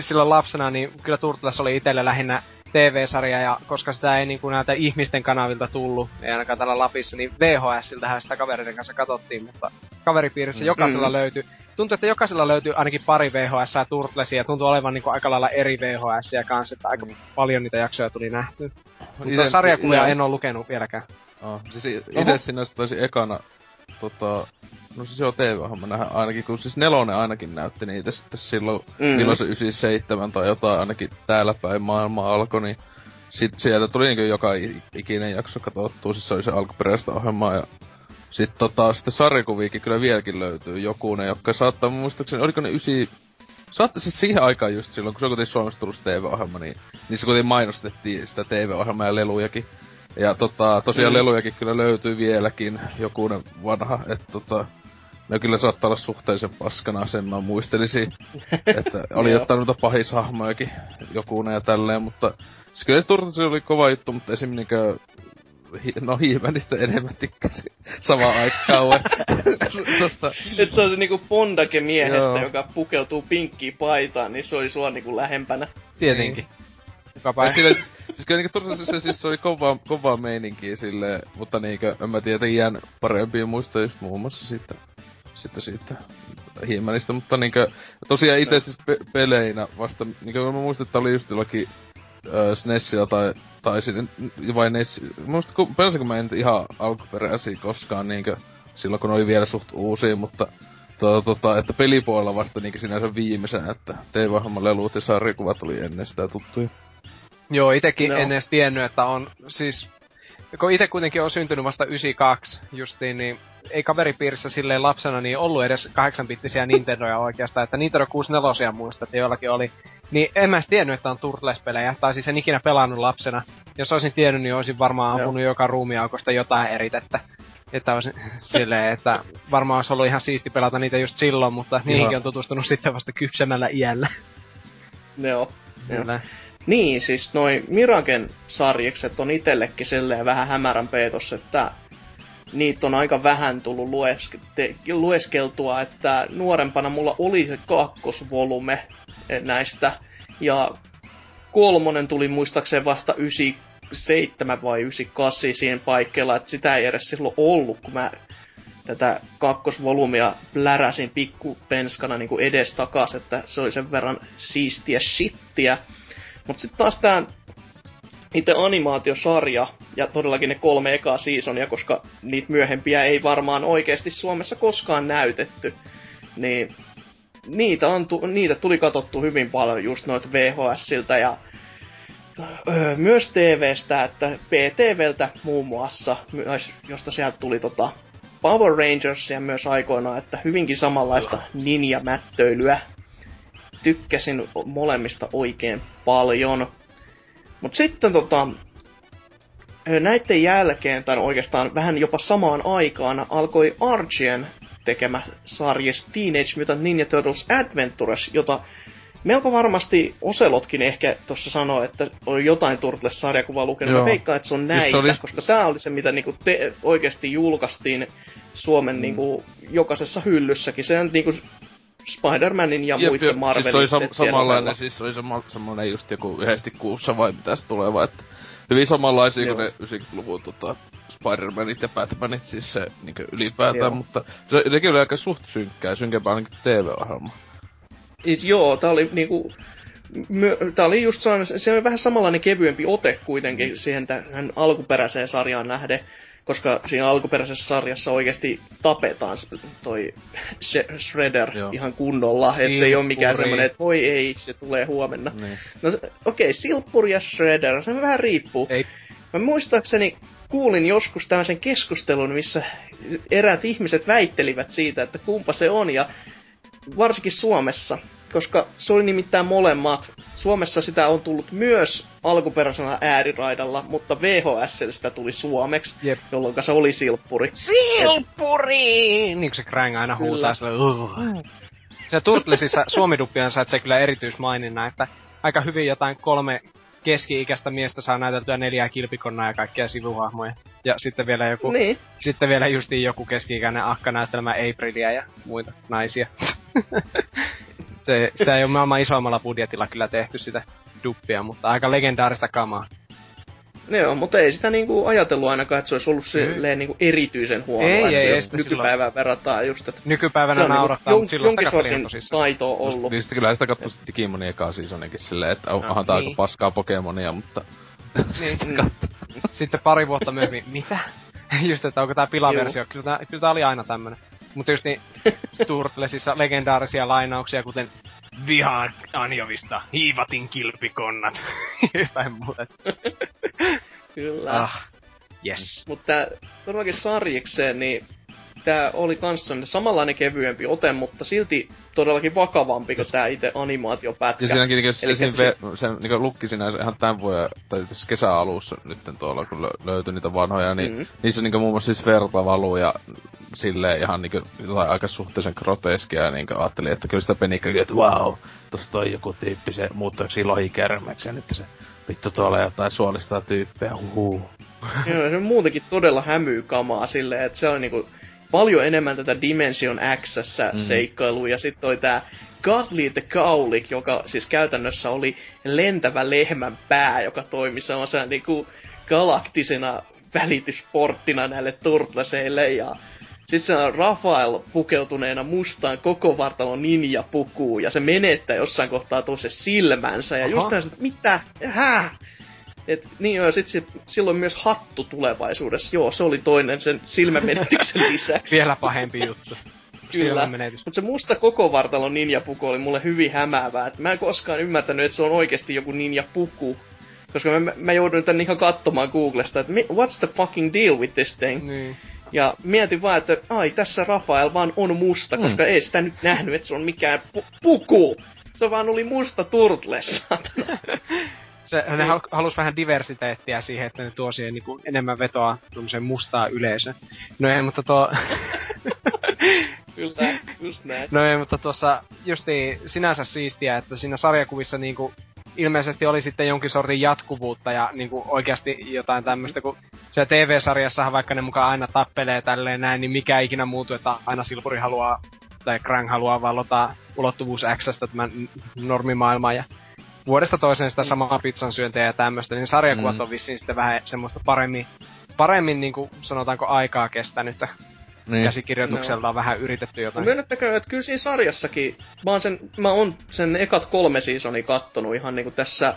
silloin lapsena niin kyllä Turtles oli itselle lähinnä TV-sarja, ja koska sitä ei niinku näiltä ihmisten kanavilta tullut, ei ainakaan täällä Lapissa, niin VHS-siltähän sitä kavereiden kanssa katsottiin, mutta kaveripiirissä mm. jokaisella mm. löytyi tuntuu, että jokaisella löytyy ainakin pari VHS ja Turtlesia, ja tuntuu olevan niinku aika lailla eri VHS ja kanssa, että aika mm. paljon niitä jaksoja tuli nähty. Mutta sarjakuvia en ole lukenut vieläkään.
Oh, siis itse sinä taisi ekana tota, no siis joo TV-homma nähdä ainakin, kun siis nelonen ainakin näytti niitä sitten silloin, mm. milloin se 97 tai jotain ainakin täällä päin maailma alkoi, niin sit sieltä tuli niinku joka ikinen jakso katsottua, siis se oli se alkuperäistä ohjelmaa ja sitten tota, sitten sarjakuviikin kyllä vieläkin löytyy joku ne, jotka saattaa muistaakseni, oliko ne ysi... Saatte siis siihen aikaan just silloin, kun se on kuitenkin Suomessa tullut TV-ohjelma, niin, niin se kuitenkin mainostettiin sitä TV-ohjelmaa ja lelujakin. Ja tota, tosiaan
Mm.
lelujakin kyllä löytyy vieläkin, jokunen vanha, että tota, ne kyllä saattaa olla suhteellisen paskana, sen mä muistelisin. että oli jotain noita pahishahmojakin jokunen ja tälleen, mutta siis kyllä Turtles oli kova juttu, mutta esim. niinkö no He-Manista enemmän tykkäsin samaan aikaan. Tosta,
Et se on se niinku Bondake miehestä,
Joo.
joka pukeutuu pinkkiin paitaan, niin se oli sua niinku lähempänä.
Tietenkin. Kukapa
Et sille, siis, siis kyllä niinku Turtles se, siis se oli kovaa, kovaa meininkiä sille, mutta niinkö, en mä tiedä, jään parempia muistoja just muun muassa siitä, sitten siitä He-Manista, mutta niinkö, tosiaan itse siis pe- peleinä vasta, niinkö mä muistan, että oli just jollakin äh, SNESillä tai, tai sitten, vai NES, mä muistan, kun pelasinko mä en ihan alkuperäisiä koskaan niinkö, silloin kun oli vielä suht uusia, mutta tota, tota, että pelipuolella vasta niinkö sinänsä viimeisenä, että TV-ohjelman lelut ja sarjakuvat oli ennen sitä tuttuja.
Joo, itekin
No.
en edes tiennyt, että on siis... Kun itse kuitenkin on syntynyt vasta 92 justiin, niin ei kaveripiirissä silleen lapsena niin ollut edes 8-bittisiä Nintendoja oikeastaan, että Nintendo 64 muista, että joillakin oli. Niin en mä tiennyt, että on Turtles-pelejä, tai siis en ikinä pelannut lapsena. Jos olisin tiennyt, niin olisin varmaan
Joo.
ampunut joka ruumiaukosta jotain eritettä. Että olisin silleen, että varmaan olisi ollut ihan siisti pelata niitä just silloin, mutta niihinkin on tutustunut sitten vasta kypsemällä iällä.
Joo. Joo.
Kyllä.
Niin, siis noi Miragen sarjikset on itellekin silleen vähän hämärän peitossa, että niitä on aika vähän tullut lueske- te- lueskeltua, että nuorempana mulla oli se kakkosvolume eh, näistä, ja kolmonen tuli muistaakseni vasta 97 vai 98 siihen paikkeilla, että sitä ei edes silloin ollut, kun mä tätä kakkosvolumia pläräsin pikkupenskana niin edes takas, että se oli sen verran siistiä shittiä. Mut sitten taas tää itse animaatiosarja ja todellakin ne kolme ekaa seasonia, koska niitä myöhempiä ei varmaan oikeasti Suomessa koskaan näytetty, niin niitä, on, niitä tuli katsottu hyvin paljon just noita VHSiltä ja öö, myös TVstä, että PTVltä muun muassa, myös, josta sieltä tuli tota Power Rangersia myös aikoinaan, että hyvinkin samanlaista ninja-mättöilyä. Tykkäsin molemmista oikein paljon. Mut sitten tota, näiden jälkeen, tai oikeastaan vähän jopa samaan aikaan, alkoi Archien tekemä sarja Teenage Mutant Ninja Turtles Adventures, jota melko varmasti Oselotkin ehkä tuossa sanoi, että on jotain Turtles-sarjakuvaa lukenut. Mä
Joo.
veikkaan, että se on näitä,
se oli-
koska tää oli se, mitä niinku te oikeasti julkaistiin Suomen mm. niinku jokaisessa hyllyssäkin. Se on niinku Spider-Manin ja
Jep,
muiden Marvelin
siis se oli sam- samanlainen, siis se oli sama, semmonen just joku yhdesti kuussa vai mitä se tulee vai, että hyvin samanlaisia
Joo.
kuin ne 90-luvun tota, Spider-Manit ja Batmanit, siis se niinkö ylipäätään,
Joo.
mutta se, nekin oli aika suht synkkää, synkempää ainakin TV-ohjelma.
It, joo, tää oli niinku... Myö, tää oli just sellainen, se oli vähän samanlainen kevyempi ote kuitenkin siihen tähän alkuperäiseen sarjaan nähden, koska siinä alkuperäisessä sarjassa oikeasti tapetaan toi Sh- Shredder
Joo.
ihan kunnolla, että se ei ole mikään semmonen, että voi ei, se tulee huomenna.
Niin.
No okei, okay, Silppuri ja Shredder, se vähän riippuu.
Ei.
Mä muistaakseni kuulin joskus tämmöisen keskustelun, missä eräät ihmiset väittelivät siitä, että kumpa se on, ja varsinkin Suomessa, koska se oli nimittäin molemmat. Suomessa sitä on tullut myös alkuperäisellä ääriraidalla, mutta VHS sitä tuli suomeksi,
Jep.
jolloin se oli silppuri.
Silppuri! Niin kuin se Krang aina
Kyllä.
huutaa sille, "Ugh." Se Turtlesissa suomiduppi ansaitsee kyllä erityismaininnan, että aika hyvin jotain kolme keski-ikäistä miestä saa näyteltyä neljää kilpikonnaa ja kaikkia sivuhahmoja. Ja sitten vielä joku,
Niin,
sitten vielä justiin joku keski-ikäinen akka näyttelemään Aprilia ja muita naisia. se, sitä ei ole maailman isoimmalla budjetilla kyllä tehty sitä duppia, mutta aika legendaarista kamaa.
joo, mutta ei sitä niinku ajatellut ainakaan, että se olisi ollut silleen niinku erityisen huono.
Ei, ei, ei
nykypäivään verrataan just, että
Nykypäivänä
se on
naurattaa,
niinku
mutta silloin sitä katselin tosissaan.
taito ollut.
Niin sitten kyllä sitä katsoi Digimonin ekaa seasonikin silleen, että onhan
Ah,
tää
niin.
aika paskaa Pokemonia, mutta...
Niin.
Mm.
Sitten pari vuotta myöhemmin, mitä? Just, että onko tää pilaversio? Kyllä tää, kyllä tää oli aina tämmönen. Mutta just niin, Turtlesissa legendaarisia lainauksia, kuten Vihaan Anjovista, hiivatin kilpikonnat. Jotain muuta.
Kyllä.
Ah, yes.
Mutta todellakin sarjikseen, niin tää oli kanssa samanlainen kevyempi ote, mutta silti todellakin vakavampi kuin tää itse animaatiopätkä.
Ja siinäkin niinku, se,
se-
se niinku lukki siinä ihan tämän vuoden, tai tässä kesäalussa nytten tuolla, kun lö- löytyi niitä vanhoja, niin
Mm.
niissä niinku muun muassa siis verta valuu ja silleen ihan niinku jotain aika suhteellisen groteskia ja niinku ajattelin, että kyllä sitä penikkäkin, että wow, tossa toi joku tyyppi, se muuttuuko lohikärmeksi ja nyt se vittu tuolla jotain suolistaa tyyppejä, huhuu.
Joo, se on muutenkin todella hämyykamaa silleen, että se on niinku paljon enemmän tätä Dimension x
Mm.
seikkailua, ja sitten toi tää Godly the Cowlick, joka siis käytännössä oli lentävä lehmän pää, joka toimi semmoisena niinku galaktisena välitysporttina näille turtleseille, ja sitten se on Rafael pukeutuneena mustaan koko vartalon ninja pukuun, ja se menettää jossain kohtaa tuossa silmänsä, ja
Aha.
just tää, että mitä, häh? Et, niin joo, sit se, silloin myös hattu tulevaisuudessa. Joo, se oli toinen sen silmämenetyksen lisäksi.
Vielä pahempi juttu.
Kyllä. Mutta se musta koko vartalon ninjapuku oli mulle hyvin hämäävää. Et mä en koskaan ymmärtänyt, että se on oikeasti joku ninjapuku. Koska mä, mä, jouduin tän ihan katsomaan Googlesta, että what's the fucking deal with this thing?
Niin.
Ja mietin vaan, että ai tässä Rafael vaan on musta, koska ei sitä nyt nähnyt, että se on mikään pu- puku. Se vaan oli musta turtles, saatana.
Se, ne
Niin.
hal- halus vähän diversiteettiä siihen, että ne tuo siihen niinku enemmän vetoa tuommoiseen mustaa yleisöön. No ei, mutta tuo...
Kyllä, just näin.
No ei, mutta tuossa justi sinänsä siistiä, että siinä sarjakuvissa niinku ilmeisesti oli sitten jonkin sortin jatkuvuutta ja niinku oikeasti jotain tämmöistä, kun siellä TV-sarjassahan vaikka ne mukaan aina tappelee tälleen näin, niin mikä ikinä muutu, että aina Silpuri haluaa tai Krang haluaa vallota ulottuvuus X-stä tämän normimaailman ja vuodesta toiseen sitä samaa pizzan syöntiä ja tämmöistä, niin sarjakuvat
Mm.
on vissiin sitten vähän semmoista paremmin, paremmin niinku sanotaanko aikaa kestänyttä.
Niin.
Käsikirjoituksella on vähän yritetty
No
jotain.
myönnettäkö, että kyllä siinä sarjassakin, mä oon sen, mä oon sen ekat kolme seasonia kattonut ihan niinku tässä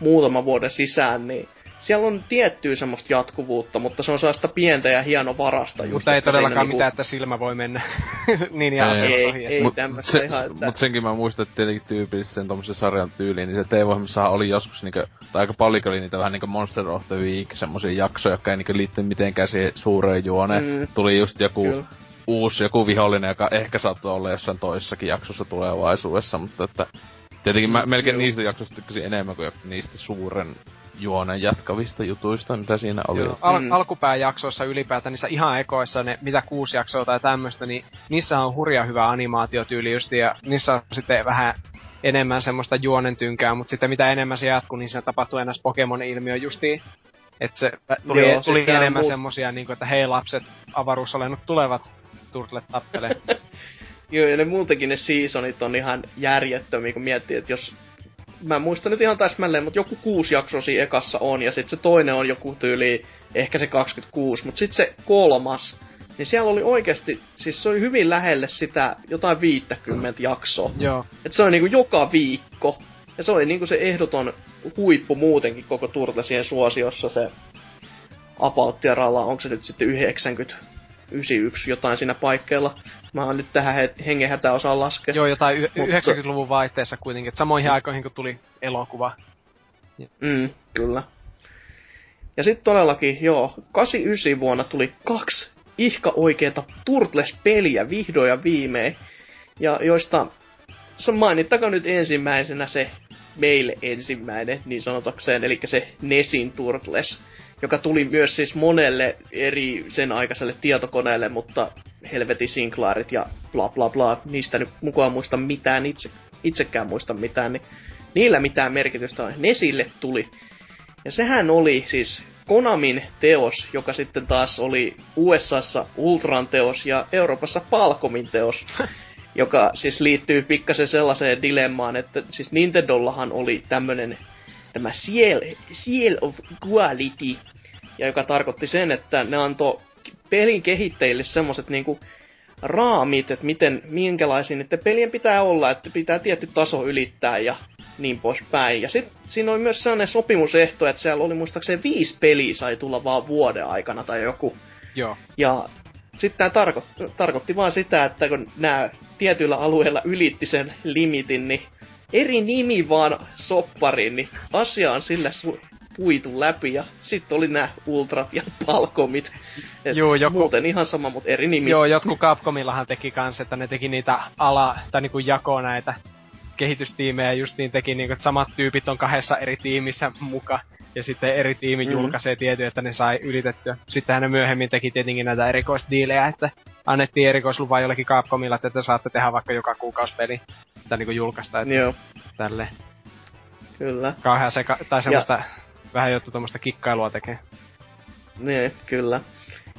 muutaman vuoden sisään, niin siellä on tiettyä semmoista jatkuvuutta, mutta se on sellaista pientä ja hieno varasta just.
Mutta ei todellakaan
niinku-
mitään, että silmä voi mennä niin ja
Ei.
Ei, ei.
sit-
Mut,
tämmöstä
se,
ihan, että-
mut senkin mä muistan, että tietenkin tyypillisesti sen tommosen sarjan tyyliin, niin se TV-ohjelmassahan oli joskus niinkö, tai aika paljon oli niitä vähän niinkö Monster of the Week, semmosia jaksoja, jotka ei niinkö liitty mitenkään siihen suureen juoneen.
Mm.
Tuli just joku
Kyllä.
uusi, joku vihollinen, joka ehkä saattoi olla jossain toisessakin jaksossa tulevaisuudessa, mutta että tietenkin mä melkein
Joo.
niistä jaksoista tykkäsin enemmän kuin niistä suuren juonen jatkavista jutuista, mitä siinä oli.
Joo, al-
Mm.
alkupääjaksoissa ylipäätään, niissä ihan ekoissa, ne mitä kuusi jaksoa tai tämmöistä, niin niissä on hurja hyvä animaatiotyyli just, ja niissä on sitten vähän enemmän semmoista juonen tynkää, mutta sitten mitä enemmän se jatkuu, niin siinä tapahtuu enää Pokemon-ilmiö justiin. Että se ä, tuli,
Joo, siis
tuli
tää
enemmän
muut-
semmosia, niin kuin, että hei lapset, avaruusolennot tulevat turtlet tappelee.
Joo, ja ne muutenkin ne seasonit on ihan järjettömiä, kun miettii, että jos... Mä en muista nyt ihan täsmälleen, mutta joku kuusi jaksoa siinä ekassa on, ja sitten se toinen on joku tyyli, ehkä se 26, mutta sitten se kolmas, niin siellä oli oikeasti, siis se oli hyvin lähelle sitä jotain 50 jaksoa.
Joo.
Et se on niinku joka viikko. Ja se oli niinku se ehdoton huippu muutenkin koko Turtlesien suosiossa se About ja Ralla, onko se nyt sitten 90, 91 jotain siinä paikkeilla. Mä oon nyt tähän he- hengenhätään osaan laskea.
Joo, jotain y-
Mutta-
90-luvun vaihteessa kuitenkin, että samoihin aikoihin kun tuli elokuva.
Mm, kyllä. Ja sitten todellakin, joo, 89 vuonna tuli kaksi ihka oikeeta Turtles-peliä vihdoin ja viimein. Ja joista se mainittakaa nyt ensimmäisenä se meille ensimmäinen, niin sanotakseen, eli se Nesin Turtles, joka tuli myös siis monelle eri sen aikaiselle tietokoneelle, mutta helvetin sinklaarit ja bla bla bla, niistä nyt mukaan muista mitään, itse, itsekään muista mitään, niin niillä mitään merkitystä on. Nesille tuli. Ja sehän oli siis Konamin teos, joka sitten taas oli USAssa Ultran teos ja Euroopassa Palcomin teos. joka siis liittyy pikkasen sellaiseen dilemmaan, että siis Nintendollahan oli tämmönen tämä Seal, Seal of Quality, ja joka tarkoitti sen, että ne antoi pelin kehittäjille semmoset niinku raamit, että miten, minkälaisia niiden pelien pitää olla, että pitää tietty taso ylittää ja niin poispäin. Ja sitten siinä oli myös sellainen sopimusehto, että siellä oli muistaakseni viisi peliä sai tulla vaan vuoden aikana tai joku.
Joo.
Ja sitten tämä tarkoitti, tarkoitti vaan sitä, että kun nämä tietyillä alueilla ylitti sen limitin, niin eri nimi vaan soppariin, niin asia on sillä su- puitu läpi ja sitten oli nämä Ultrat ja Palkomit. Et
Juu, joku-
Muuten ihan sama, mutta eri nimi.
Joo, jotkut Capcomillahan teki kans, että ne teki niitä ala, tai niinku jako näitä kehitystiimejä just niin teki niinku, että samat tyypit on kahdessa eri tiimissä muka. Ja sitten eri tiimi
Mm.
mm. julkaisee tietyn, että ne sai ylitettyä. Sittenhän ne myöhemmin teki tietenkin näitä erikoisdiilejä, että annettiin erikoislupa jollekin Capcomilla, että te saatte tehdä vaikka joka kuukausipeli. Tai niinku julkaista, että
Joo,
tälle
kyllä.
kauhean seka, tai semmoista vähän juttu tuommoista kikkailua tekee.
Ne, kyllä.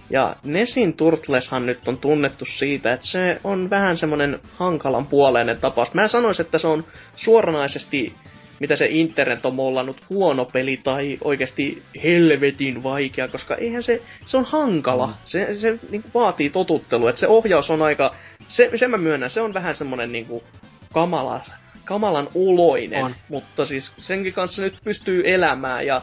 Ja Nesin Turtleshan nyt on tunnettu siitä, että se on vähän semmonen hankalan puoleinen tapaus. Mä sanoisin, että se on suoranaisesti, mitä se internet on mollannut, huono peli tai oikeasti helvetin vaikea, koska eihän se, se on hankala. Se, se niin vaatii totuttelua, että se ohjaus on aika, se, sen mä myönnän, se on vähän semmonen niin kamala, kamalan oloinen,
On.
mutta siis senkin kanssa nyt pystyy elämään ja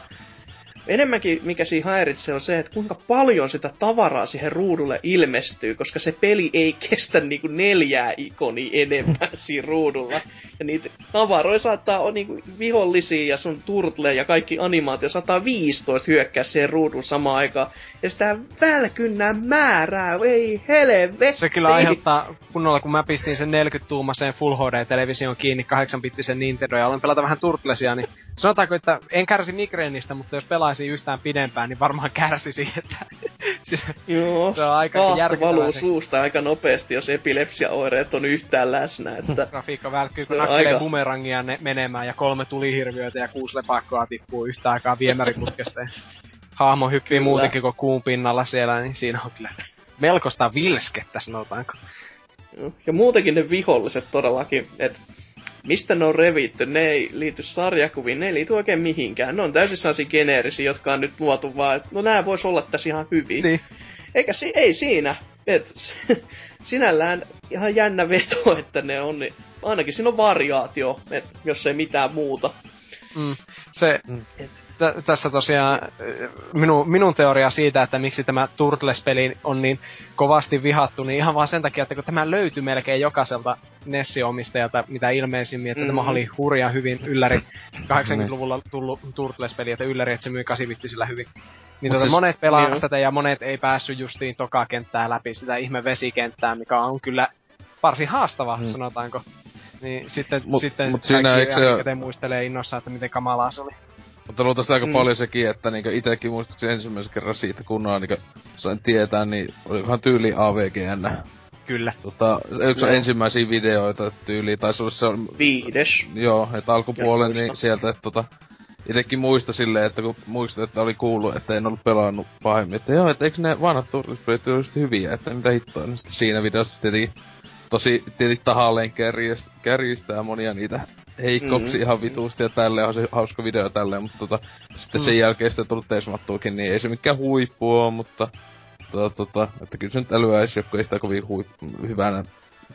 enemmänkin mikä siinä häiritsee on se, että kuinka paljon sitä tavaraa siihen ruudulle ilmestyy, koska se peli ei kestä niinku neljää ikonia enempää siinä ruudulla. Ja niitä tavaroja saattaa olla niinku vihollisia ja sun turtle ja kaikki animaatio 115 hyökkää siihen ruudun samaan aikaan. Ja sitä välkynnän määrää, ei helvetti.
Se kyllä aiheuttaa kunnolla, kun mä pistin sen 40-tuumaseen Full HD-television kiinni 8-bittisen Nintendo ja aloin pelata vähän Turtlesia, niin sanotaanko, että en kärsi migreenistä, mutta jos pelaisi yhtään pidempään, niin varmaan kärsisi, että se,
Joo,
se on aika
valuu suusta aika nopeasti, jos epilepsiaoireet on yhtään läsnä. Että
grafiikka välkkyy, kun nakkelee
aika-
bumerangia ne menemään ja kolme tulihirviöitä ja kuusi lepakkoa tippuu yhtä aikaa viemäriputkesta. Hahmo hyppii
Kyllä.
muutenkin kuin kuun pinnalla siellä, niin siinä on kyllä melkoista vilskettä, sanotaanko.
Ja muutenkin ne viholliset todellakin, että mistä ne on revitty, ne ei liity sarjakuviin, ne ei liity oikein mihinkään. Ne on täysin sellaisia geneerisiä, jotka on nyt luotu vaan, että no nää vois olla tässä ihan hyvin.
Niin.
Eikä si- ei siinä. Et, sinällään ihan jännä veto, että ne on, niin ainakin siinä on variaatio, et, jos ei mitään muuta.
Mm. Se,
Mm.
T- tässä tosiaan äh, minu, minun teoria siitä, että miksi tämä Turtles-peli on niin kovasti vihattu, niin ihan vaan sen takia, että kun tämä löytyi melkein jokaiselta Nessi-omistajalta, mitä ilmeisimmin, että mm.
Mhm.
tämä oli hurja hyvin ylläri 80-luvulla tullut Turtles-peli, että ylläri, että se myy 8 hyvin. Niin
Mut
tota,
siis-
monet pelaa tätä ja monet ei päässyt justiin toka kenttää läpi, sitä ihme vesikenttää, mikä on kyllä varsin haastava,
Mm.
sanotaanko. Niin sitten,
Mut-
sitten
mut siinä eikö se-
muistelee innossa, että miten kamalaa se oli.
Mutta luultavasti aika
Mm.
paljon sekin, että niinku itekin muistaakseni ensimmäisen kerran siitä kunnolla niinku sain tietää, niin olikohan tyyli AVGN.
Kyllä.
Tota, yksi
Joo.
ensimmäisiä videoita tyyli, taisi olla se,
Viides.
joo, että alkupuolen niin sieltä, että tota, itekin muista silleen, että kun muistan, että oli kuullut, että en ollut pelannut pahemmin, että joo, että eikö ne vanhat turvallisuuspelit ole hyviä, että mitä hittoa, niin sitten siinä videossa tietenkin tosi tietenkin tahalleen kärjist, kärjistää monia niitä heikkouksia
Mm.
ihan vituusti ja tälleen on se hauska video tälleen, mutta tota, sitten
Mm.
sen jälkeen sitten tullut teesmattuukin, niin ei se mikään huippu oo, mutta tota, tota, että kyllä se nyt älyäisi, joku ei sitä kovin huip, hyvänä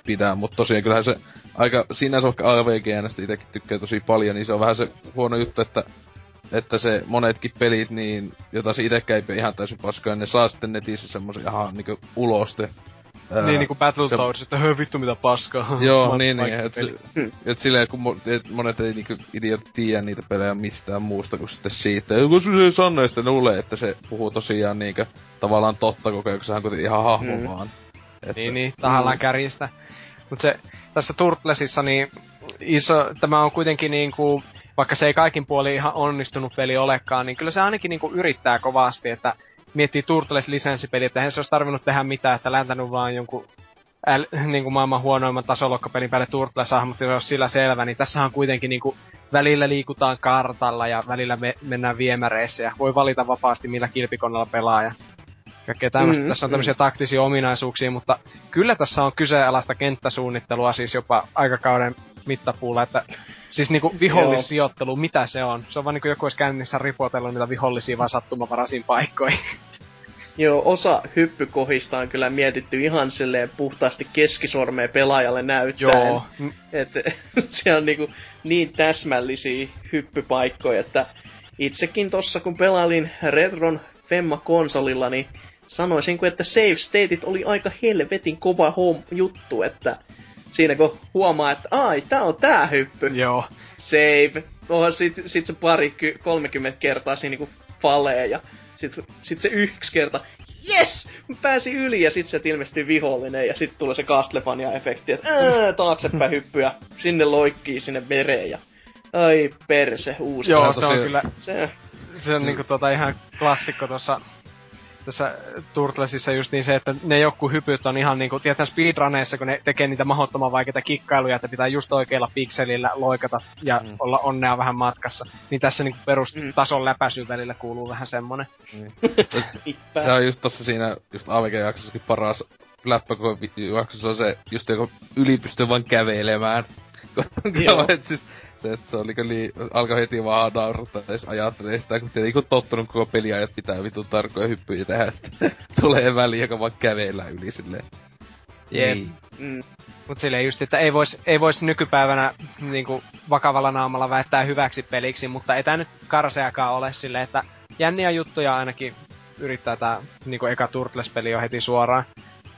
pidä, mutta tosiaan kyllähän se aika, sinänsä vaikka AVGNstä itsekin tykkää tosi paljon, niin se on vähän se huono juttu, että että se monetkin pelit, niin, jota se itsekään ei ihan täysin paskaa, niin ne saa sitten netissä semmosen ihan niinku uloste. Ää,
niin niinku Battletoads,
se-
että hö vittu mitä paskaa.
Joo, niin, niin, et.
Hmm.
et silleen kun mo- et monet ei niinku idiotit tiedä niitä pelejä mistään muusta kuin sitten siitä. Ja kun se ei sano, ja sitten luulee, että se puhuu tosiaan niinkö tavallaan totta koko ajan, kun sehän on kuitenkin ihan hahmo
Mm.
vaan. Että,
Niin, niin, tahallaan
Mm.
kärjistä. Mut se, tässä Turtlesissa niin iso, tämä on kuitenkin niinku, vaikka se ei kaikin puolin ihan onnistunut peli olekaan, niin kyllä se ainakin niinku yrittää kovasti, että miettii Turtles-lisenssipeli, että eihän se olisi tarvinnut tehdä mitään, että läntänyt vaan jonkun äl, niin kuin maailman huonoimman tasolokkapelin päälle Turtles-hahmot, jos olisi sillä selvä, niin tässä on kuitenkin niin kuin, välillä liikutaan kartalla ja välillä me, mennään viemäreissä ja voi valita vapaasti millä kilpikonnalla pelaa ja kaikkea tämmöistä.
Mm,
tässä on
mm.
tämmöisiä taktisia ominaisuuksia, mutta kyllä tässä on kyseenalaista kenttäsuunnittelua siis jopa aikakauden mittapuulla, että siis niinku vihollissijoittelu, mitä se on? Se on vaan niinku joku olisi käynnissä ripotellut niitä vihollisia vaan sattumavaraisiin paikkoihin.
Joo, osa hyppykohista on kyllä mietitty ihan silleen puhtaasti keskisormea pelaajalle näyttäen.
Joo. Mm,
Et, se on niinku niin täsmällisiä hyppypaikkoja, että itsekin tossa kun pelailin Retron Femma-konsolilla, niin sanoisin, että save stateit oli aika helvetin kova hom juttu, että siinä kun huomaa, että ai, tää on tää hyppy,
Joo.
save, onhan sit, sit se pari, ky- 30 kertaa siinä niinku falee ja sit, sit se yksi kerta, yes! Mä pääsin yli ja sit se ilmestyy vihollinen ja sit tulee se Castlevania-efekti, että ää, taaksepäin hyppy ja sinne loikkii sinne vereen ja ai perse, uusi.
Joo,
se on
kyllä,
Se,
se on niinku tota ihan klassikko tuossa tässä Turtlesissa just niin se, että ne joku hypyt on ihan niinku, tietää speedruneissa, kun ne tekee niitä mahdottoman vaikeita kikkailuja, että pitää just oikeilla pikselillä loikata ja
Mm.
mm. olla onnea vähän matkassa. Niin tässä niinku
Mm.
perustason läpäisyn välillä kuuluu vähän semmonen.
Nippää.
Se on just tossa siinä, just AVG-jaksossakin paras läppä, kun jaksossa on se, just joku yli pystyy vaan kävelemään.
Joo.
et siis, se, että se oli kyllä alkoi heti vaan naurattaa, edes ajattelee sitä, kun tietenkin kun tottunut koko peliajat pitää vitun tarkkoja hyppyjä tehdä, sitten tulee väliin, joka vaan kävellä yli silleen.
Jep.
Ei.
Mm.
Mut silleen just, että ei vois, ei vois nykypäivänä niinku vakavalla naamalla väittää hyväksi peliksi, mutta ei tää nyt karseakaan ole silleen, että jänniä juttuja ainakin yrittää tää niinku eka Turtles-peli jo heti suoraan.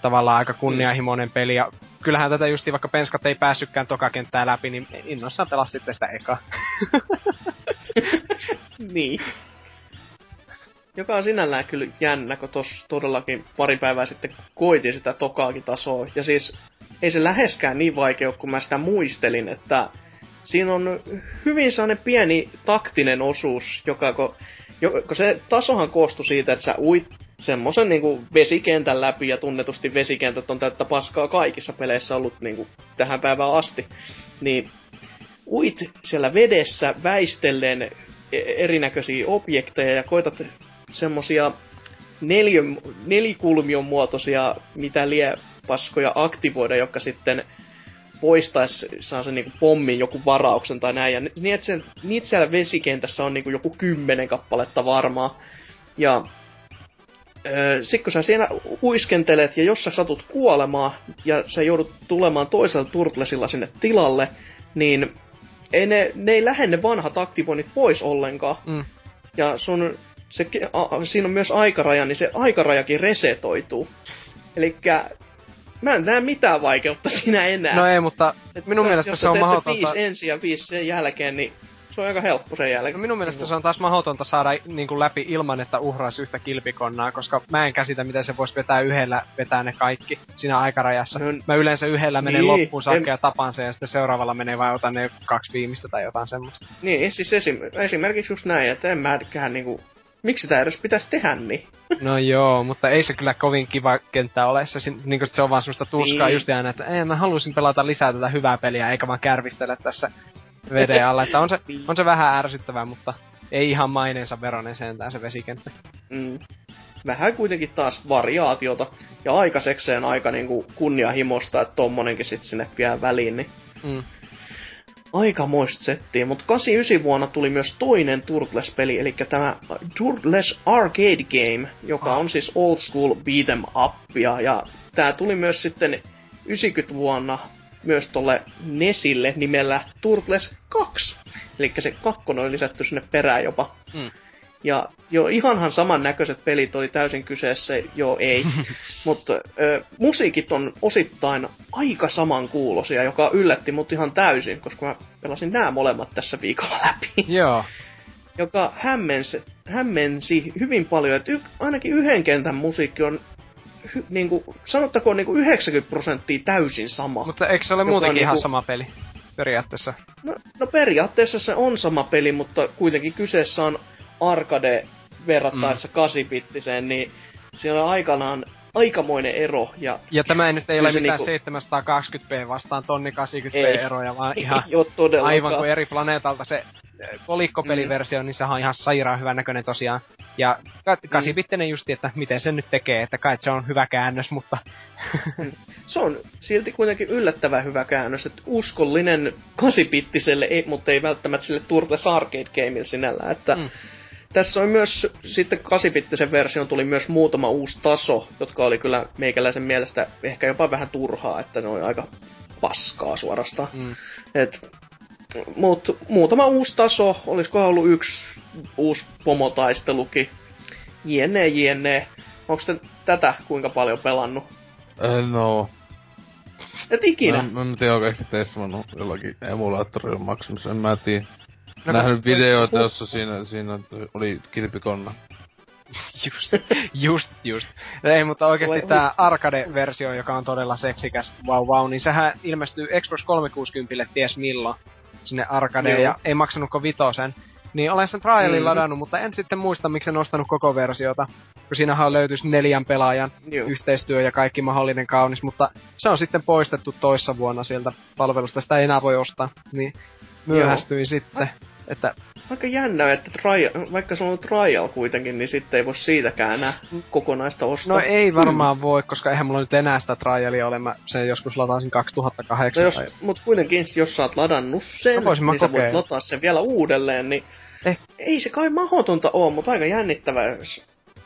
Tavallaan aika kunnianhimoinen peli ja kyllähän tätä justi vaikka penskat ei päässytkään toka kenttää läpi, niin innossaan pelas sitten sitä eka.
Niin. Joka on sinällään kyllä jännä, kun tos todellakin pari päivää sitten koitin sitä tokaakin tasoa. Ja siis ei se läheskään niin vaikea kun mä sitä muistelin, että siinä on hyvin sellainen pieni taktinen osuus, joka kun, jo, kun se tasohan koostui siitä, että sä uit semmoisen niinku vesikentän läpi, ja tunnetusti vesikentät on täyttä paskaa kaikissa peleissä ollut niinku tähän päivään asti. Niin uit siellä vedessä väistellen e- erinäköisiä objekteja ja koitat semmosia neljö, nelikulmion muotoisia mitä lie paskoja aktivoida, jotka sitten poistais saa sen niinku pommin joku varauksen tai näin. Ja ni- että se, niitä siellä vesikentässä on niinku joku kymmenen kappaletta varmaa. Ja öö, sit kun sä siellä uiskentelet ja jos sä satut kuolemaan ja sä joudut tulemaan toisella turtlesilla sinne tilalle, niin ei ne, ne ei lähde ne vanhat aktivoinnit pois ollenkaan.
Mm.
Ja sun, se, a, siinä on myös aikaraja, niin se aikarajakin resetoituu. Elikkä mä en näe mitään vaikeutta siinä enää.
No ei, mutta
Et
minun
jos
mielestä
sä
se on mahdotonta-
viisi ensin ja viisi sen jälkeen, niin se on aika helppo sen jälkeen.
Minun mielestä se on taas mahdotonta saada niin kuin läpi ilman, että uhraisi yhtä kilpikonnaa, koska mä en käsitä, miten se voisi vetää yhdellä, vetää ne kaikki siinä aikarajassa.
No,
Mä yleensä yhdellä menen
Niin,
loppuun saakka
en-
ja tapaan sen, ja sitten seuraavalla menee vai otan ne kaksi viimeistä tai jotain semmoista.
Niin, siis esim, esimerkiksi just näin, että en mäkään niinku... Miksi sitä edes pitäisi tehdä niin?
No joo, mutta ei se kyllä kovin kiva kenttä ole. Se, niin se on vaan semmoista tuskaa
Niin.
just aina, että ei, mä haluaisin pelata lisää tätä hyvää peliä, eikä vaan kärvistellä tässä veden alla. Että on se, on se vähän ärsyttävää, mutta ei ihan maineensa veronen sentään se vesikenttä.
Mm. Vähän kuitenkin taas variaatiota. Ja aikaisekseen aika niinku kunnianhimosta, että tommonenkin sit sinne vielä väliin, niin
Mm.
aikamoista settiä. Mutta 89 vuonna tuli myös toinen Turtles-peli, eli tämä Turtles Arcade Game, joka on siis old school beat'em upia. Ja tää tuli myös sitten 90 vuonna myös tolle Nesille nimellä Turtles 2. Eli se kakkonen oli lisätty sinne perään jopa.
Mm.
Ja jo ihanhan samannäköiset pelit oli täysin kyseessä, joo ei. Mutta ö, musiikit on osittain aika samankuulosia, joka yllätti mut ihan täysin, koska mä pelasin nämä molemmat tässä viikolla läpi.
Joo.
joka hämmensi, hämmensi hyvin paljon, että y, ainakin yhden kentän musiikki on hy, niinku, sanottakoon niinku 90 prosenttia täysin sama.
Mutta eikö se ole muutenkin
on
ihan
niinku-
sama peli? Periaatteessa.
No, no periaatteessa se on sama peli, mutta kuitenkin kyseessä on arcade verrattaessa mm. 8-bittiseen, niin siellä on aikanaan aikamoinen ero. Ja
Ja tämä ei nyt ei ole mitään
niinku-
720p vastaan tonni 80p
Ei.
eroja, vaan ihan aivan kuin eri planeetalta se eh, kolikkopeliversio, niin sehän on ihan sairaan hyvän näköinen tosiaan. Ja ka- kasipittinen justi, että miten se nyt tekee, että kai se on hyvä käännös, mutta
Se on silti kuitenkin yllättävän hyvä käännös, että uskollinen 8-bittiselle, ei, mutta ei välttämättä sille Turtles Arcade Gameille sinällään, että
Mm.
mm. Tässä on myös, sitten 8-bittisen version tuli myös muutama uusi taso, jotka oli kyllä meikäläisen mielestä ehkä jopa vähän turhaa, että ne oli aika paskaa suorastaan.
mm,
Et, mut, muutama uusi taso, olisiko ollut yksi uusi pomotaistelukin. Jene, jene. Onko te tätä kuinka paljon pelannut?
Äh, no.
Et ikinä.
Mä, mä en tiedä, onko ehkä testannut jollakin emulaattorilla maksanut, en mä tiedä. No, Nähnyt videoita, jossa siinä, siinä oli kilpikonna.
just, just, just. Ei, mutta oikeasti tämä arcade-versio, joka on todella seksikäs, wow wow, niin sehän ilmestyy Xbox 360 ties milloin sinne arcadeen ja ei maksanut kuin vitosen. Niin olen sen trialin mm. ladannut, mutta en sitten muista, miksi en ostanut koko versiota. Kun siinähän löytyisi neljän pelaajan Joo. yhteistyö ja kaikki mahdollinen kaunis, mutta se on sitten poistettu toissa vuonna sieltä palvelusta. Sitä ei enää voi ostaa. Niin myöhästyin Joo. sitten. Että
aika jännä, että trial, vaikka se on trial kuitenkin, niin sitten ei voi siitäkään enää kokonaista ostaa.
No ei varmaan hmm. voi, koska eihän mulla nyt enää sitä trialia ole. Mä sen joskus latasin 2008. No jos,
tai... Mut kuitenkin, jos sä oot ladannut sen, no niin sä voit lataa sen vielä uudelleen, niin eh. ei se kai mahdotonta oo, mutta aika jännittävää, jos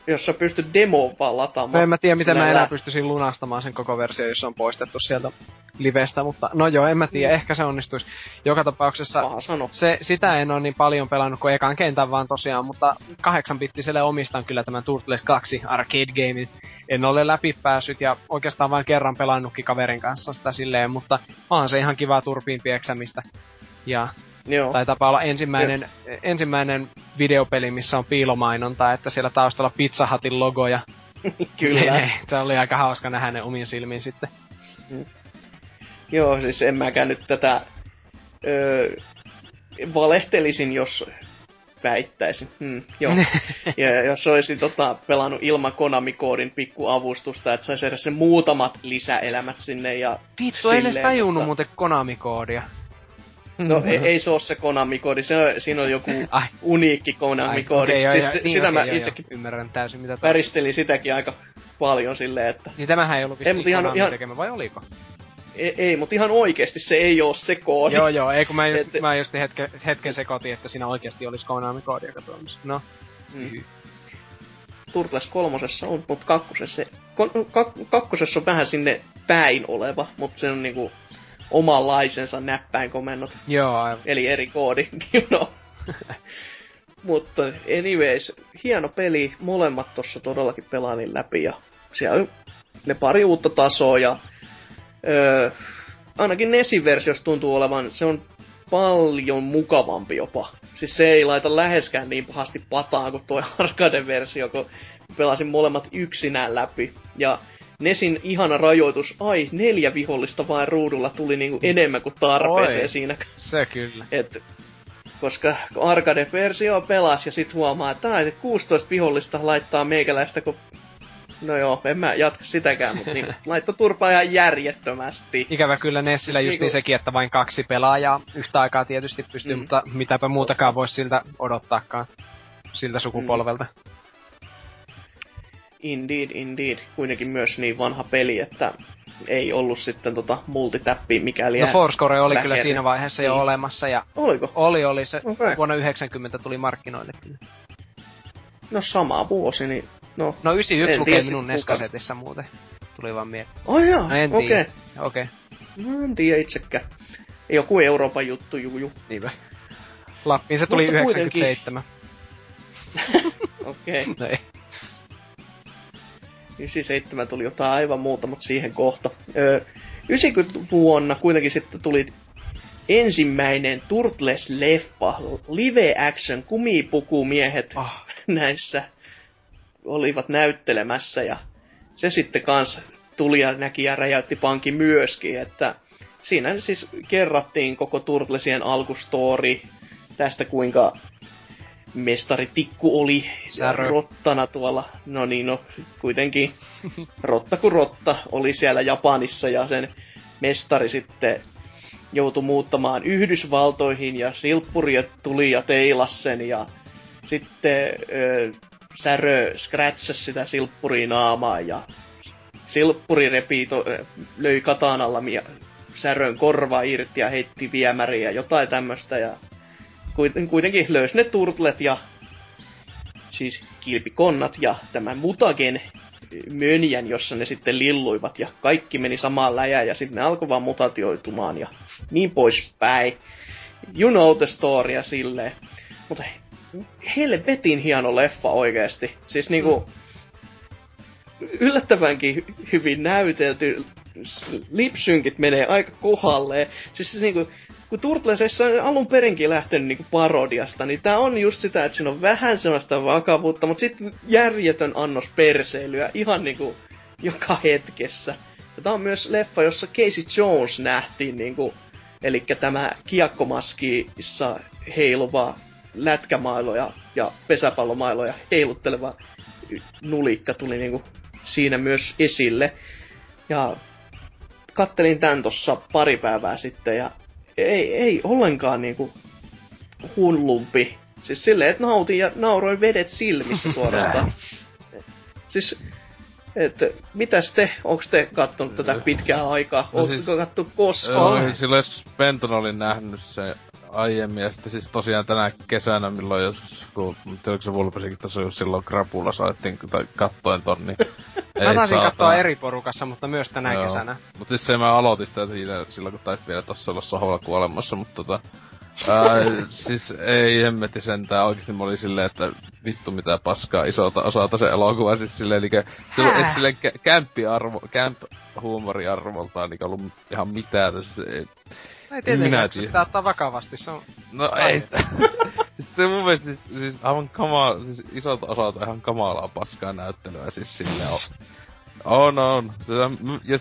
jos sä pystyt demoon vaan lataamaan. No
en mä tiedä, miten mä enää pystyisin lunastamaan sen koko versio, jos on poistettu sieltä livestä, mutta no joo, en mä tiedä, mm. ehkä se onnistuisi. Joka tapauksessa se, sitä en ole niin paljon pelannut kuin ekan kentän vaan tosiaan, mutta kahdeksan bittiselle omistan kyllä tämän Turtles 2 arcade game. En ole läpi päässyt ja oikeastaan vain kerran pelannutkin kaverin kanssa sitä silleen, mutta onhan se ihan kivaa turpiin pieksämistä. Ja Joo. Taitapa olla ensimmäinen, Joo. ensimmäinen videopeli, missä on piilomainonta, että siellä taustalla Pizza Hutin logo ja
Kyllä.
se oli aika hauska nähdä ne omiin silmiin sitten. Mm.
Joo, siis en mäkään nyt tätä öö, valehtelisin, jos väittäisin. Hmm, joo. ja jos olisin tota, pelannut ilman Konami-koodin pikkuavustusta, että saisi edes se muutamat lisäelämät sinne ja
Vittu, ei edes tajunnut mutta... muuten Konami-koodia.
No ei, ei se ole se Konami-koodi, se on, siinä on joku Ai. uniikki Konami-koodi. Okay, siis joo, niin, sitä okay, mä joo, itsekin
ymmärrän täysin mitä
Väristelin sitäkin aika paljon silleen, että...
Niin tämähän ei ollut vissiin ihan, ihan... tekemä, vai oliko?
Ei, ei mutta ihan oikeesti se ei oo se koodi.
Joo, joo, ei kun mä just, Et... mä just hetken, hetken sekoitin, että siinä oikeesti olisi Konami-koodi, joka toimisi. No. Mm.
Turtles kolmosessa on, mutta kakkosessa, kak, kakkosessa on vähän sinne päin oleva, mutta se on niinku omanlaisensa näppäinkomennot.
Joo, aivan.
Eli eri koodi, you know. Mutta anyways, hieno peli. Molemmat tossa todellakin pelailin läpi ja siellä ne pari uutta tasoa ja öö, ainakin Nesin versiossa tuntuu olevan, se on paljon mukavampi jopa. Siis se ei laita läheskään niin pahasti pataan kuin tuo arcade-versio, kun pelasin molemmat yksinään läpi. Ja Nesin ihana rajoitus, ai neljä vihollista vain ruudulla tuli niinku enemmän kuin tarpeeseen Oi, siinä.
Se kyllä.
Et, koska arcade-versio pelas ja sit huomaa, että, että 16 vihollista laittaa meikäläistä, kun No joo, en mä jatka sitäkään, mutta niin, laitto turpaa ihan järjettömästi.
Ikävä kyllä Nessillä just niinku... sekin, että vain kaksi pelaajaa yhtä aikaa tietysti pystyy, mm. mutta mitäpä muutakaan voisi siltä odottaakaan siltä sukupolvelta. Mm.
Indeed, indeed. Kuitenkin myös niin vanha peli, että ei ollut sitten tota multitäppiä mikäli
No Fourscore oli kyllä siinä vaiheessa niin. jo olemassa ja...
Oliko?
Oli, oli. Se okay. vuonna 90 tuli markkinoille kyllä.
No sama vuosi, niin no...
No 91 lukee minun Neskasetissa muuten. Tuli vaan mieleen.
Oh joo, no, okei. Okay.
Okei. Okay.
No en tiedä itsekään. Joku Euroopan juttu, juju.
Niinpä. Lappiin se tuli Mutta 97.
Okei. okay.
no ei.
97 tuli jotain aivan muuta, mutta siihen kohta. Öö, 90 vuonna kuitenkin sitten tuli ensimmäinen Turtles-leffa, live action, kumipukumiehet oh. näissä olivat näyttelemässä ja se sitten kans tuli ja näki ja räjäytti pankin myöskin, että siinä siis kerrattiin koko Turtlesien alkustori tästä kuinka mestari Tikku oli Särö. rottana tuolla, no niin no, kuitenkin rotta kuin rotta oli siellä Japanissa ja sen mestari sitten joutui muuttamaan Yhdysvaltoihin ja Silppuria tuli ja teilas sen ja sitten ö, Särö scratchasi sitä Silppuria naamaa ja Silppuri repi to, löi katanalla Särön korva irti ja heitti viemäriä ja jotain tämmöstä ja kuitenkin löysi ne turtlet ja siis kilpikonnat ja tämän mutagen mönjän, jossa ne sitten lilluivat ja kaikki meni samaan läjään ja sitten ne alkoi vaan mutatioitumaan ja niin poispäin. You know the story ja silleen. Mutta helvetin hieno leffa oikeesti. Siis niinku yllättävänkin hyvin näytelty. Lipsynkit menee aika kohalleen. Siis, siis niinku kun Turtlesissa on alun perinkin lähtenyt niinku parodiasta, niin tää on just sitä, että siinä on vähän sellaista vakavuutta, mutta sitten järjetön annos perseilyä ihan niinku joka hetkessä. Ja tää on myös leffa, jossa Casey Jones nähtiin niinku, eli tämä kiekkomaskissa heiluva lätkämailoja ja pesäpallomailoja heilutteleva nulikka tuli niinku siinä myös esille. Ja kattelin tän tossa pari päivää sitten ja ei, ei ollenkaan niinku hullumpi. Siis silleen, että nautin ja nauroin vedet silmissä suorastaan. siis, että mitäs te, onks te kattonut tätä pitkää aikaa? No siis, kattu koskaan?
Joo, silloin joskus Penton olin nähnyt se aiemmin, ja sitten siis tosiaan tänä kesänä, milloin joskus, kun tiedätkö se Vulpesikin tuossa just silloin Krapula saatiin, tai kattoen ton, niin
ei Mä taisin katsoa eri porukassa, mutta myös tänä Joo. kesänä.
Mut siis se mä aloitin sitä siinä, silloin kun taisit vielä tossa olla sohvalla kuolemassa, mutta tota... Ää, siis ei hemmetti sentään, oikeesti mä olin silleen, että vittu mitä paskaa isolta osalta se elokuva, siis silleen, eli silleen, silleen kämppiarvo, camp huumoriarvoltaan, niin ollut ihan mitään, tässä ei,
ei tietenkään, kun sitä ottaa vakavasti, se on...
No ei sitä. se mun mielestä siis, siis aivan kamala, siis isolta osalta ihan kamalaa paskaa näyttelyä, siis silleen on. On, on. Se, ja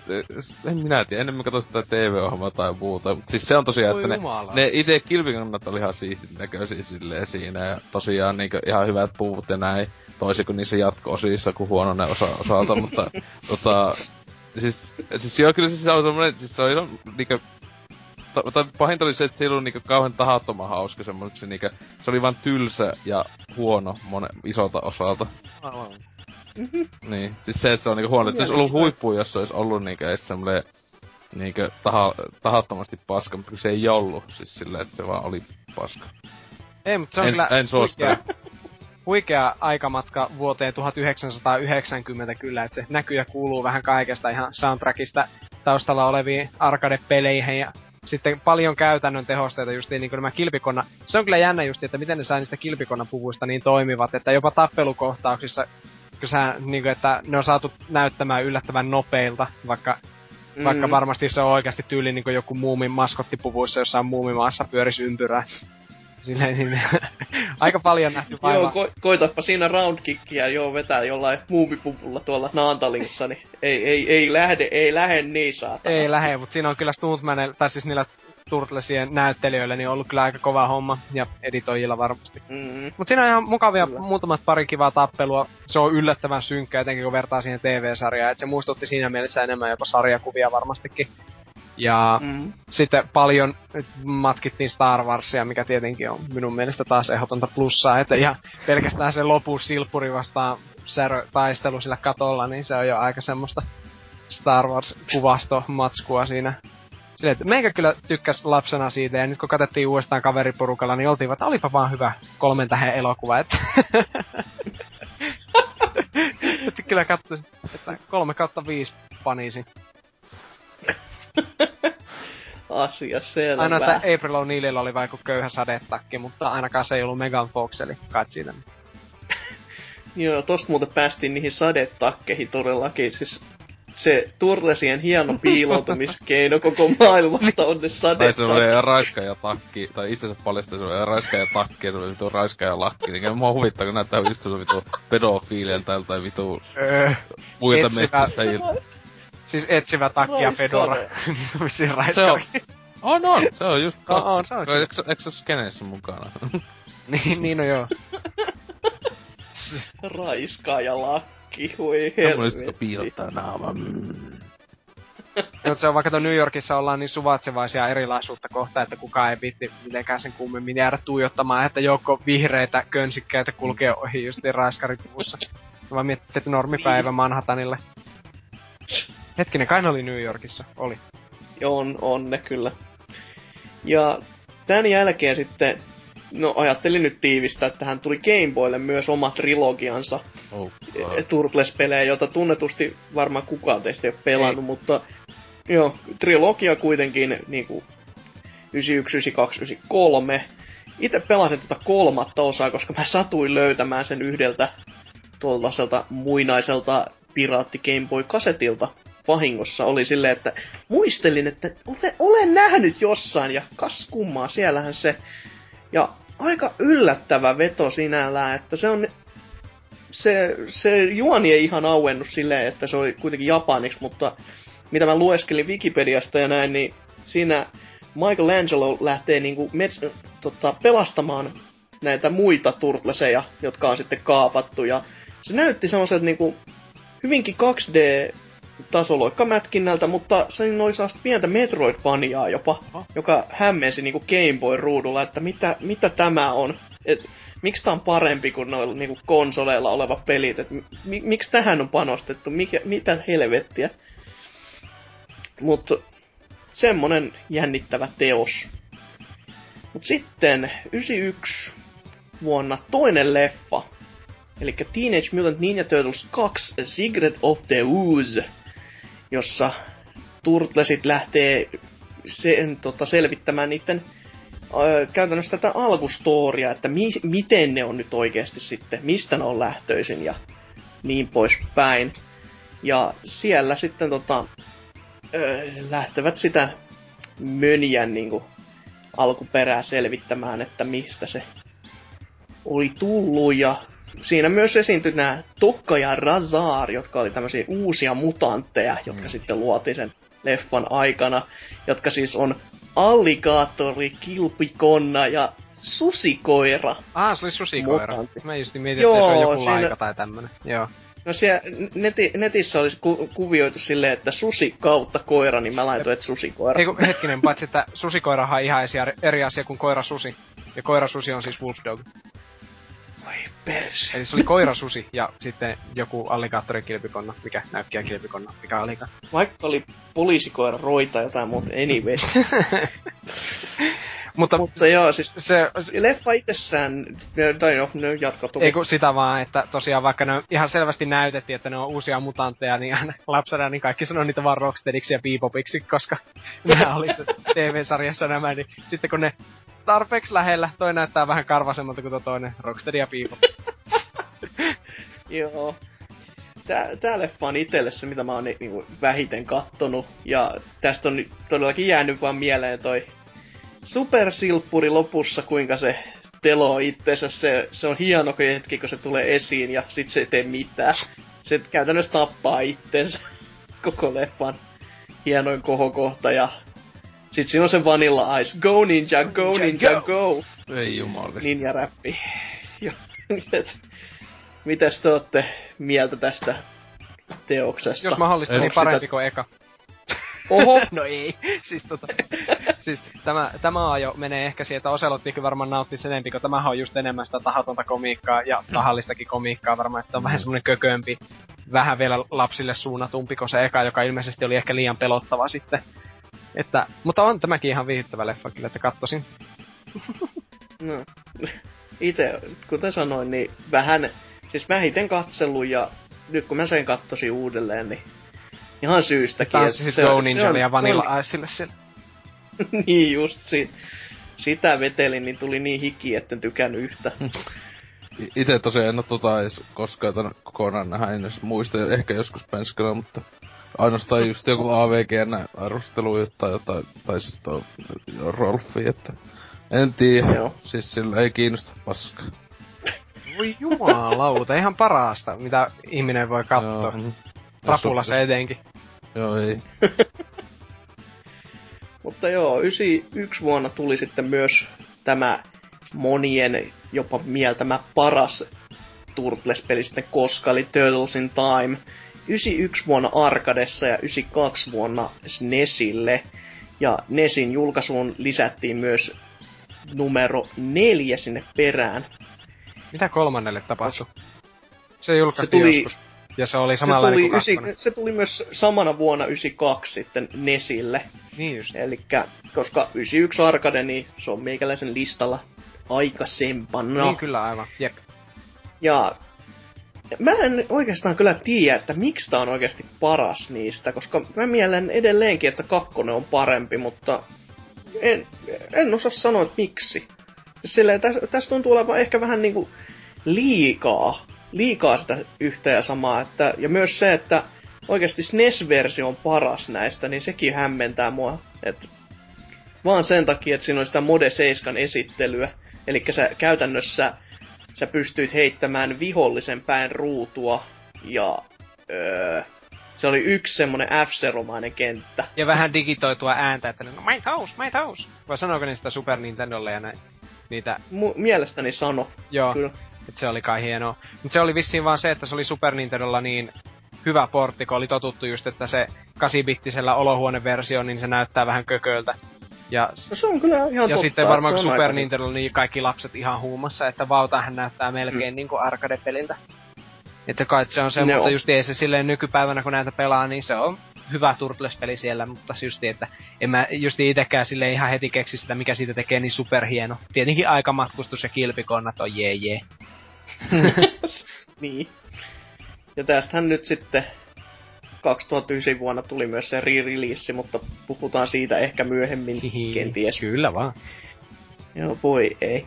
en minä tiedä, ennen mä katsoin sitä TV-ohjelmaa tai muuta. Mutta siis se on tosiaan, että ne, ne itse kilpikannat oli ihan siistit näköisiä silleen siinä. Ja tosiaan niinku ihan hyvät puut ja näin. Toisin kuin niissä jatko-osissa, kun huono ne osa, osalta, mutta tota... Siis, siis joo, kyllä siis se on tommonen, siis se on niinku tai pahinta oli se, että se ei ollut niinku kauhean tahattoman hauska semmoinen, niinku, se oli vaan tylsä ja huono monen isolta osalta. Aivan. Mm-hmm. Niin, siis se, että se on niinku huono, että se olisi ollut huippu, jos se olisi ollut niinku edes semmoinen niinku taha, tahattomasti paska, mutta se ei ollut, siis silleen, että se vaan oli paska.
Ei, mutta se on
en,
kyllä
en huikea,
huikea aikamatka vuoteen 1990 kyllä, että se näkyy ja kuuluu vähän kaikesta ihan soundtrackista taustalla oleviin arcade-peleihin ja sitten paljon käytännön tehosteita just niin kuin nämä kilpikonna. Se on kyllä jännä just, että miten ne sai niistä kilpikonnapuvuista niin toimivat, että jopa tappelukohtauksissa, kun sä, niin kuin, että ne on saatu näyttämään yllättävän nopeilta, vaikka Mm. Vaikka varmasti se on oikeasti tyyli niin joku muumin maskottipuvuissa, jossa on muumimaassa pyöris ympyrää. Silleen niin, aika paljon nähty vaivaa.
Joo, ko- koitapa siinä roundkickia joo vetää jollain muumipuvulla tuolla Naantalissa, niin ei, ei, ei lähde, ei lähde niin saatana.
Ei lähde, mutta siinä on kyllä Stuntmanilla, tai siis niillä Turtlesien näyttelijöillä niin on ollut kyllä aika kova homma, ja editoijilla varmasti. Mm-hmm. Mutta siinä on ihan mukavia kyllä. muutamat pari kivaa tappelua. Se on yllättävän synkkä, etenkin kun vertaa siihen TV-sarjaan, että se muistutti siinä mielessä enemmän jopa sarjakuvia varmastikin. Ja mm. sitten paljon matkittiin Star Warsia, mikä tietenkin on minun mielestä taas ehdotonta plussaa. Että ihan pelkästään se lopu silppuri vastaan taistelu sillä katolla, niin se on jo aika semmoista Star Wars-kuvasto-matskua siinä. Silleen, että meikä kyllä tykkäs lapsena siitä, ja nyt kun katsottiin uudestaan kaveriporukalla, niin oltiin, että olipa vaan hyvä kolmen tähän elokuva, että... että kyllä katsoin, että kolme kautta viisi paniisi.
Asia selvä.
Aina, että April O'Neillilla oli vaikka köyhä sadetakki, mutta ainakaan se ei ollut Megan Fox, eli kai siitä.
Joo, tosta muuten päästiin niihin sadetakkeihin todellakin. Siis se Turlesien hieno piiloutumiskeino koko maailmasta on ne sadetakki. Tai
se oli raiska ja takki, tai itse asiassa paljastaa se oli raiska ja takki, ja se oli vitu raiska ja lakki. Niin mua huvittaa, kun näyttää just se vitu pedofiilien tai vitu öö, puita metsistä.
Siis etsivä takki ja Fedora. Vissiin raiskari.
On, on. Se on just kas. On, on, se on. Eikö, eikö se skeneessä mukana?
niin, niin no joo.
Raiskaa ja lakki, voi helvetti.
piilottaa naama. Mm.
Mutta se on vaikka New Yorkissa ollaan niin suvatsevaisia erilaisuutta kohtaa, että kukaan ei viitti mitenkään sen kummemmin jäädä tuijottamaan, että joukko vihreitä könsikkäitä kulkee ohi just raiskaripuvussa. Mä miettii, että normipäivä Manhattanille. Hetkinen, kai oli New Yorkissa. Oli.
On, on ne kyllä. Ja tämän jälkeen sitten, no ajattelin nyt tiivistää, että hän tuli Game Boylle myös oma trilogiansa. Oh, uh. Turtles-pelejä, jota tunnetusti varmaan kukaan teistä ei ole pelannut, ei. mutta joo, trilogia kuitenkin niinku 91, 92, 93. Itse pelasin tuota kolmatta osaa, koska mä satuin löytämään sen yhdeltä tuollaiselta muinaiselta piraatti Game Boy kasetilta vahingossa oli silleen, että muistelin, että olen, olen nähnyt jossain ja kas kummaa, siellähän se. Ja aika yllättävä veto sinällään, että se on se, se juoni ei ihan auennut silleen, että se oli kuitenkin japaniksi, mutta mitä mä lueskelin Wikipediasta ja näin, niin siinä Michelangelo lähtee niinku mets- tota, pelastamaan näitä muita turtleseja, jotka on sitten kaapattu. Ja se näytti semmoiselta niinku hyvinkin 2D tasoloikkamätkinnältä, mutta se oli sellaista pientä Metroid-faniaa jopa, oh. joka hämmensi niinku Game Boy-ruudulla, että mitä, mitä tämä on. Et, miksi tämä on parempi kuin noilla niinku konsoleilla oleva pelit, et mi, miksi tähän on panostettu, mikä, mitä helvettiä. Mutta semmonen jännittävä teos. Mut sitten 91 vuonna toinen leffa, eli Teenage Mutant Ninja Turtles 2 A Secret of the Ooze, jossa Turtlesit lähtee sen, tota, selvittämään niiden käytännössä tätä alkustoria, että mi, miten ne on nyt oikeasti sitten, mistä ne on lähtöisin ja niin poispäin. Ja siellä sitten tota, ö, lähtevät sitä mönjän niin kuin, alkuperää selvittämään, että mistä se oli tullut ja siinä myös esiintyi nämä Tokka ja Razar, jotka oli tämmöisiä uusia mutantteja, jotka mm. sitten luotiin sen leffan aikana, jotka siis on alligaattori, kilpikonna ja susikoira.
Ah, se oli susikoira. Mutantti. Mä just mietin, Joo, että se on joku siinä... laika tai tämmönen. Joo.
No siellä neti, netissä olisi ku, kuvioitu silleen, että susi kautta koira, niin mä laitoin, että susikoira.
Ei hetkinen, paitsi että susikoirahan on ihan eri asia kuin koira susi. Ja koira susi on siis wolf dog.
Oi perse.
Eli se oli koira susi ja sitten joku kilpikonna, mikä näykkiä kilpikonna, mikä alliga.
Vaikka oli poliisikoira roita jotain muuta, anyway.
Mutta,
Mutta joo, siis se, leffa itsessään, tai joo, ne jatka
Ei kun sitä vaan, että tosiaan vaikka ne ihan selvästi näytettiin, että ne on uusia mutantteja, niin lapsena niin kaikki sanoo niitä vaan Rocksteadiksi ja Bebopiksi, koska nämä oli TV-sarjassa nämä, niin sitten kun ne tarpeeksi lähellä, toi näyttää vähän karvasemmalta kuin toinen Rocksteady ja
joo. Tää, tää leffa on itelle se, mitä mä oon niinku vähiten kattonut. Ja tästä on todellakin jäänyt vaan mieleen toi supersilppuri lopussa, kuinka se teloo itsensä. Se, se on hieno hetki, kun se tulee esiin ja sit se ei tee mitään. Se käytännössä tappaa itsensä koko leffan hienoin kohokohta ja sit siinä on se Vanilla Ice. Go ninja, go ninja, go!
Ei jumalista.
Ninja räppi. Mitäs te ootte mieltä tästä teoksesta?
Jos mahdollista, niin parempi sitä... kuin eka.
Oho!
no ei. siis, tota, siis tämä, tämä ajo menee ehkä siihen, että Oselottikin varmaan nautti sen enempi, kun tämähän on just enemmän sitä tahatonta komiikkaa ja tahallistakin komiikkaa varmaan, että se on vähän semmonen kökömpi, vähän vielä lapsille suunnatumpi kuin se eka, joka ilmeisesti oli ehkä liian pelottava sitten. Että, mutta on tämäkin ihan viihdyttävä leffa kyllä, että kattosin.
no, itse, kuten sanoin, niin vähän, siis vähiten katsellut ja nyt kun mä sen kattosin uudelleen, niin Ihan syystäkin.
Tanssi sit Go Ninja ja Vanilla Icelle siellä.
niin just si- sitä vetelin, niin tuli niin hiki, etten tykännyt yhtä.
Itse tosiaan en oo tota edes koskaan tämän kokonaan nähdä, en edes muista, ehkä joskus penskellä, mutta ainoastaan just joku AVG arvostelu tai jotain, tai siis tuo Rolfi, että en tiedä, Joo. siis sillä ei kiinnosta paskaa.
Voi jumalauta, ihan parasta, mitä ihminen voi katsoa. Joo. Rapulassa etenkin.
Joo, ei.
Mutta joo, 91 vuonna tuli sitten myös tämä monien jopa mieltämä paras Turtles-peli sitten koska, eli Turtles in Time. 91 vuonna Arkadessa ja 92 vuonna SNESille. Ja NESin julkaisuun lisättiin myös numero neljä sinne perään.
Mitä kolmannelle tapahtui? Se julkaistiin se tuli, joskus. Ja se oli samalla se tuli,
ysi, se tuli myös samana vuonna 92 sitten Nesille.
Niin just.
Elikkä, koska 91 Arcade, niin se on meikäläisen listalla aikaisempana.
Niin kyllä aivan, jep.
Ja mä en oikeastaan kyllä tiedä, että miksi tää on oikeasti paras niistä, koska mä mielen edelleenkin, että kakkonen on parempi, mutta en, en osaa sanoa, että miksi. Silleen, tästä täs tuntuu olevan ehkä vähän niinku liikaa liikaa sitä yhtä ja samaa. Että, ja myös se, että oikeasti SNES-versio on paras näistä, niin sekin hämmentää mua. Et vaan sen takia, että siinä oli sitä Mode 7 esittelyä. Eli sä käytännössä sä pystyit heittämään vihollisen päin ruutua ja öö, se oli yksi semmonen f kenttä.
Ja vähän digitoitua ääntä, että no my toes, my toes. Vai sanoiko niistä Super Nintendolle ja näin? Niitä...
Mu- mielestäni sano.
Joo. Kyllä. Et se oli kai hienoa. Mut se oli vissiin vaan se, että se oli Super Nintendolla niin hyvä portti, kun oli totuttu just, että se 8-bittisellä olohuoneversio, niin se näyttää vähän kököltä. Ja,
no se on kyllä ihan
Ja
totta,
sitten varmaan kun Super Nintendo niin kaikki lapset ihan huumassa, että vautahan näyttää melkein mm. niinku arcade-peliltä. Että kai se on se, no. mutta just se silleen nykypäivänä kun näitä pelaa, niin se on hyvä Turtles-peli siellä, mutta just että en mä just itekään sille ihan heti keksi sitä, mikä siitä tekee niin superhieno. Tietenkin aikamatkustus ja kilpikonnat on jee jee.
niin. Ja tästähän nyt sitten 2009 vuonna tuli myös se re-release, mutta puhutaan siitä ehkä myöhemmin Hihi, kenties.
Kyllä vaan.
Joo, voi ei.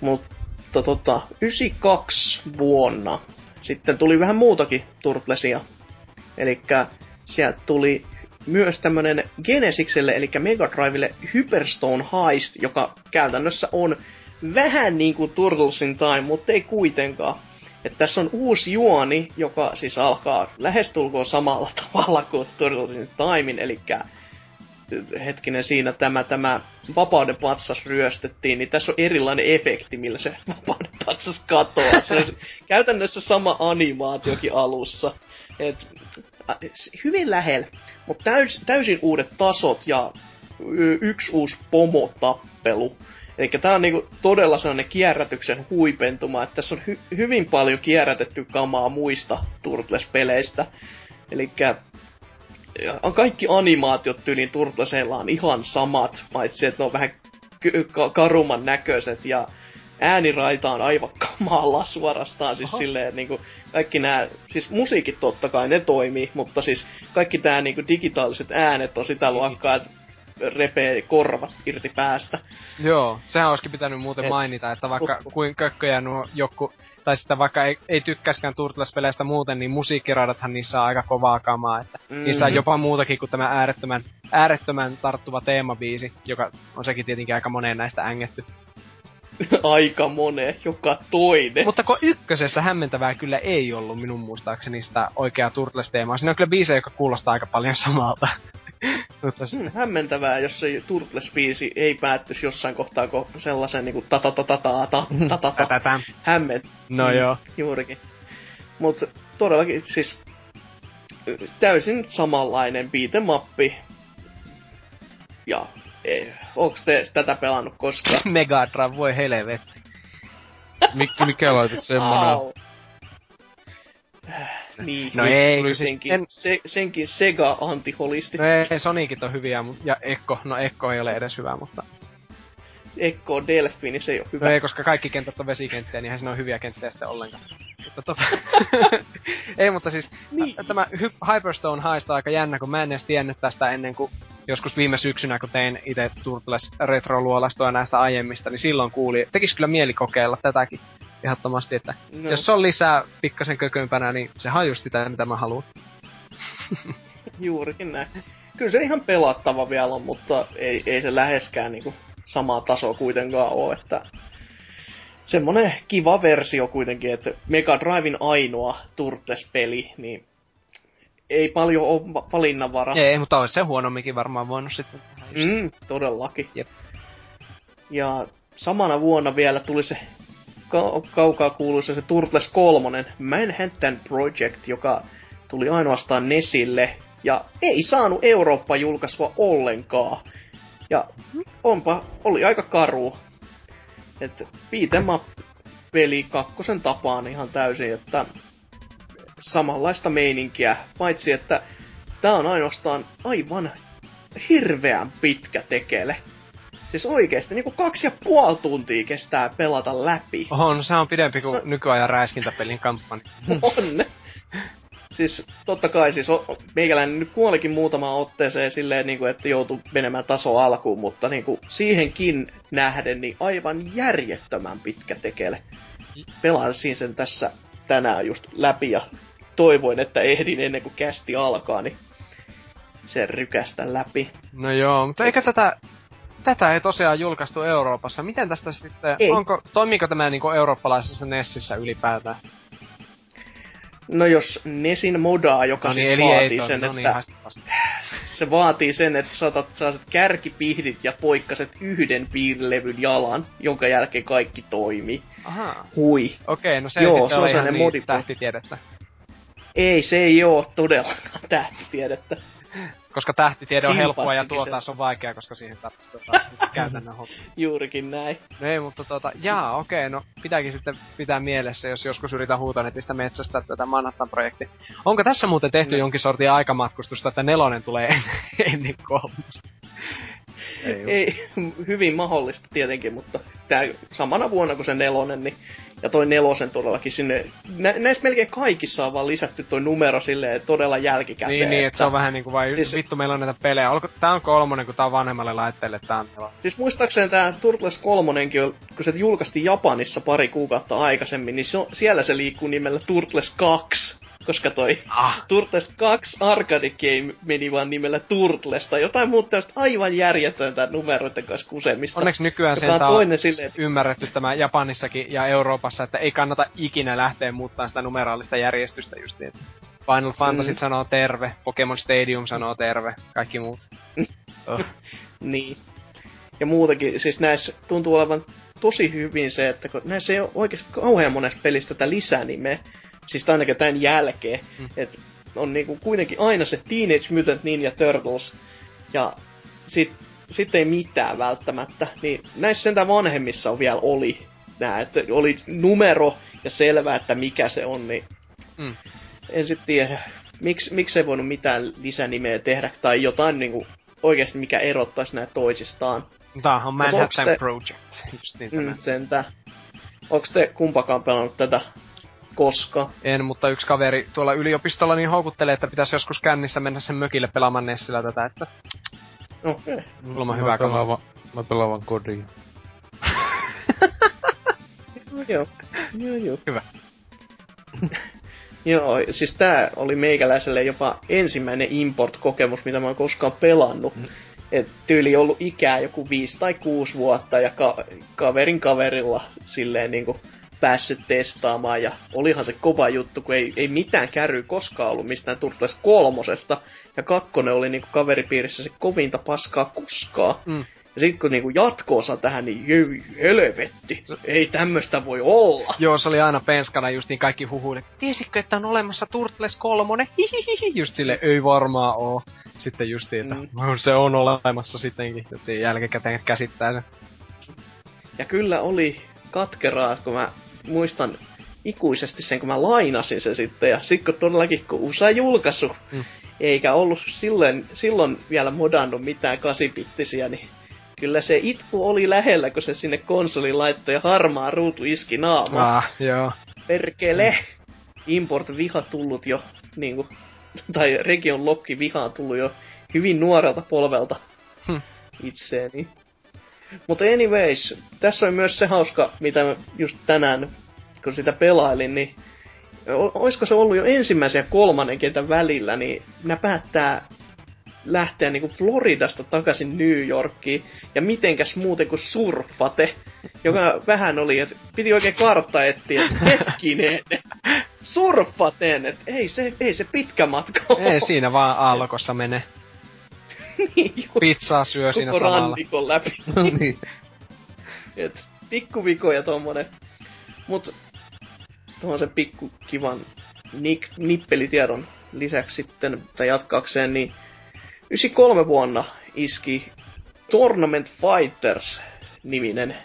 Mutta tota, 92 vuonna sitten tuli vähän muutakin Turtlesia. Eli sieltä tuli myös tämmönen Genesikselle, eli Mega Drivelle Hyperstone Heist, joka käytännössä on vähän niin kuin Turtlesin Time, mutta ei kuitenkaan. Että tässä on uusi juoni, joka siis alkaa lähestulkoon samalla tavalla kuin Turtlesin Timein, eli hetkinen siinä tämä, tämä vapauden patsas ryöstettiin, niin tässä on erilainen efekti, millä se vapauden patsas katoaa. Se on käytännössä sama animaatiokin alussa. Et, hyvin lähellä, mutta täys, täysin uudet tasot ja yksi uusi pomotappelu. Eli tää on niinku todella sellainen kierrätyksen huipentuma, että tässä on hy- hyvin paljon kierrätetty kamaa muista Turtles-peleistä. Eli on kaikki animaatiot tyyliin Turtlesilla on ihan samat, paitsi että ne on vähän karuman näköiset ja ääniraita on aivan kamala suorastaan. Siis silleen, niin kuin, kaikki nämä, siis musiikit totta kai ne toimii, mutta siis kaikki nämä niin kuin, digitaaliset äänet on sitä luokkaa, että repee korvat irti päästä.
Joo, sehän olisikin pitänyt muuten Et, mainita, että vaikka uh, kuin kökköjä nuo joku, tai sitten vaikka ei, ei tykkäskään Turtles-peleistä muuten, niin musiikkiradathan niissä on aika kovaa kamaa, että mm-hmm. niissä on jopa muutakin kuin tämä äärettömän, äärettömän tarttuva teemabiisi, joka on sekin tietenkin aika moneen näistä ängetty.
aika moneen, joka toinen.
Mutta kun ykkösessä hämmentävää kyllä ei ollut minun muistaakseni sitä oikeaa Turtles-teemaa. Siinä on kyllä biisejä, joka kuulostaa aika paljon samalta.
Mutta hmm, hämmentävää, jos se Turtles-biisi ei päättyisi jossain kohtaa, kun sellaisen niinku ta ta ta ta ta ta ta ta ta hämmen.
No mm, joo.
Juurikin. Mut todellakin siis täysin samanlainen beatemappi. Ja ei, onks te tätä pelannut koskaan?
Megatron, voi helvetti.
Mik, mikä laite semmonen?
Niin, no ei, siis senkin, en... se, senkin Sega antiholisti.
No ei, Sonicit on hyviä, ja Ekko, no Ekko ei ole edes hyvä, mutta...
Ekko Delfini, se ei ole hyvä.
No ei, koska kaikki kentät on vesikenttiä, niin eihän siinä ole hyviä kenttiä sitten ollenkaan. Mutta tota... ei, mutta siis niin. tämä Hyperstone haistaa aika jännä, kun mä en edes tiennyt tästä ennen kuin joskus viime syksynä, kun tein itse Turtles retro-luolastoa näistä aiemmista, niin silloin kuuli, tekis kyllä mieli kokeilla tätäkin ehdottomasti, että no. jos se on lisää pikkasen kökömpänä, niin se on just sitä, mitä mä haluan.
Juurikin näin. Kyllä se ihan pelattava vielä on, mutta ei, ei se läheskään niinku samaa tasoa kuitenkaan ole, että semmonen kiva versio kuitenkin, että Mega Drivein ainoa Turtles-peli, niin ei paljon ole valinnanvaraa.
Ei, mutta olisi se huonomminkin varmaan voinut sitten.
Mm, todellakin. Jep. Ja samana vuonna vielä tuli se kaukaa kuuluisa se Turtles 3, Manhattan Project, joka tuli ainoastaan Nesille ja ei saanut Eurooppa-julkaisua ollenkaan. Ja onpa, oli aika karu. Että beat'em peli kakkosen tapaan ihan täysin, että samanlaista meininkiä, paitsi että tää on ainoastaan aivan hirveän pitkä tekele. Siis oikeesti, niinku kaksi ja puoli tuntia kestää pelata läpi.
On, se on pidempi kuin se... nykyajan räiskintäpelin kampanja.
On. siis totta kai, siis meikäläinen nyt kuolikin muutama otteeseen silleen, niin kuin, että joutuu menemään taso alkuun, mutta niin kuin, siihenkin nähden niin aivan järjettömän pitkä tekele. Pelasin sen tässä tänään just läpi ja toivoin, että ehdin ennen kuin kästi alkaa, niin sen rykästä läpi.
No joo, mutta eikä tätä, tätä ei tosiaan julkaistu Euroopassa. Miten tästä sitten,
Ei.
onko, toimiiko tämä niinku eurooppalaisessa Nessissä ylipäätään?
No jos Nesin modaa, joka
No
siis
niin, ei
vaatii sen,
no niin,
että se vaatii sen, että saatat, saatat kärkipihdit ja poikkaset yhden piirlevyn jalan, jonka jälkeen kaikki toimii.
Ahaa.
Hui.
Okei, no se
Joo,
ei sitten
se on
ole ihan niin tähtitiedettä.
Ei, se ei oo todellakaan tähtitiedettä.
Koska tähtitiede on helppoa ja tuo taas on vaikea, koska siihen tarvitsee tota, käytännön homma.
Juurikin näin.
No ei, mutta tota, jaa, okei, no pitääkin sitten pitää mielessä, jos joskus yritän huutonetistä metsästä tätä Manhattan-projekti. Onko tässä muuten tehty
No.
jonkin sortin aikamatkustusta, että nelonen tulee ennen kolmosta?
Ei,
Ei, hyvin mahdollista tietenkin, mutta tää samana vuonna kuin se nelonen, niin ja toi nelosen todellakin sinne, nä, näissä melkein kaikissa on vaan lisätty toi numero silleen todella jälkikäteen.
Niin, niin, että se on vähän niinku vai Siis- vittu meillä on näitä pelejä. Olko, tää on kolmonen, kun tää on vanhemmalle laitteelle, tää on nelonen.
Siis muistaakseni tää Turtles 3, kun se julkaistiin Japanissa pari kuukautta aikaisemmin, niin se on, siellä se liikkuu nimellä Turtles 2. Koska toi
Ah,
Turtles 2 Arcade Game meni vaan nimellä Turtles tai jotain muuta aivan järjetöntä numeroiden kanssa kusemista.
onneksi nykyään
joka on
sen on
toinen silleen, että
ymmärretty tämä Japanissakin ja Euroopassa, että ei kannata ikinä lähteä muuttaa sitä numeraalista järjestystä justiin. Final Fantasy
Mm.
sanoo terve, Pokemon Stadium sanoo terve, kaikki muut. Oh.
Niin. Ja muutenkin, siis näissä tuntuu olevan tosi hyvin se, että kun näissä ei ole oikeasti kauhean monesta pelistä tätä lisänimeä, siis ainakin tämän jälkeen,
Mm.
että on niinku kuitenkin aina se Teenage Mutant Ninja Turtles, ja sit, sit ei mitään välttämättä, niin näissä sentään vanhemmissa on vielä oli nää, että oli numero ja selvää, että mikä se on, niin
Mm.
en sit tiedä, miksi, miksi ei voinut mitään lisänimeä tehdä, tai jotain niinku oikeasti mikä erottaisi näitä toisistaan.
Tämähän on Manhattan
te-
Project. Justiin tämä.
Mm, sentään. Onks te kumpakaan pelannut tätä koska?
En, mutta yksi kaveri tuolla yliopistolla niin houkuttelee, että pitäisi joskus kännissä mennä sen mökille pelaamaan Nessillä tätä, että
Okei. Okay.
Kuulemma hyvä
pelaan
kaveri.
vaan, mä pelaan vaan kodia.
Joo. Joo, joo.
Hyvä.
joo, siis tää oli meikäläiselle jopa ensimmäinen import-kokemus, mitä mä oon koskaan pelannut.
Mm.
Et tyyli ollut ikää joku 5 tai 6 vuotta ja ka- kaverin kaverilla silleen niinku päässyt testaamaan ja olihan se kova juttu, kun ei, ei mitään kärry koskaan ollut mistään Turtles kolmosesta ja kakkonen oli niinku kaveripiirissä se kovinta paskaa koskaan.
Mm.
Ja sit kun niinku jatko-osa tähän, niin jei, helvetti, ei tämmöstä voi olla.
Joo, se oli aina penskana just niin kaikki huhuille. Tiesitkö, että on olemassa Turtles 3? Hihihihi. Just sille ei varmaan oo. Sitten justiin, että mm. se on olemassa sittenkin. Sitten jälkikäteen käsittää sen.
Ja kyllä oli katkeraa, kun mä muistan ikuisesti sen, kun mä lainasin sen sitten. Ja sit kun todellakin, kun USA julkaisu,
Mm.
eikä ollut silloin, silloin vielä modannut mitään kasipittisiä, niin kyllä se itku oli lähellä, kun se sinne konsoliin laittoi ja harmaa ruutu iski naamaan.
Ah, joo.
Perkele! Import viha tullut jo, niinku, tai region lokki viha tullut jo hyvin nuorelta polvelta
Hm.
itseeni. Mutta anyways, tässä on myös se hauska, mitä mä just tänään, kun sitä pelailin, niin o- oisko se ollut jo ensimmäisen ja kolmannen kentän välillä, niin nämä päättää lähteä niinku Floridasta takaisin New Yorkiin, ja mitenkäs muuten kuin surfate, joka vähän oli, että piti oikein kartta etsiä, että hetkinen, surfaten, että ei se, ei se pitkä matka ole.
Ei siinä vaan aallokossa mene.
niin,
Pizzaa syö siinä samalla.
rannikon läpi.
No niin.
Et pikkuviko ja tommonen. Mut tuohon pikku kivan nik, nippelitiedon lisäksi sitten, tai jatkaakseen, niin 93 vuonna iski Tournament Fighters niminen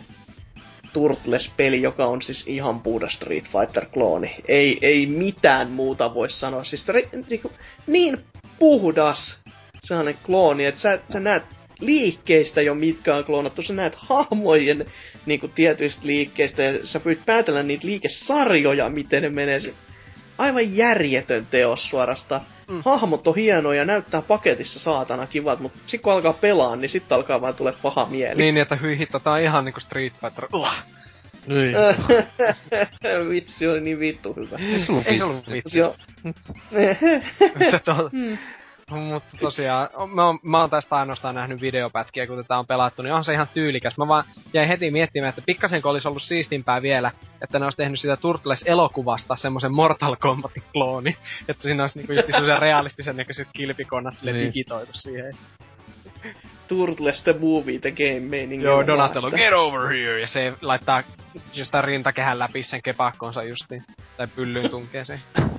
Turtles-peli, joka on siis ihan puhdas Street Fighter-klooni. Ei, ei mitään muuta voi sanoa. Siis ri, niinku, niin puhdas sellainen klooni, että sä, sä näet liikkeistä jo mitkä on kloonattu, sä näet hahmojen niinku tietyistä liikkeistä ja sä pyrit päätellä niitä liikesarjoja, miten ne menee. Se- Aivan järjetön teos suorastaan.
Mm.
Hahmot on hienoja ja näyttää paketissa saatana kivat, mutta sit kun alkaa pelaa, niin sitten alkaa vaan tulee paha mieli.
Niin, että hyi hitto, tää on ihan niinku Street Fighter. Uh.
Niin.
Vitsi oli niin vittu hyvä.
Ei se ollut
Ei se ollut
vitsi.
vitsi.
Mm.
Mutta tosiaan, mä oon, mä oon tästä ainoastaan nähnyt videopätkiä, kun tätä on pelattu, niin on se ihan tyylikäs. Mä vaan jäin heti miettimään, että pikkasen olisi ollut siistimpää vielä, että ne olisi tehnyt sitä Turtles-elokuvasta semmoisen Mortal Kombatin klooni. Että siinä olisi niinku just semmoisia realistisen näköiset kilpikonnat sille
Niin.
digitoitu siihen.
Turtles the movie, the game meiningi.
Joo, Donatello, get over here! Ja se laittaa jostain rintakehän läpi sen kepakkonsa justiin. Tai pyllyyn tunkee sen.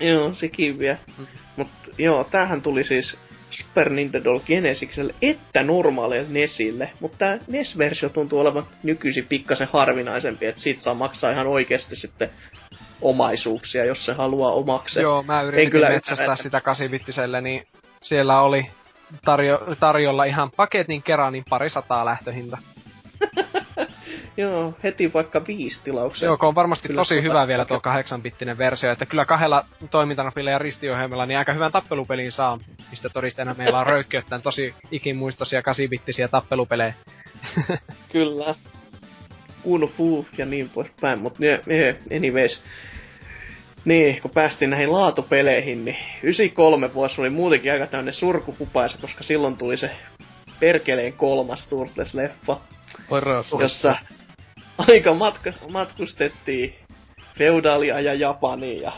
Joo, sekin vielä.
Mm.
Mut joo, tämähän tuli siis Super Nintendo Genesikselle että normaaleille NESille, mutta tämä NES-versio tuntuu olevan nykyisin pikkasen harvinaisempi, että siitä saa maksaa ihan oikeasti sitten omaisuuksia, jos se haluaa omakseen.
Joo, mä yritin
kyllä
metsästää
ymmärrä,
sitä 8 niin siellä oli tarjo- tarjolla ihan paketin kerran niin pari sataa lähtöhinta.
Joo, heti vaikka viisi tilauksia.
Joo, kun on varmasti
Kyllä
tosi hyvä vielä tuo 8-bittinen versio, että kyllä kahdella toimintanapilla ja ristiohjelmalla niin aika hyvän tappelupeliin saa, mistä todisteena meillä on röykkiöttäen tosi ikimuistoisia 8-bittisiä tappelupelejä.
Kyllä. Kung Fu ja niin poispäin, mutta anyways. Niin, kun päästiin näihin laatupeleihin, niin 93 vuosi oli muutenkin aika tämmönen surkuhupaisa, koska silloin tuli se perkeleen kolmas Turtles-leffa,
Paras.
jossa aika matka, matkustettiin feudalia ja Japaniin ja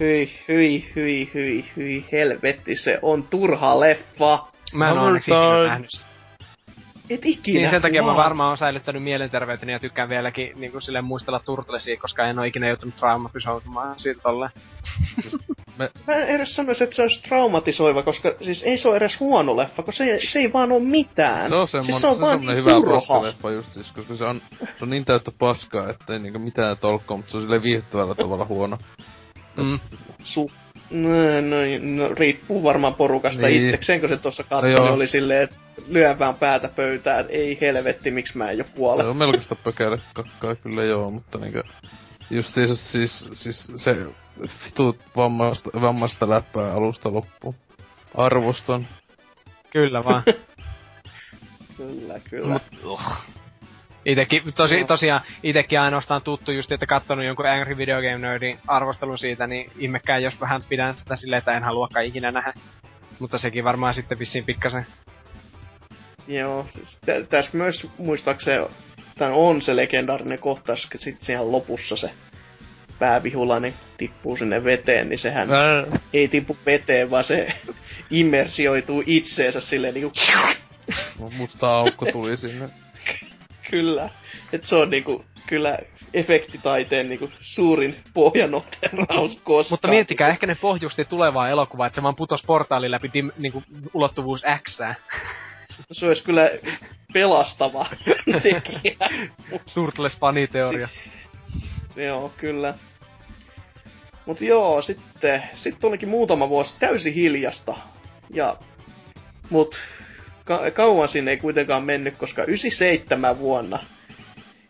hyi, hyi, hyi, hyi, hyi, helvetti, se on turha leffa.
Mä en ikinä
time.
nähnyt.
Et ikinä.
Niin sen takia mä
vaan.
varmaan oon säilyttänyt mielenterveyteni ja tykkään vieläkin niin kuin silleen muistella Turtlesia, koska en oo ikinä joutunut traumatisoitumaan siitä tolleen.
Mä en edes sanoisi, että se olisi traumatisoiva, koska siis ei se ole edes huono leffa, kun se, se ei vaan ole mitään.
Se on semmonen,
siis
se on,
vaan
semmonen
niin
hyvä
turha.
paskaleffa just siis, koska se on, se on niin täyttä paskaa, että ei niinku mitään tolkkoa, mutta se on silleen viihdyttävällä tavalla huono.
Mm.
Su- no, no, no, riippuu varmaan porukasta
Niin.
itsekseen, kun se tuossa katsoi,
No joo.
oli silleen, että lyö vaan päätä pöytään, että ei helvetti, miksi mä en jo kuole.
Se on melkoista pökäle kakkaa kyllä joo, mutta niinku... Justiinsa siis, siis se vitut vammasta, vammasta läppää alusta loppuun. Arvostan.
Kyllä vaan.
Kyllä, kyllä.
Mut, uh. Itekin, tosi, tosiaan, itekin ainoastaan tuttu just, että kattonut jonkun Angry Video Game Nerdin arvostelun siitä, niin ihmekään jos vähän pidän sitä silleen, että en haluakaan ikinä nähdä. Mutta sekin varmaan sitten vissiin pikkasen.
Joo, siis tä- tässä myös muistaakseni tämän on se legendaarinen kohtaus, kun sit siellä lopussa se päävihulainen tippuu sinne veteen, niin sehän
Ää,
ei tipu veteen, vaan se immersioituu itseensä silleen niinku
musta aukko tuli sinne.
kyllä. Et se on niinku kyllä efektitaiteen niinku suurin pohjanoteraus koskaan.
Mutta miettikää, ehkä ne pohjusti tulevaa elokuvaa, että se vaan putos portaali läpi dim, niinku, ulottuvuus X.
Se olisi kyllä pelastava tekijä.
Turtles faniteoria.
Joo, kyllä. Mut joo, sitten, sitten olikin muutama vuosi täysin hiljasta. Ja, mut ka- kauan sinne ei kuitenkaan mennyt, koska 97 vuonna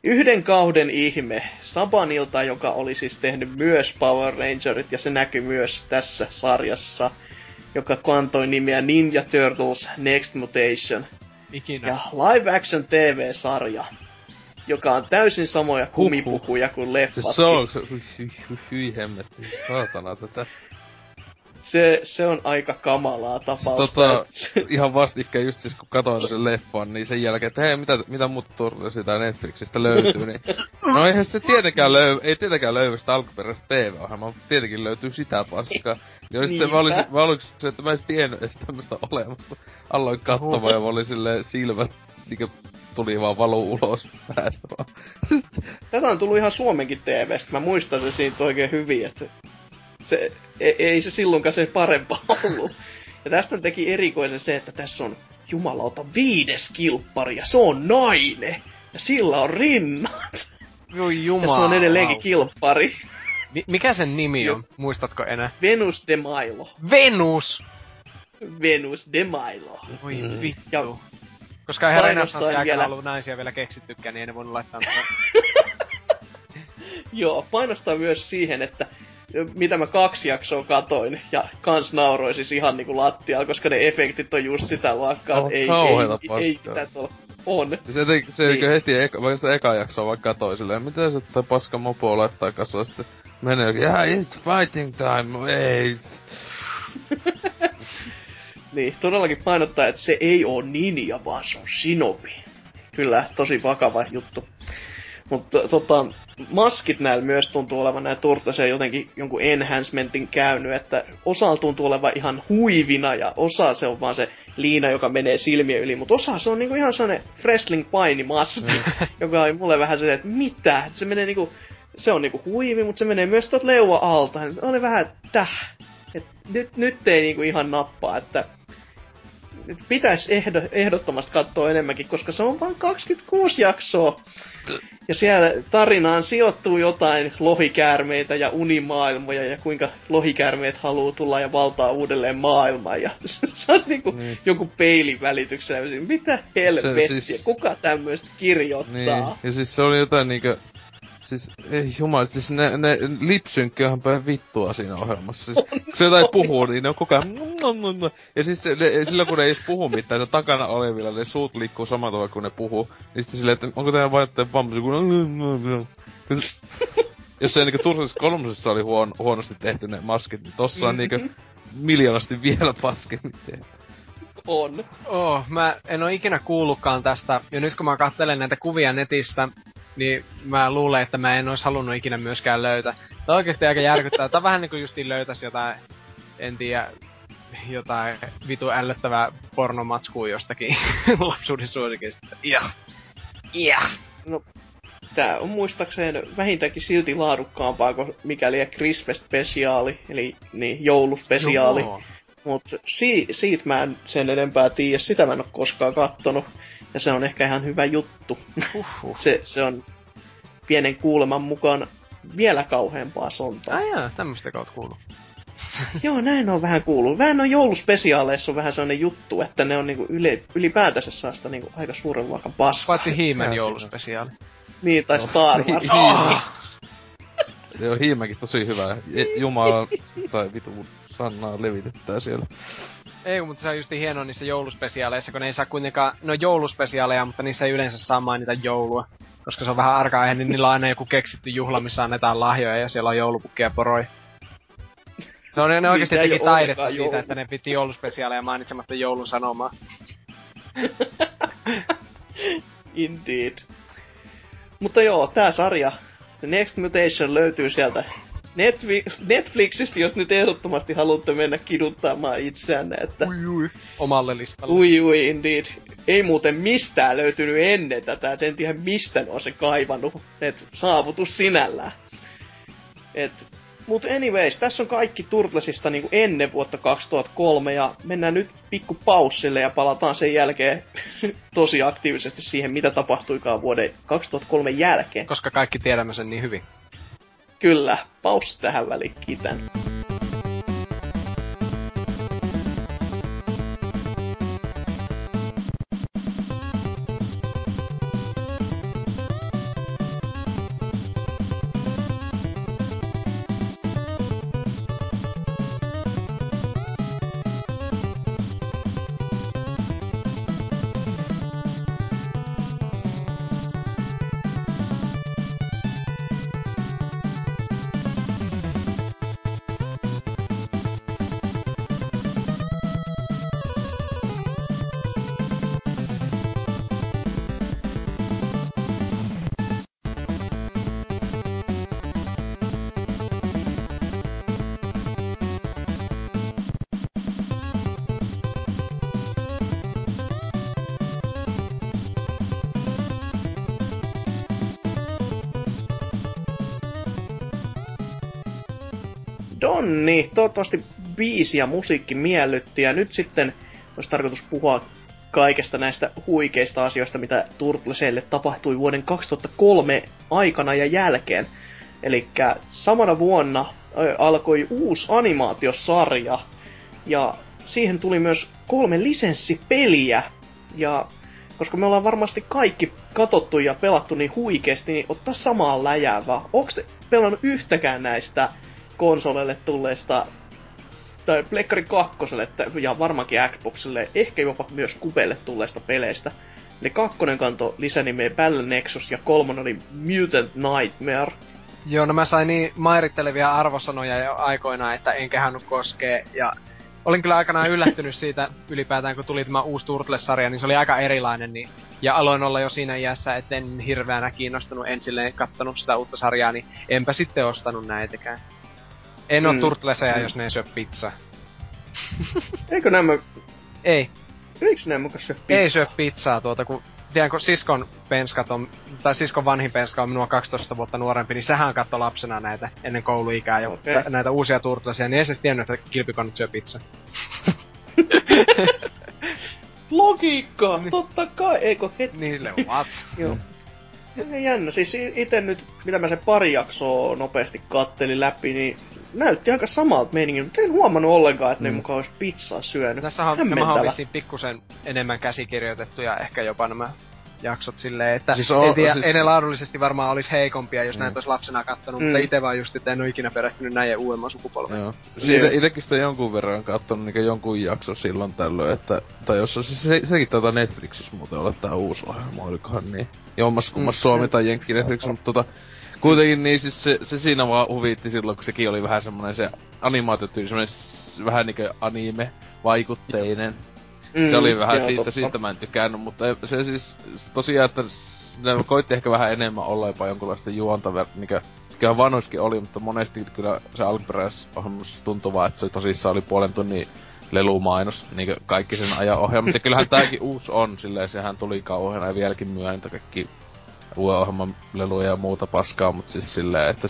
yhden kauden ihme Sabanilta, joka oli siis tehnyt myös Power Rangerit, ja se näkyy myös tässä sarjassa, joka kantoi nimeä Ninja Turtles Next Mutation.
Ikinä.
Ja live action TV-sarja, joka on täysin samoja kumipukuja kuin
Se
leffatkin.
se on, se, hyi hemmetti, saatana tätä.
Se, se on aika kamalaa tapausta.
Tota, ihan vastikään just siis kun katsoin sen leffan, niin sen jälkeen, että hei, mitä, mitä muuta tai Netflixistä löytyy, niin... No eihän se tietenkään löy, ei tietenkään löydy sitä alkuperäistä TV-ohjelmaa, mutta tietenkin löytyy sitä paskaa. Ja sitten mä
Niinpä.
mä oliko se, että mä en tiennyt edes tämmöstä olemassa. Aloin katsomaan ja mä olin silleen silmät, niinku tuli vaan valu ulos päästä vaan.
Tätä on tullut ihan Suomenkin TVstä. Mä muistan se siitä oikein hyvin, että se, ei, ei se silloinkaan se parempaa ollut. Ja tästä teki erikoisen se, että tässä on jumalauta viides kilppari ja se on nainen. Ja sillä on rinnat.
Voi
Ja
jumala.
se on edelleenkin kilppari.
Mi- mikä sen nimi on? Muistatko enää?
Venus de Milo.
Venus!
Venus de Milo.
Voi
Mm.
vittu.
Ja
Koska eihän
Painostaen
renanssanssi aikana
vielä-
ollut naisia vielä keksittykään, niin ei ne voinut laittaa.
Joo, painostaa myös siihen, että mitä mä kaksi jaksoa katoin, ja kans nauroin siis ihan niinku lattialla, koska ne efektit on just sitä luokkaa, että ei, ei, ei, ei mitään tuolla. On.
Se, te, se
Niin.
heti, eka, vaikka sitä eka jaksoa vaikka toi silleen, mitä se toi paska mopo olettaa kasvaa sitten menee jokin, yeah, it's fighting time, ei.
Niin, todellakin painottaa, että se ei oo ninja, vaan se on shinobi. Kyllä, tosi vakava juttu. Mutta tota, maskit näillä myös tuntuu olevan näin turttaseen jotenkin jonkun enhancementin käynyt, että osa tuntuu olevan ihan huivina ja osa se on vaan se liina, joka menee silmien yli, mutta osa se on niinku ihan sellainen wrestling painimaski, joka on mulle vähän se, että mitä, se menee niinku, se on niinku huivi, mutta se menee myös tuot leua alta. Oli vähän, täh, et nyt, nyt ei niinku ihan nappaa, että nyt pitäisi ehdo, ehdottomasti katsoa enemmänkin, koska se on vain 26 jaksoa. Ja siellä tarinaan sijoittuu jotain lohikäärmeitä ja unimaailmoja ja kuinka lohikäärmeet haluaa tulla ja valtaa uudelleen maailmaa. Ja se on niinku
Niin.
joku peilin välityksellä. Mitä helvettiä,
Se siis-
kuka tämmöistä kirjoittaa?
Niin, ja siis se oli jotain niinkö... Siis, ei jumala, siis ne, ne lipsynkki on päin vittua siinä ohjelmassa. Siis, kun se jotain puhuu, niin ne on koko ajan... Ja siis ne, silloin kun ne ei edes puhu mitään, ne takana olevilla, ne suut liikkuu samalla tavalla kuin ne puhuu. Niin sitten silleen, että onko teidän vain jotain vammaisia, kun... Jos se niinku Tursassa kolmosessa oli huon, huonosti tehty ne maskit, niin tossa on niinku miljoonasti vielä paskemmin tehty.
On.
Oh, mä en oo ikinä kuullutkaan tästä. Ja nyt kun mä katselen näitä kuvia netistä, niin mä luulen, että mä en ois halunnut ikinä myöskään löytää. Tää on oikeesti aika järkyttävää. Tää on vähän niinku justiin löytäis jotain, en tiedä, jotain vitu ällöttävää pornomatskua jostakin lapsuuden suosikista. Ja. Ja.
Tää on muistaakseen vähintäänkin silti laadukkaampaa kuin mikäli Christmas spesiaali, eli niin, jouluspesiaali.
Joo.
Mut si- siitä mä en sen enempää tiedä, sitä mä en oo koskaan kattonut. Ja se on ehkä ihan hyvä juttu.
Uhuh.
se, se on pienen kuuleman mukaan vielä kauheampaa sontaa.
Ai jaa, tämmöstä kautta kuuluu.
Joo, näin on vähän kuullut. Vähän on jouluspesiaaleissa on vähän sellainen juttu, että ne on niinku yle, ylipäätänsä saa sitä niinku aika suuren luokan paskaa.
Paitsi Hiimen
Joo,
jouluspesiaali.
Niin, tai Star Wars.
Hiima. Joo, Hiimäkin tosi hyvä. Jumala tai vitu Sannaa levitetään siellä.
Ei, mutta se on just hienoa niissä jouluspesiaaleissa, kun ne ei saa kuitenkaan, no jouluspesiaaleja, mutta niissä ei yleensä saa mainita joulua. Koska se on vähän arka aihe, niin niillä on aina joku keksitty juhla, missä annetaan lahjoja ja siellä on joulupukkia ja poroja. Ne on ne
ei
teki taidetta siitä,
joulu.
että ne piti jouluspesiaaleja mainitsematta joulun sanomaa.
Indeed. Mutta joo, tää sarja, The Next Mutation löytyy sieltä Netvi- Netflixistä, jos nyt ehdottomasti haluatte mennä kiduttamaan itseänne, että
Ui, ui. Omalle listalle.
ui ui indeed. Ei muuten mistään löytynyt ennen tätä, et en tiedä mistä ne on se kaivannut, et saavutus sinällään. Et, mut anyways, tässä on kaikki Turtlesista niinku ennen vuotta 2003 ja mennään nyt pikku paussille ja palataan sen jälkeen tosi aktiivisesti siihen, mitä tapahtuikaan vuoden 2003 jälkeen.
Koska kaikki tiedämme sen niin hyvin.
Kyllä, paussi tähän väliin, kiitän. Toivottavasti biisi ja musiikki miellytti ja nyt sitten olisi tarkoitus puhua kaikesta näistä huikeista asioista, mitä Turtlesille tapahtui vuoden 2003 aikana ja jälkeen. Eli samana vuonna alkoi uusi animaatiosarja ja siihen tuli myös kolme lisenssipeliä ja koska me ollaan varmasti kaikki katottu ja pelattu niin huikeasti, niin ottaa samaa läjää vaan. Onko pelannut yhtäkään näistä konsoleille tulleista tai Pleikkari kakkoselle että- ja varmaankin Xboxille, ehkä jopa myös Kupelle tulleista peleistä. Eli kakkonen kanto lisänimeä Battle Nexus ja kolmonen oli Mutant Nightmare.
Joo, no mä sain niin mairittelevia arvosanoja jo aikoinaan, että en kehannut koskee. Ja olin kyllä aikanaan yllättynyt siitä ylipäätään, kun tuli tämä uusi Turtles-sarja, niin se oli aika erilainen. Niin, ja aloin olla jo siinä iässä, että en hirveänä kiinnostunut, en silleen kattonut sitä uutta sarjaa, niin enpä sitten ostanut näitäkään. En mm. oo Turtleseja, mm. jos ne ei syö pizza.
Eikö nämä...
Ei.
Eikö nämä mukaan syö pizzaa?
Ei syö pizzaa tuota, kun tiedänkö, siskon penskat on, tai siskon vanhin penska on minua 12 vuotta nuorempi, niin sehän katto lapsena näitä ennen kouluikää jo, okay. näitä uusia turtlesia, niin ei se tiennyt, että kilpikonnut syö pizza.
Logiikka! Niin. Totta kai, eikö het...
Niin sille what?
Joo. Jännä, siis itse nyt, mitä mä sen pari jaksoa nopeasti kattelin läpi, niin näytti aika samalta meiningin, mutta en huomannut ollenkaan, että mm. ne mukaan olisi pizzaa syönyt.
Tässä on, nämä on vissiin pikkusen enemmän käsikirjoitettuja ehkä jopa nämä jaksot silleen, että siis on, tiedä, siis... ei ne laadullisesti varmaan olisi heikompia, jos mm. näitä olisi lapsena kattonut, mm. mutta itse vaan just, että en ole ikinä perehtynyt näiden uudemman sukupolven. Joo.
Siitä itekin sitä jonkun verran kattonut niin jonkun jakso silloin tällöin, että, tai jos siis se, sekin tätä Netflixissä muuten ole tää uusi ohjelma, olikohan niin. Jommas kummas mm. Suomi tai Jenkki Netflix, mutta tota, Kuitenkin niin siis se, se siinä vaan huvitti silloin, kun sekin oli vähän semmonen se animaatiotyyli, semmonen vähän niinkö anime-vaikutteinen. Mm, se oli vähän siitä, totta. siitä mä en tykännyt, mutta se siis tosiaan, että ne koitti ehkä vähän enemmän olla jopa jonkunlaista juonta, niinkö Kyllä vanhoiskin oli, mutta monesti kyllä se alkuperäisohjelmassa tuntui vaan, että se tosissaan oli puolen tunnin lelumainos, niin kaikki sen ajan ohjelma. Mutta kyllähän tääkin uusi on, silleen sehän tuli kauheena ja vieläkin myöhemmin kaikki uuden ohjelman leluja ja muuta paskaa, mutta siis silleen, että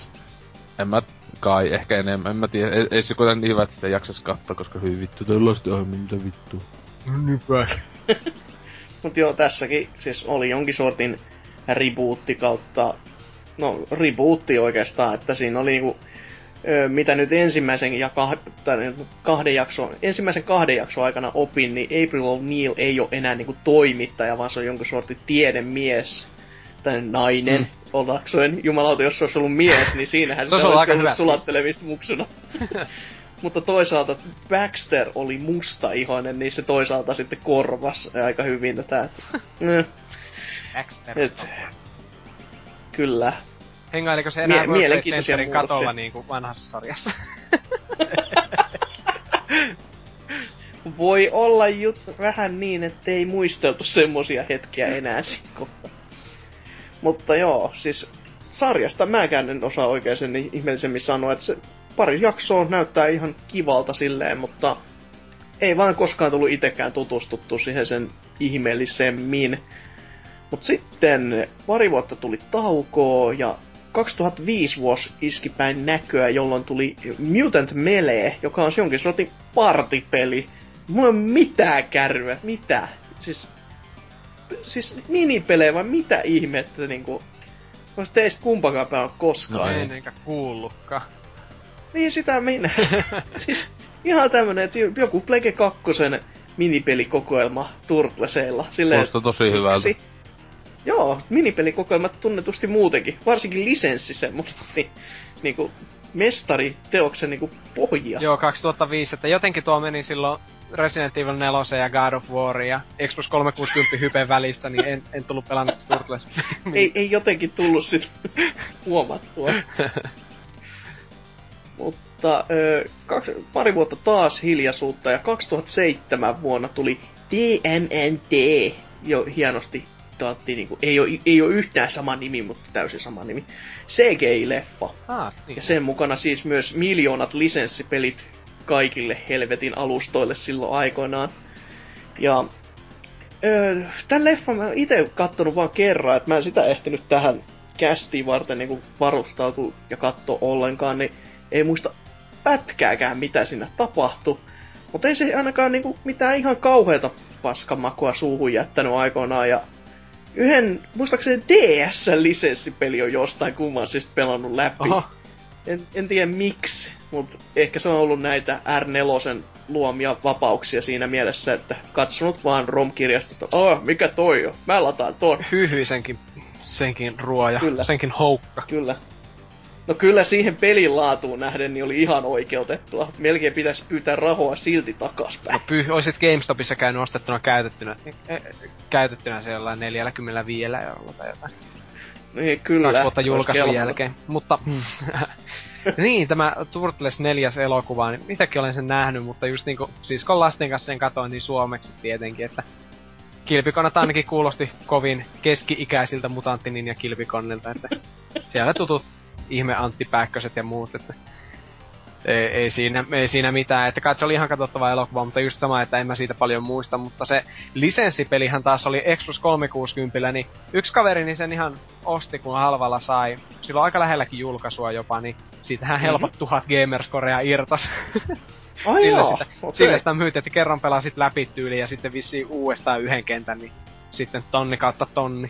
en mä kai ehkä enemmän, en mä tiedä, ei, ei se kuitenkaan niin hyvä, että sitä jaksas katsoa, koska hyvin vittu, tällaista ohjelmia, mitä vittu.
Nypä. Mut joo, tässäkin siis oli jonkin sortin rebootti kautta, no rebootti oikeastaan, että siinä oli niinku, ö, mitä nyt ensimmäisen ja kahden, kahden jakson, ensimmäisen kahden jakson aikana opin, niin April O'Neil ei ole enää niinku toimittaja, vaan se on jonkun sortin tiedemies tai nainen mm. ollakseen. Jumalauta, jos se olisi ollut mies, niin siinähän se olisi ollut sulattelemista muksuna. Mutta toisaalta Baxter oli musta ihoinen, niin se toisaalta sitten korvas aika hyvin tätä.
Baxter. Et,
kyllä.
Hengailiko se enää Mie- mielenkiintoisia katolla niin kuin vanhassa sarjassa?
Voi olla jut vähän niin, ettei muisteltu semmosia hetkiä enää siinä mutta joo, siis sarjasta mäkään en osaa oikein sen ihmeellisemmin sanoa, että se pari jaksoa näyttää ihan kivalta silleen, mutta ei vaan koskaan tullut itekään tutustuttu siihen sen ihmeellisemmin. Mut sitten pari vuotta tuli taukoa ja 2005 vuosi iski päin näköä, jolloin tuli Mutant Melee, joka on jonkin sortin partipeli. Mulla ei ole mitään kärryä, mitä? Siis siis minipelejä vai mitä ihmettä niinku... Ois teistä kumpakaan pelannut koskaan.
No en enkä kuullutkaan.
Niin sitä minä. siis ihan tämmönen, että joku Plege 2 minipelikokoelma Turtleseilla. Silleen,
Kuulostaa tosi hyvältä.
Joo, minipelikokoelmat tunnetusti muutenkin, varsinkin lisenssissä, mutta niin, niinku mestari teoksen niinku pohja.
Joo, 2005, että jotenkin tuo meni silloin Resident Evil 4 ja God of War ja Xbox 360 hypen välissä, niin en, en tullut pelannut Turtles.
ei, ei jotenkin tullut sit huomattua. Mutta ö, kaksi, pari vuotta taas hiljaisuutta ja 2007 vuonna tuli DMNT jo hienosti taattiin, niin kuin, ei, ole, ei ole yhtään sama nimi, mutta täysin sama nimi. CGI-leffa.
Ah, niin.
Ja sen mukana siis myös miljoonat lisenssipelit kaikille helvetin alustoille silloin aikoinaan. Ja öö, tämän leffan mä itse kattonut vaan kerran, että mä en sitä ehtinyt tähän kästiin varten niin varustautua ja katsoa ollenkaan, niin ei muista pätkääkään mitä siinä tapahtui. Mutta ei se ainakaan niinku mitään ihan kauheata paskamakua suuhun jättänyt aikoinaan ja yhden, muistaakseni DS-lisenssipeli on jostain kumman siis pelannut läpi. Oho. En, en tiedä miksi, mutta ehkä se on ollut näitä R4 luomia vapauksia siinä mielessä, että katsonut vaan ROM-kirjastosta, oh, mikä toi on, mä lataan toi.
Hyhy senkin, senkin ruoja, Kyllä. senkin houkka.
Kyllä. No kyllä siihen pelin laatuun nähden niin oli ihan oikeutettua. Melkein pitäisi pyytää rahoa silti takaspäin.
No py, olisit GameStopissa käynyt ostettuna käytettynä, äh, käytettynä siellä 45 eurolla tai jotain.
Niin, kyllä.
Kaksi vuotta julkaisun jälkeen. Mutta niin, tämä Turtles neljäs elokuva, niin mitäkin olen sen nähnyt, mutta just niinku, kun lasten kanssa sen katoin, niin suomeksi tietenkin, että kilpikonat ainakin kuulosti kovin keski-ikäisiltä mutanttinin ja kilpikonnilta, että siellä tutut ihme Antti Pääkköset ja muut, että ei, ei, siinä, ei siinä mitään. Että kai se oli ihan katsottava elokuva, mutta just sama, että en mä siitä paljon muista. Mutta se lisenssipelihän taas oli Express 360, niin yksi kaveri niin sen ihan osti, kun halvalla sai. Silloin aika lähelläkin julkaisua jopa, niin siitähän helpot
Mhm.
tuhat gamerscorea irtos.
Ai
sillä,
joo,
sitä,
okei.
sillä sitä myytiin, että kerran pelasit läpi tyyliin ja sitten vissiin uudestaan yhden kentän, niin sitten tonni kautta tonni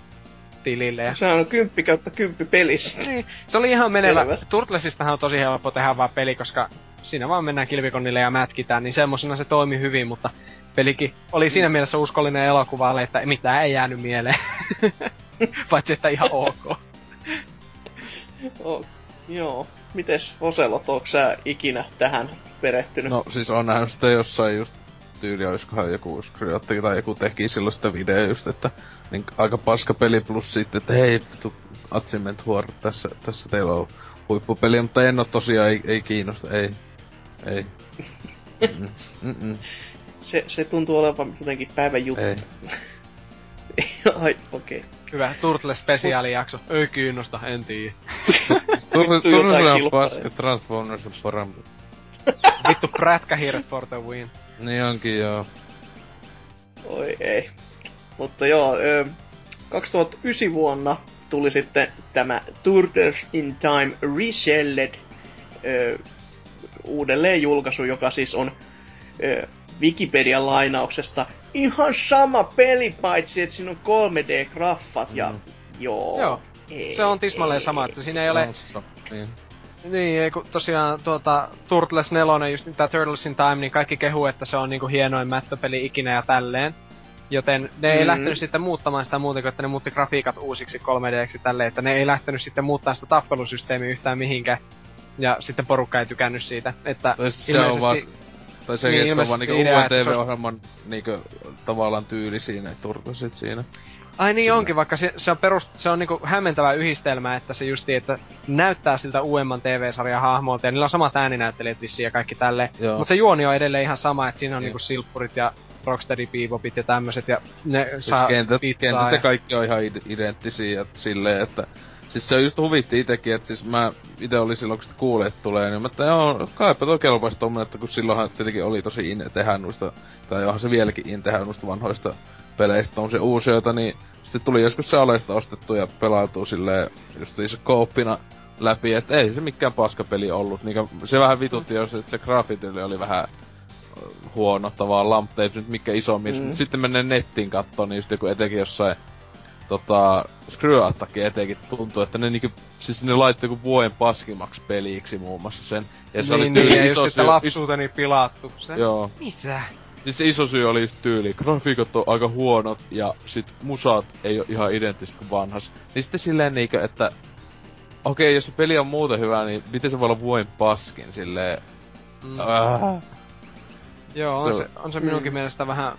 tilille. Ja
Sehän on kymppi kautta kymppi pelissä.
niin, se oli ihan menevä.
Selvä.
Turtlesistahan on tosi helppo tehdä vaan peli, koska siinä vaan mennään kilvikonnille ja mätkitään, niin semmosena se toimi hyvin, mutta pelikin oli siinä mielessä uskollinen elokuvalle, että mitään ei jäänyt mieleen. Paitsi, että ihan ok.
Oh, joo. Mites Oselot, onko sä ikinä tähän perehtynyt?
No siis on nähnyt sitä jossain just tyyli, olisikohan joku Skriotti tai joku teki silloin sitä video just, että niin aika paska peli plus sitten, että hei vittu Achievement War, tässä, tässä teillä on huippupeli, mutta en oo tosiaan, ei, ei kiinnosta, ei, ei. Mm-mm,
Se, se tuntuu olevan jotenkin päivän juttu.
ei.
Ai, okei. Okay.
Hyvä Turtles spesiaalijakso. Ei kiinnosta, en tiedä.
Turtle
Vittu
Turtle on paska, Transformers on parempi.
Vittu prätkähiiret for the win.
Niin onkin joo.
Oi ei. Mutta joo, ö, 2009 vuonna tuli sitten tämä Turtles in Time Reshelled ö, uudelleen julkaisu, joka siis on ö, Wikipedian lainauksesta ihan sama peli, paitsi että siinä on 3D-graffat ja
Mm.
joo.
Joo.
Ei,
Se on tismalleen
ei.
sama, että siinä ei ole
Nossa, Niin.
Niin, ei kun tosiaan tuota, Turtles 4, just tää Turtles in Time, niin kaikki kehuu, että se on niinku hienoin mättöpeli ikinä ja tälleen. Joten ne ei
Mm.
lähtenyt sitten muuttamaan sitä muuten kuin, että ne muutti grafiikat uusiksi 3Dksi tälleen, että ne ei lähtenyt sitten muuttaa sitä tappelusysteemiä yhtään mihinkään. Ja sitten porukka ei tykännyt siitä, että
Tai siis se on vaan... Tai sekin,
Niin,
että se on vaan niinku
idea,
uuden
että se on-
TV-ohjelman niinku tavallaan tyyli siinä, Turtlesit siinä.
Ai niin onkin, vaikka se, se on, perust, se on niinku hämmentävä yhdistelmä, että se justi, että näyttää siltä uudemman TV-sarjan hahmolta, ja niillä on samat ääninäyttelijät vissiin ja kaikki tälleen. Mutta se juoni on edelleen ihan sama, että siinä on
Joo.
niinku silppurit ja Rocksteady Bebopit ja tämmöset, ja ne
Siis
saa
kentät,
pizzaa
kentät
ja...
kaikki on ihan id- identtisiä ja silleen, että... Siis se just huvitti itekin, että siis mä ite oli silloin, kun sitä kuulin, että tulee, niin mä että joo, kaipa toi kelpaisi tommonen, että kun silloinhan tietenkin oli tosi in tehdä noista, tai onhan se vieläkin in tehdä noista vanhoista peleistä tommosia uusioita, niin sitten tuli joskus se alesta ostettu ja pelautuu silleen just se kooppina läpi, että ei se mikään paskapeli ollut. Niin se vähän vitutti, jos että se graafityyli oli vähän huono tavallaan, mutta ei nyt mikään isommin.
Mm.
Mm. Sitten menee nettiin kattoon, niin sitten kun etenkin jossain tota, Screw Attackin etenkin tuntuu, että ne niinku, siis ne laittoi joku vuoden paskimmaksi peliksi muun muassa sen. Ja se
niin,
oli
niin,
tyyli
just,
iso
että
syy,
lapsuuteni pilattu. Se?
Joo.
Mitä?
Siis se iso syy oli just tyyli, grafiikat on aika huonot ja sit musat ei ole ihan identtiset kuin vanhas. Niin sitten silleen niinkö, että okei, jos se peli on muuten hyvä, niin miten se voi olla vuoden paskin silleen...
Mm.
Äh.
Joo, on
Se-
se, on se minunkin mielestä vähän,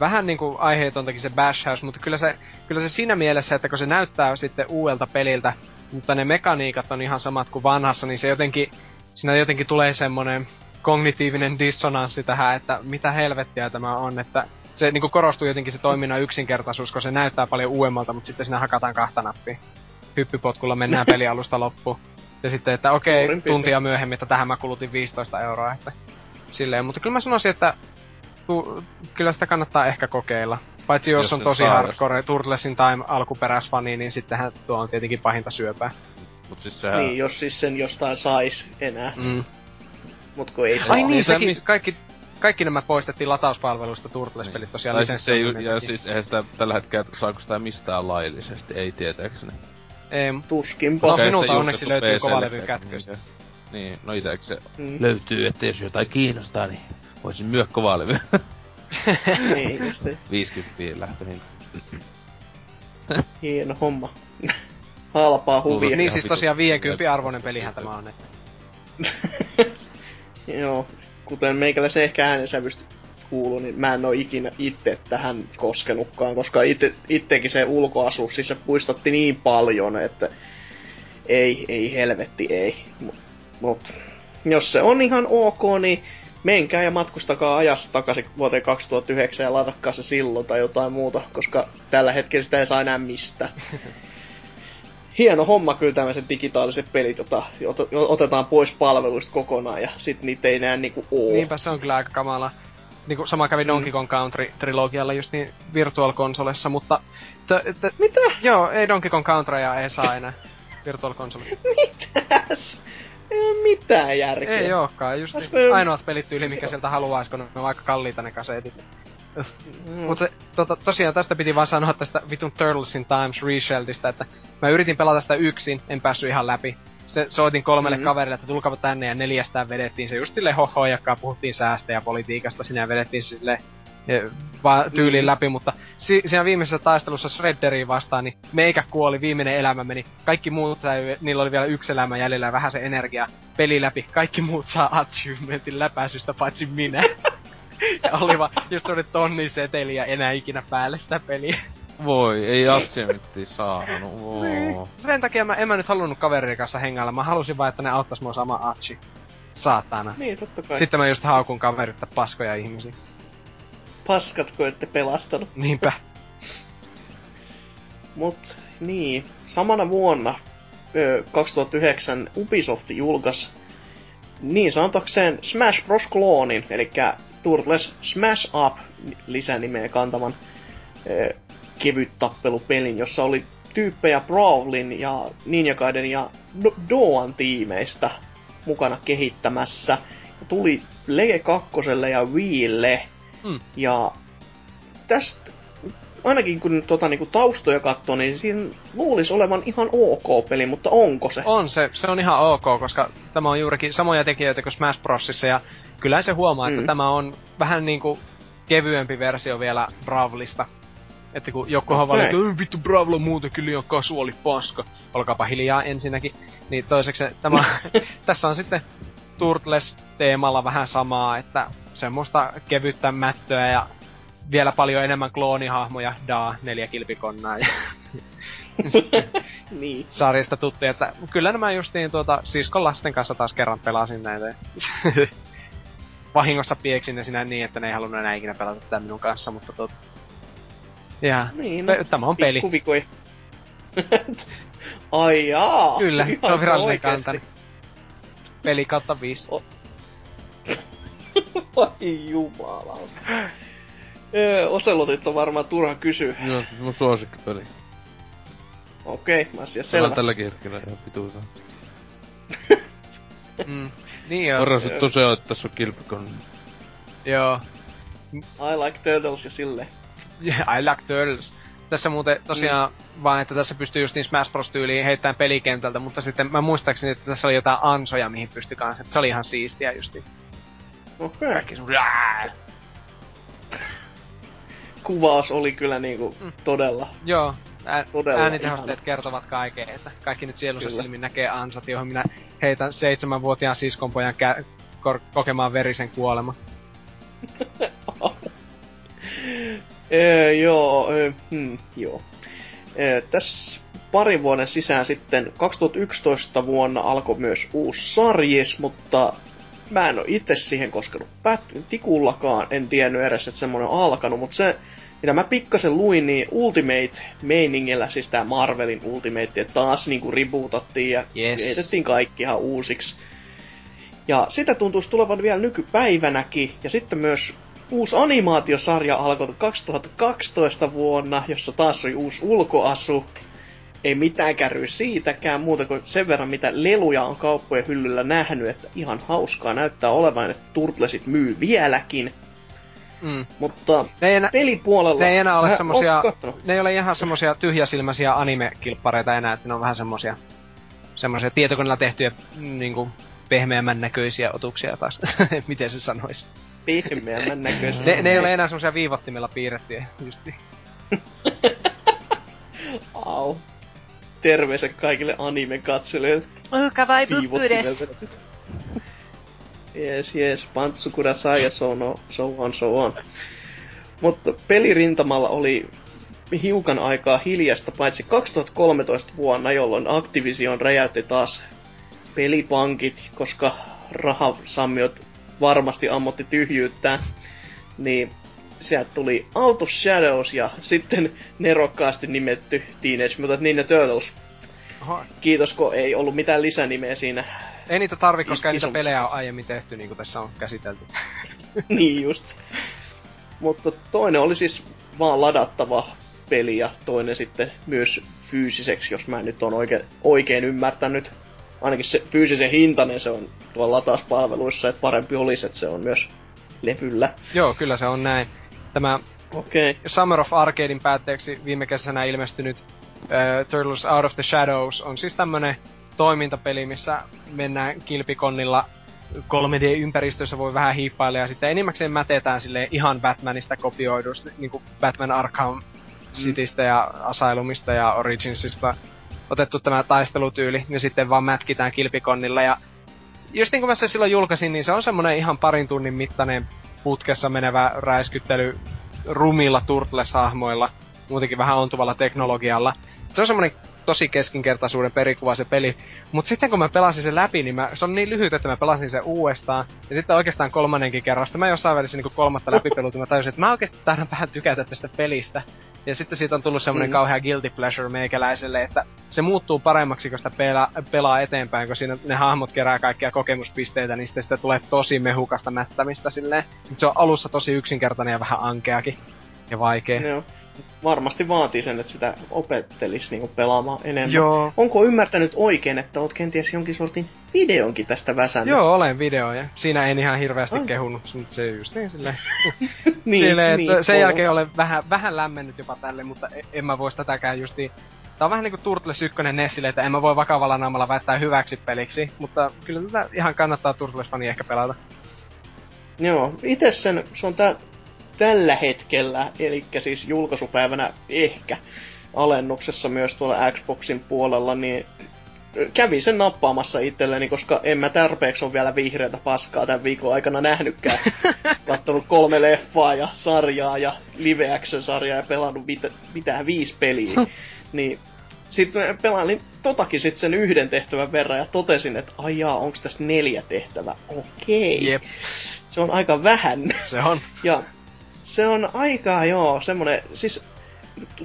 vähän niinku aiheetontakin se Bash House, mutta kyllä se, kyllä se siinä mielessä, että kun se näyttää sitten uudelta peliltä, mutta ne mekaniikat on ihan samat kuin vanhassa, niin se jotenkin, siinä jotenkin tulee semmonen kognitiivinen dissonanssi tähän, että mitä helvettiä tämä on, että se niinku korostuu jotenkin se toiminnan yksinkertaisuus, kun se näyttää paljon uudemmalta, mutta sitten siinä hakataan kahta nappia. Hyppypotkulla mennään pelialusta loppuun. Ja sitten, että okei,
piirtein.
tuntia myöhemmin, että tähän mä kulutin 15 euroa, että silleen. Mutta kyllä mä sanoisin, että tu, kyllä sitä kannattaa ehkä kokeilla. Paitsi jos,
Jos
on tosi
saa
hardcore Turtlesin Time alkuperäisfani, niin sittenhän tuo on tietenkin pahinta syöpää.
Mut siis sehän...
Niin, jos siis sen jostain sais enää.
Mm.
Mut kun ei saa.
Ai niin,
Niin,
sekin,
se-
kaikki, kaikki nämä poistettiin latauspalvelusta Turtles-pelit tosiaan
tai siis se ei, ja siis eihän sitä tällä hetkellä saako sitä mistään laillisesti, ei tietääkseni.
Ei,
Tuskinpa.
No, minulta onneksi löytyy
eikä
kätköstä.
Niin, no ite se
Mm.
löytyy, että jos jotain kiinnostaa, niin voisin myö kovalevy.
niin, just niin.
50 lähtöhinta.
Hieno homma. halpaa huvia.
Niin siis tosiaan 50
hyvältä.
arvoinen pelihän tämä on. Että.
Joo, kuten meikäläisen ehkä äänensävystä kuuluu, niin mä en oo ikinä itse tähän koskenutkaan, koska itse, ittekin se ulkoasu, siis se puistatti niin paljon, että ei, ei helvetti, ei. Mut, mut jos se on ihan ok, niin menkää ja matkustakaa ajassa takaisin vuoteen 2009 ja latakkaa se silloin tai jotain muuta, koska tällä hetkellä sitä ei saa enää mistään. Hieno homma kyllä tämmöiset digitaaliset pelit, jota ot- otetaan pois palveluista kokonaan ja sit niitä ei enää niinku oo.
Niinpä se on kyllä aika kamala. Niinku sama kävi Donkey Kong Country trilogialla just niin Virtual Consolessa, mutta... T- t-
Mitä?
joo, ei Donkey Kong Countrya ei saa enää Virtual Console.
Mitäs? Ei mitään järkeä.
Ei ookaan, just
Olisiko
niin, ainoat pelit tyyli, mikä sieltä haluais, kun ne on aika kalliita ne kasetit.
Mm.
Mutta se, tota, tosiaan tästä piti vaan sanoa tästä vitun Turtles in Times Resheltistä, että mä yritin pelata sitä yksin, en päässyt ihan läpi. Sitten soitin kolmelle
Mhm.
mm-hmm. kaverille, että tulkapa tänne ja neljästään vedettiin se just silleen hohojakkaa, puhuttiin säästä ja politiikasta sinä ja vedettiin se silleen eh, vaan tyyliin
Mhm.
läpi, mutta si- siinä viimeisessä taistelussa Shredderiin vastaan, niin meikä kuoli, viimeinen elämä meni. Kaikki muut sai, niillä oli vielä yksi elämä jäljellä ja vähän se energia peli läpi. Kaikki muut saa achievementin läpäisystä, paitsi minä. ja oli vaan, just oli tonni seteliä enää ikinä päälle sitä peliä.
Voi, ei achievementtia saanut. Voo.
Sen takia mä en mä nyt halunnut kaverin kanssa hengailla. Mä halusin vaan, että ne auttais mua sama achi. Saatana.
Niin, totta kai.
Sitten mä just haukun kaverit paskoja ihmisiä.
Paskatko ette pelastanut.
Niinpä.
Mut niin, samana vuonna ö, 2009 Ubisoft julkaisi niin sanotakseen Smash Bros. kloonin, eli Turtles Smash Up lisänimeä kantavan ö, kevyt tappelupelin, jossa oli tyyppejä Brawlin ja Ninja Gaiden ja Do- Doan tiimeistä mukana kehittämässä. Tuli Lege 2 ja Wiille.
Mm.
Ja tästä ainakin kun tota niinku taustoja katsoo, niin siinä luulisi olevan ihan ok peli, mutta onko se?
On se, se on ihan ok, koska tämä on juurikin samoja tekijöitä kuin Smash Brosissa ja kyllä se huomaa, että
Mm.
tämä on vähän niinku kevyempi versio vielä Bravlista. Että kun joku okay. että "Ei, vittu Bravlo on muutenkin liian kasuaali paska. Olkaapa hiljaa ensinnäkin. Niin toiseksi se- tämä, tässä on sitten Turtles-teemalla vähän samaa, että semmoista kevyttä mättöä ja vielä paljon enemmän kloonihahmoja, daa, neljä kilpikonnaa ja
Niin.
sarjasta tuttuja, että kyllä nämä justiin tuota siskon lasten kanssa taas kerran pelasin näitä. Vahingossa pieksin ne sinä niin, että ne ei halunnut enää ikinä pelata tätä minun kanssa, mutta tot... Ja,
Niin, no,
tämä on peli.
Pikkuvikoja. Ai jaa.
Kyllä, se on virallinen kantani. Peli kautta viisi.
Ai jumala. Öö, Oselotit on varmaan turha kysyä.
Joo, mun suosikkipeli.
Okei, okay, asia
Selvä.
selvä.
tälläkin hetkellä ihan hyvä.
Mm. Niin joo.
Varastettu se, että tässä on kilpikon.
Joo.
I like turtles ja silleen.
Yeah, I like turtles. Tässä muuten tosiaan mm. vaan, että tässä pystyy just niin Smash Bros. tyyliin heittämään pelikentältä, mutta sitten mä muistaakseni, että tässä oli jotain ansoja, mihin pystyi kanssa. Että se oli ihan siistiä justi.
Okei. Okay.
Kaikki!
Kuvaus oli kyllä niinku
Mm.
todella.
Joo, ää,
Todella
äänitehosteet
ihana.
kertovat kaiken, että kaikki nyt sielussa silmin näkee ansat, johon minä heitän seitsemänvuotiaan siskonpojan kä- kor- kokemaan verisen kuolema.
Öö, joo, öö, hmm, joo. Öö, tässä parin vuoden sisään sitten 2011 vuonna alkoi myös uusi sarjes, mutta mä en oo itse siihen koskenut pät- tikullakaan, en tiennyt edes, että semmonen on alkanut, mutta se, mitä mä pikkasen luin, niin Ultimate-meiningillä, siis tää Marvelin Ultimate, että taas niinku rebootattiin ja
Yes.
heitettiin kaikki ihan uusiksi. Ja sitä tuntuisi tulevan vielä nykypäivänäkin, ja sitten myös uusi animaatiosarja alkoi 2012 vuonna, jossa taas oli uusi ulkoasu. Ei mitään kärry siitäkään muuta kuin sen verran, mitä leluja on kauppojen hyllyllä nähnyt, että ihan hauskaa näyttää olevan, että Turtlesit myy vieläkin.
Mm.
Mutta
Ne ei enää,
pelipuolella...
ne ei enää ole semmosia, ne ei ole ihan semmosia tyhjäsilmäisiä anime-kilppareita enää, että ne on vähän semmosia, semmosia tietokoneella tehtyjä niinku pehmeämmän näköisiä otuksia taas, miten se sanois.
Pehmeämmän näköisiä.
Ne, ne ei ole enää semmosia viivottimella piirrettyjä, justi.
Au. Terveiset kaikille anime katselijoille.
Oh, kawaii.
Yes, yes, Pantsu Kudasai ja so, no, so on, so on. Mutta pelirintamalla oli hiukan aikaa hiljasta, paitsi 2013 vuonna, jolloin Activision räjäytti taas pelipankit, koska rahasammiot varmasti ammotti tyhjyyttään. Niin sieltä tuli Out of Shadows ja sitten nerokkaasti nimetty Teenage Mutant Ninja Turtles.
Oho.
Kiitos, kun ei ollut mitään lisänimeä siinä.
Ei niitä tarvi, koska ei niitä pelejä on aiemmin tehty, niin kuin tässä on käsitelty.
niin just. Mutta toinen oli siis vaan ladattava peli ja toinen sitten myös fyysiseksi, jos mä nyt on oikein, oikein ymmärtänyt. Ainakin se fyysisen hintainen se on tuolla latauspalveluissa, että parempi olisi, että se on myös levyllä.
Joo, kyllä se on näin. Tämä.
Okay.
Summer of Arcadein päätteeksi viime kesänä ilmestynyt uh, Turtles Out of the Shadows on siis tämmönen toimintapeli, missä mennään kilpikonnilla 3D-ympäristössä voi vähän hiippailla ja sitten enimmäkseen mätetään sille ihan Batmanista kopioidusta, niinku Batman Arkham Citystä ja Asylumista ja Originsista otettu tämä taistelutyyli ja sitten vaan mätkitään kilpikonnilla ja just niin kuin mä sen silloin julkaisin, niin se on semmonen ihan parin tunnin mittainen putkessa menevä räiskyttely rumilla Turtles-hahmoilla, muutenkin vähän ontuvalla teknologialla. Se on semmonen tosi keskinkertaisuuden perikuva se peli. Mut sitten kun mä pelasin sen läpi, niin mä, se on niin lyhyt, että mä pelasin sen uudestaan. Ja sitten oikeastaan kolmannenkin kerran. Mä jossain välissä niin kolmatta läpipeluta mä tajusin, että mä oikeasti taidan vähän tykätä tästä pelistä. Ja sitten siitä on tullut semmonen
Mm.
kauhea guilty pleasure meikäläiselle, että se muuttuu paremmaksi, kun sitä pelaa, pelaa eteenpäin, kun siinä ne hahmot kerää kaikkia kokemuspisteitä, niin sitten sitä tulee tosi mehukasta mättämistä silleen. Mut se on alussa tosi yksinkertainen ja vähän ankeakin. Ja vaikea.
Joo. Varmasti vaatii sen, että sitä opettelisi niinku pelaamaan enemmän.
Joo.
Onko ymmärtänyt oikein, että oot kenties jonkin sortin videonkin tästä väsännyt?
Joo, olen video ja siinä en ihan hirveästi
Ai.
Kehunut, mutta se just niin silleen.
niin,
silleen
niin,
sen jälkeen olen vähän, vähän lämmennyt jopa tälle, mutta e- en mä vois tätäkään justi. Tää on vähän niinku Turtles 1 Nessille, että en mä voi vakavalla naamalla väittää hyväksi peliksi, mutta kyllä tätä ihan kannattaa Turtles-fani ehkä pelata.
Joo, itse sen, se on tä, tällä hetkellä, eli siis julkaisupäivänä ehkä alennuksessa myös tuolla Xboxin puolella, niin kävin sen nappaamassa itselleni, koska en mä tarpeeksi ole vielä vihreätä paskaa tämän viikon aikana nähnytkään. Kattonut kolme leffaa ja sarjaa ja live action sarjaa ja pelannut mitä, mitään viisi peliä. niin sitten pelailin totakin sitten sen yhden tehtävän verran ja totesin, että aijaa, onko tässä neljä tehtävää? Okei.
Jep,
Se on aika vähän.
se on.
Ja se on aika, joo, semmonen, siis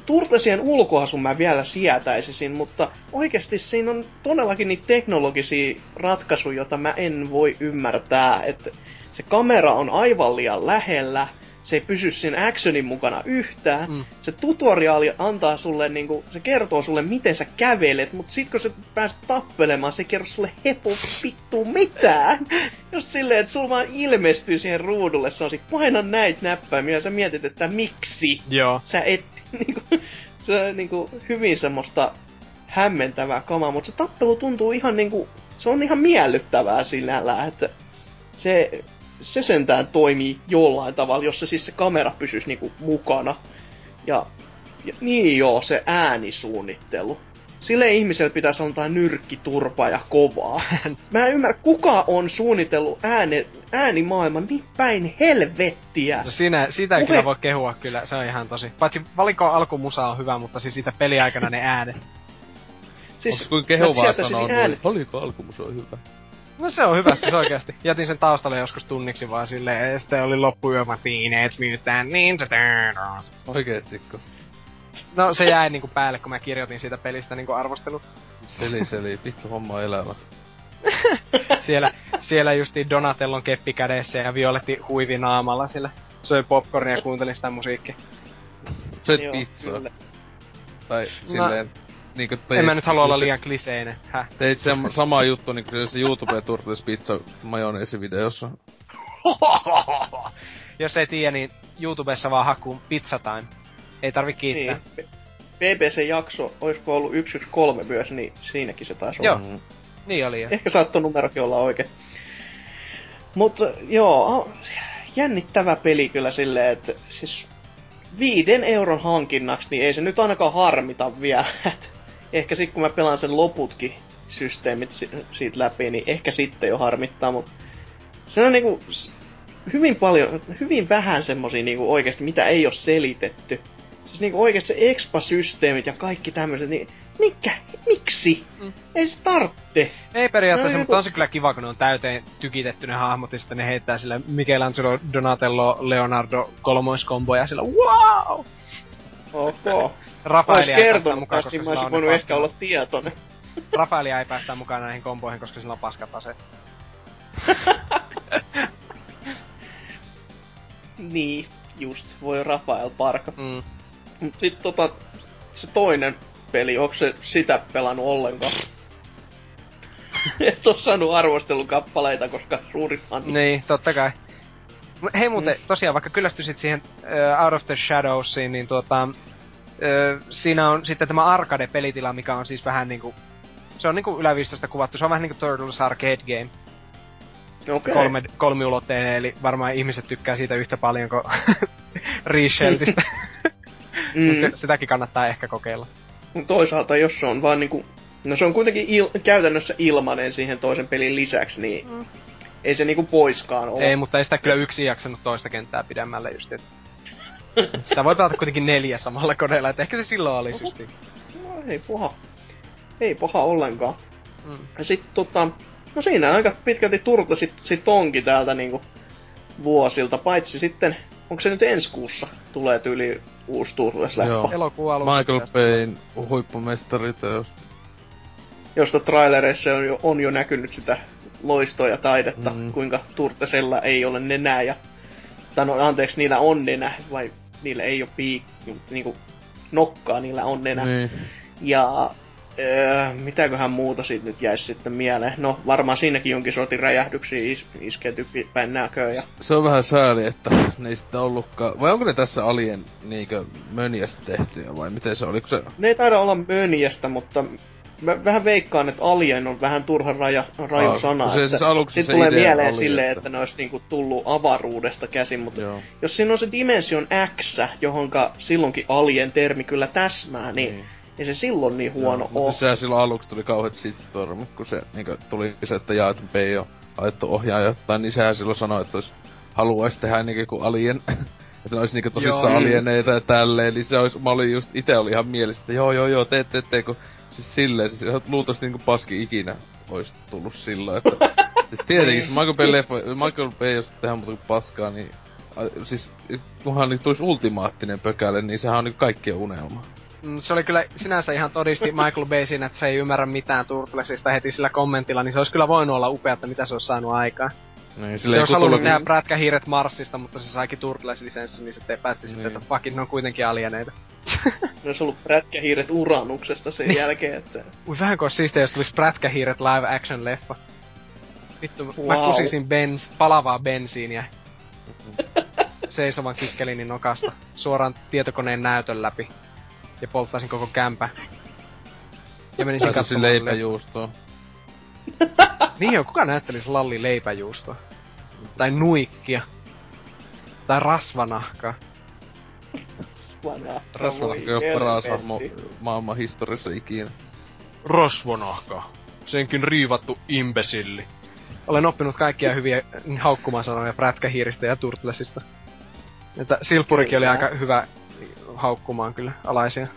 Turtlesien ulkoasun mä vielä sietäisisin, mutta oikeasti siinä on todellakin niitä teknologisia ratkaisuja, joita mä en voi ymmärtää, että se kamera on aivan liian lähellä, se ei pysy siinä actionin mukana yhtään. Mm. Se tutoriaali antaa sulle, niinku, se kertoo sulle, miten sä kävelet, mutta sit kun sä pääset tappelemaan, se ei kerro sulle hepu vittu mitään. Just silleen, että sulla vaan ilmestyy siihen ruudulle, se on sit paina näitä näppäimiä ja sä mietit, että miksi
Joo.
sä et, niinku, se on niinku hyvin semmoista hämmentävää kamaa, mutta se tappelu tuntuu ihan niinku, se on ihan miellyttävää sinällään, että se, se sentään toimii jollain tavalla, jossa siis se kamera pysyisi niinku mukana. Ja, ja niin joo, se äänisuunnittelu. Sille ihmiselle pitäisi olla jotain nyrkkiturpaa ja kovaa. Mä en ymmärrä, kuka on suunnitellut ääne, äänimaailman niin päin helvettiä.
No siinä, sitä ei
Puhe-
kyllä voi kehua kyllä, se on ihan tosi. Paitsi valikko alkumusa on hyvä, mutta siis siitä peliaikana ne äänet.
Siis,
Onks kuin
mä
kehuvaa
sieltä
sanoa
siis äänet-
oliko alkumus on hyvä?
No se on hyvä siis oikeasti. Jätin sen taustalle joskus tunniksi vaan silleen, ja sitten oli loppuyö, mä Teenage Mutant Ninja Turtles.
Oikeestikko.
No se jäi niinku päälle, kun mä kirjoitin siitä pelistä niinku arvostelu.
Seli seli, vittu homma elävä.
Siellä, siellä justi Donatellon keppi kädessä ja Violetti huivi naamalla sillä. Söi popcornia ja kuuntelin sitä musiikkia.
Söit pizzaa. Tai silleen, niinku teit,
En mä nyt halua olla liian kliseinen. Häh?
Teit se sama juttu niinku se YouTube Turtles pizza majoneesivideossa.
Jos ei tiedä, niin YouTubessa vaan hakuun Pizza Time. Ei tarvi kiittää.
Niin. BBC-jakso, olisiko ollut 113 myös, niin siinäkin se taisi olla.
Joo. Niin oli jo.
Ehkä saattoi numerokin olla oikein. Mutta joo, jännittävä peli kyllä silleen, että siis viiden euron hankinnaksi, niin ei se nyt ainakaan harmita vielä. ehkä sitten kun mä pelaan sen loputkin systeemit si- siitä läpi, niin ehkä sitten jo harmittaa, mutta se on niinku hyvin paljon, hyvin vähän semmosia niinku oikeasti, mitä ei ole selitetty. Siis niinku oikeesti se expa-systeemit ja kaikki tämmöiset, niin mikä? Miksi?
Mm.
Ei se tarvitse.
Ei periaatteessa,
No,
mutta on
joku-
se kyllä kiva, kun ne on täyteen tykitetty ne hahmot ja sitten ne heittää sille Michelangelo, Donatello, Leonardo kolmoiskomboja sillä wow!
Ok.
Rafaelia ei päästä mukaan, koska
mä
sillä
olisin voinut
ne
ehkä olla tietoinen.
Rafaelia ei päästä mukaan näihin komboihin, koska sillä on paskat aseet.
Niin, just. Voi Rafael Parka.
Mm.
Mut sit tota, se toinen peli, onko se sitä pelannut ollenkaan? Et oo saanut arvostelukappaleita, koska suuri fani.
Niin, totta kai. Hei muuten, tosiaan, vaikka kyllästyisit siihen uh, Out of the Shadowsiin, niin tuota... Uh, siinä on sitten tämä arcade-pelitila, mikä on siis vähän niinku... Se on niinku ylävistosta kuvattu, se on vähän niinku Turtles Arcade Game.
Okei.
Kolme, kolmiulotteinen, eli varmaan ihmiset tykkää siitä yhtä paljon kuin Resheltistä.
Mm.
Mutta sitäkin kannattaa ehkä kokeilla.
Mut Toisaalta, jos se on vaan niinku... No se on kuitenkin il- käytännössä ilmanen siihen toisen pelin lisäksi, niin
Mm.
ei se niinku poiskaan ole.
Ei, mutta ei sitä kyllä yksi jaksanut toista kenttää pidemmälle just, et. Sitä voi pelata kuitenkin neljä samalla koneella, että ehkä se silloin oli systi.
No, ei paha. Ei paha ollenkaan.
Mm.
Ja sit tota... No siinä aika pitkälti Turtle sit, sit onkin täältä niinku vuosilta, paitsi sitten, onko se nyt ensi kuussa tulee tyyli uusi Turtles-läppä,
Joo.
Elokuun alussa.
Michael Bayn huippumestariteos.
josta trailereissa on jo, on jo näkynyt sitä loistoa ja taidetta,
Mm.
mm. kuinka Turtlesella ei ole nenää ja... Tai no anteeksi, niillä on nenä, vai niillä ei ole piik, niinku nokkaa, niillä on nenä.
Niin.
Ja öö, mitäköhän muuta siitä nyt jäisi sitten mieleen. No varmaan siinäkin jonkin sortin räjähdyksiä is- iskeytyy päin näköön. Ja...
Se on vähän sääli, että ne ei sitten ollutkaan... Vai onko ne tässä Alien niinkö mönjästä tehtyjä vai miten se oli? Se...
Ne ei taida olla mönjästä, mutta mä vähän veikkaan, että Alien on vähän turha raja, raju
Aa,
sana.
se
että
siis aluksi
sit
se
tulee mieleen
oli,
silleen,
että-
että ne olisi niinku tullut avaruudesta käsin, mutta
Joo.
jos siinä on se Dimension X, johonka silloinkin Alien termi kyllä täsmää, niin, niin. ei se silloin niin huono
Joo,
ole.
Mutta sehän silloin aluksi tuli kauheat shitstormit, kun se niinkö tuli se, että jaa, että Bay on ajettu ohjaaja, tai niin sehän silloin sanoi, että olisi, haluaisi tehdä niinkö kuin alien, että ne olisi niinkö tosissaan
Joo.
alieneita ja tälleen, niin se olisi, mä olin just, ite oli ihan mielessä, että joo joo joo, teet teet teet, kun siis silleen, siis ihan luultavasti niinku paski ikinä olisi tullut silloin, että siis tietenkin, se Michael Bay leffa, Michael Bay jos tehdään muuta kuin paskaa, niin a, siis kunhan niin tulisi ultimaattinen pökäle, niin sehän on niinku kaikkien unelma.
Mm, se oli kyllä sinänsä ihan todisti Michael Bay siinä, että se ei ymmärrä mitään Turtlesista heti sillä kommentilla, niin se olisi kyllä voinut olla upeata, mitä se olisi saanut aikaan.
Niin,
Se olisi halunnut nähdä prätkähiiret Marsista, mutta se saikin Turtles-lisenssi, niin se te päätti sitten,
Niin.
että fuck it, ne on kuitenkin alieneita.
Ne olisi ollut prätkähiiret uranuksesta sen
Niin.
jälkeen, että
Ui vähän kuin siistiä, jos tulisi prätkähiiret live action leffa. Vittu, wow. mä kusisin bens, palavaa bensiiniä. Seisovan kiskelinin nokasta. Suoraan tietokoneen näytön läpi. Ja polttaisin koko kämpä. Ja menisin katsomaan
leipäjuustoon.
Niin on, kuka näyttelisi Lalli leipäjuustoa? Tai nuikkia. Tai rasvanahkaa.
Rasvanahka
Voi
on paras hahmo maailman historiassa ikinä.
Rasvanahka. Senkin riivattu imbesilli. Olen oppinut kaikkia hyviä haukkumasanoja prätkähiiristä ja turtlesista. Että Silppurikin oli
Kyllä.
aika hyvä haukkumaan kyllä alaisia.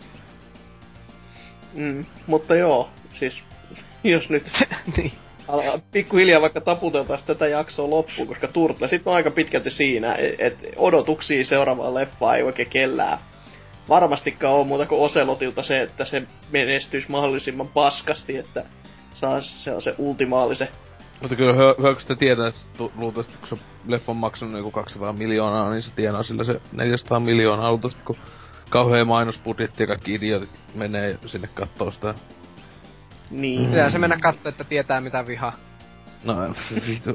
Mm, mutta joo, siis jos nyt
niin.
ala- pikkuhiljaa vaikka taputeltaisiin tätä jaksoa loppuun, koska Turtle sitten on aika pitkälti siinä, että odotuksia seuraavaan leffaan ei oikein kellään varmastikaan ole muuta kuin Oselotilta se, että se menestyisi mahdollisimman paskasti, että saa se on se ultimaalisen.
Mutta kyllä hyvä, hyvä kun sitä tietää, että tu- luultavasti kun se leffa on maksanut joku 200 miljoonaa, niin se tienaa sillä se 400 miljoonaa luultavasti, kun kauhea mainosbudjetti ja kaikki idiotit menee sinne kattoo sitä.
Niin.
Pitää se mennä katsoa, että tietää mitä vihaa.
No,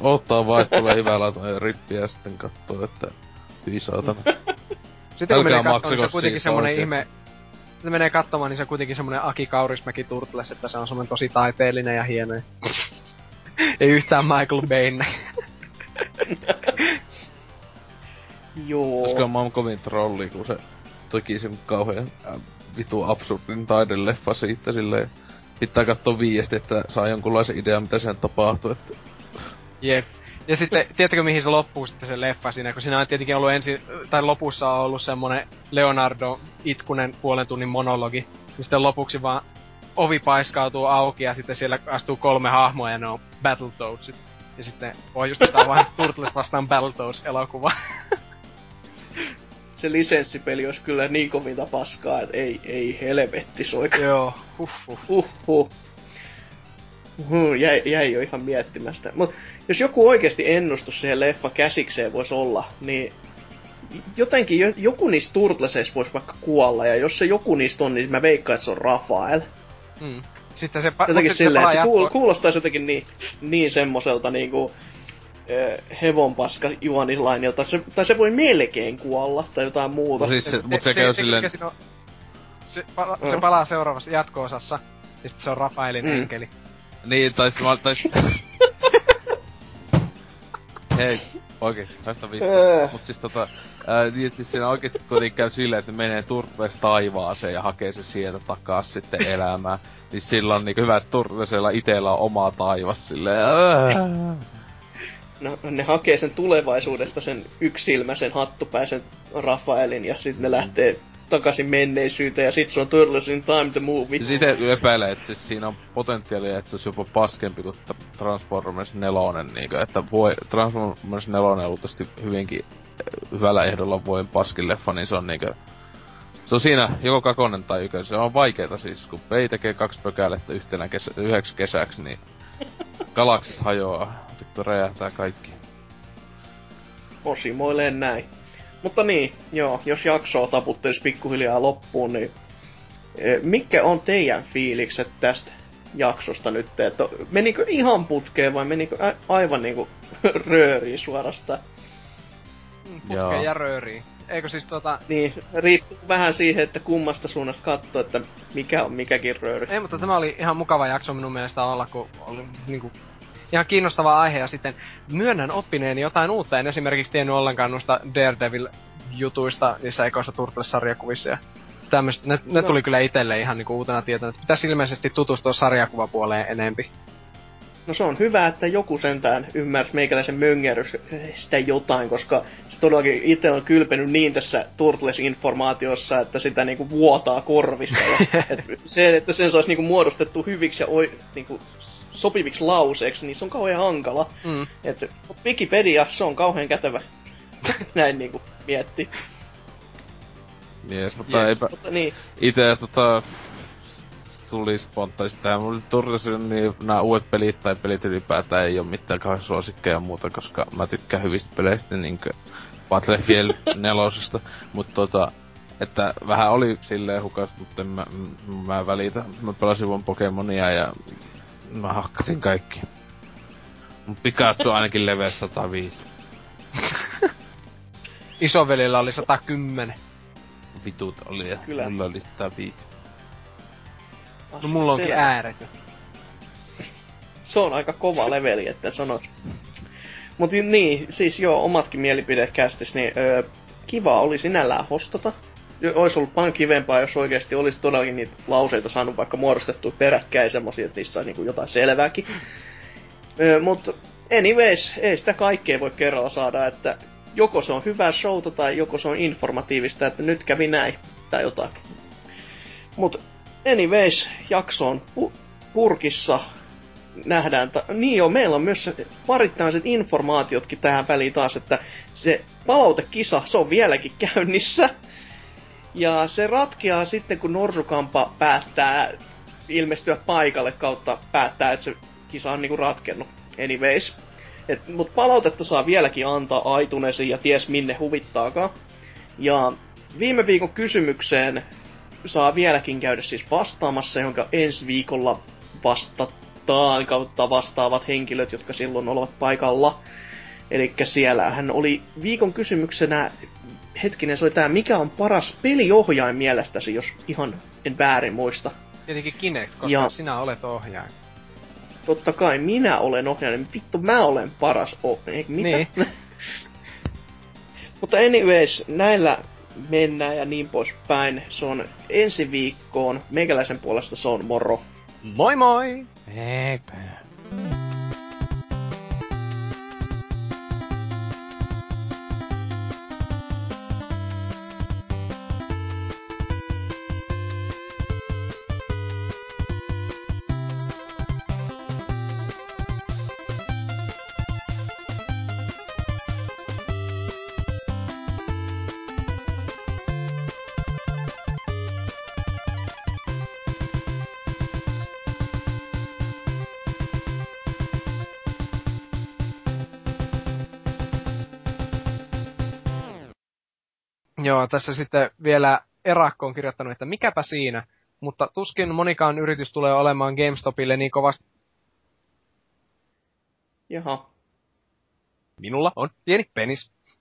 ottaa vaan, että tulee laatua ja rippiä ja sitten katsoo, että hyi saatana.
Sitten kun menee katsomaan, niin se kuitenkin semmonen ihme... Se menee katsomaan, niin se on kuitenkin semmonen Aki Kaurismäki Turtles, että se on semmonen tosi taiteellinen ja hieno. Ei yhtään Michael Bayn
Joo.
Koska on maailman kovin trolli, kun se teki sen kauhean äh, vitu absurdin taideleffa siitä silleen. Pitää katsoa viiesti, että saa jonkunlaisen idean, mitä sen tapahtuu, että...
Jep. Ja sitten, tiedätkö mihin se loppuu sitten se leffa siinä, kun siinä on tietenkin ollut ensin, tai lopussa on ollut semmonen Leonardo itkunen puolen tunnin monologi. Ja sitten lopuksi vaan ovi paiskautuu auki ja sitten siellä astuu kolme hahmoa ja ne on Battletoadsit. Ja sitten pohjustetaan vaan Turtles vastaan Battletoads elokuva.
Se lisenssipeli olisi kyllä niin kovinta paskaa, että ei, ei helvetti soika.
Joo, huh, huh.
Huhhuh. Huh, jäi, jäi jo ihan miettimästä. Mut jos joku oikeasti ennustus siihen leffa käsikseen voisi olla, niin jotenkin jo, joku niistä Turtlesista voisi vaikka kuolla, ja jos se joku niistä on, niin mä veikkaan, että se on Rafael.
Mm. Sitten se, pa-
Jotenkin silleen, se kuul,
jatkoon.
kuulostaisi jotenkin niin, niin semmoselta niinku hevonpaska juonislainilta. Se, tai se voi melkein kuolla, tai jotain muuta.
No siis se, mut se
et-
käy
et-
silleen...
on- Se, pala- se palaa seuraavassa jatko-osassa. Ja sitten se on Rafaelin
Mm.
enkeli.
Niin, tai sit mä... Tai... Hei, oikein, tästä vittu.
Öö.
Mut siis tota, ää, niin, et siis siinä oikeesti kuitenkin käy silleen, että ne menee Turtles taivaaseen ja hakee se sieltä takaa sitten elämään. Niin silloin niinku hyvä, että Turtlesella itellä on oma taivas silleen. ää.
No, ne hakee sen tulevaisuudesta sen yksilmäisen hattupäisen Rafaelin ja sitten ne lähtee takaisin menneisyyteen ja sit se on Turtles in Time the Movie.
Siis ite epäilee, että siis siinä on potentiaalia, että se olisi jopa paskempi kuin Tra- Transformers 4, niinku, että voi, Transformers 4 on luultavasti hyvinkin äh, hyvällä ehdolla voin paskin leffa, niin se on niinku, se on siinä joko kakonen tai ykön. Se on vaikeeta siis, kun Pei tekee kaksi pökälettä yhtenä kesä, yhdeksi kesäksi, niin galaksit hajoaa, vittu räjähtää kaikki.
Osimoilleen näin. Mutta niin, joo, jos jaksoa taputtelisi pikkuhiljaa loppuun, niin eh, mitkä on teidän fiilikset tästä jaksosta nyt? Että menikö ihan putkeen vai menikö a- aivan niinku rööriin suorastaan?
Joo.
Putkeen ja rööriin. Eikö siis tota...
Niin, riippuu vähän siihen, että kummasta suunnasta katsoo, että mikä on mikäkin rööri.
Ei, mutta tämä oli ihan mukava jakso minun mielestä olla, kun oli niinku ihan kiinnostava aihe ja sitten myönnän oppineeni jotain uutta. En esimerkiksi tiennyt ollenkaan noista Daredevil-jutuista niissä ekoissa Turtles-sarjakuvissa ja tämmöistä. Ne, ne
No.
tuli kyllä itselle ihan niinku uutena tietona, että pitäisi ilmeisesti tutustua sarjakuvapuoleen enempi.
No se on hyvä, että joku sentään ymmärsi meikäläisen möngerystä jotain, koska se todellakin itse on kylpenyt niin tässä Turtles-informaatiossa, että sitä niinku vuotaa korvista. Ja, et se, että sen saisi niinku muodostettu hyviksi ja oi, niinku sopiviksi lauseeksi, niin se on kauhean hankala.
Mm.
Et Wikipedia, se on kauhean kätevä. Näin niinku mietti.
Jees, mutta
Jees.
eipä,
Mutta niin,
ite tota tuli spontaanisti tähän. Mulla Turtlesin niin nämä uudet pelit tai pelit ylipäätään ei ole mitään kauhean suosikkeja muuta, koska mä tykkään hyvistä peleistä niinkö Battlefield nelosesta. Mut tota, että vähän oli silleen hukasta, mutta en mä, mä välitä. Mä pelasin vaan Pokemonia ja mä hakkasin kaikki. Mun Pikachu on ainakin level 105.
Isovelillä oli 110.
Vitut oli ja
Kyllä.
mulla oli 105.
No mulla onkin
Selvä.
ääretön.
se on aika kova leveli, että sanois. Mut niin, siis joo, omatkin mielipideet kästis, niin öö, kiva oli sinällään hostata. Olisi ollut paljon kivempaa, jos oikeasti olisi todellakin niitä lauseita saanut vaikka muodostettua peräkkäin semmosia, että niistä saisi niinku jotain selvääkin. Öö, mut anyways, ei sitä kaikkea voi kerralla saada, että joko se on hyvää showta tai joko se on informatiivista, että nyt kävi näin tai jotain. Mut anyways, jakso on pu- purkissa nähdään, ta- niin joo, meillä on myös parit tämmöiset informaatiotkin tähän väliin taas, että se palautekisa, se on vieläkin käynnissä. Ja se ratkeaa sitten, kun Norsukampa päättää ilmestyä paikalle kautta päättää, että se kisa on niinku ratkennut. Anyways. Et, mut palautetta saa vieläkin antaa aitunesi ja ties minne huvittaakaan. Ja viime viikon kysymykseen saa vieläkin käydä siis vastaamassa, jonka ensi viikolla vastataan kautta vastaavat henkilöt, jotka silloin ovat paikalla. Eli siellä hän oli viikon kysymyksenä, hetkinen, se oli tää, mikä on paras peliohjain mielestäsi, jos ihan en väärin muista.
Tietenkin Kinect, koska
Ja-
sinä olet ohjaaja.
Totta kai minä olen ohjaaja, niin vittu mä olen paras ohjaaja. Mitä?
Niin.
Mutta anyways, näillä mennään ja niin poispäin. Se on ensi viikkoon. Meikäläisen puolesta se on moro.
Moi moi!
Eipä.
Joo, tässä sitten vielä Erakko on kirjoittanut, että mikäpä siinä, mutta tuskin monikaan yritys tulee olemaan GameStopille niin kovasti.
Jaha.
Minulla on pieni penis.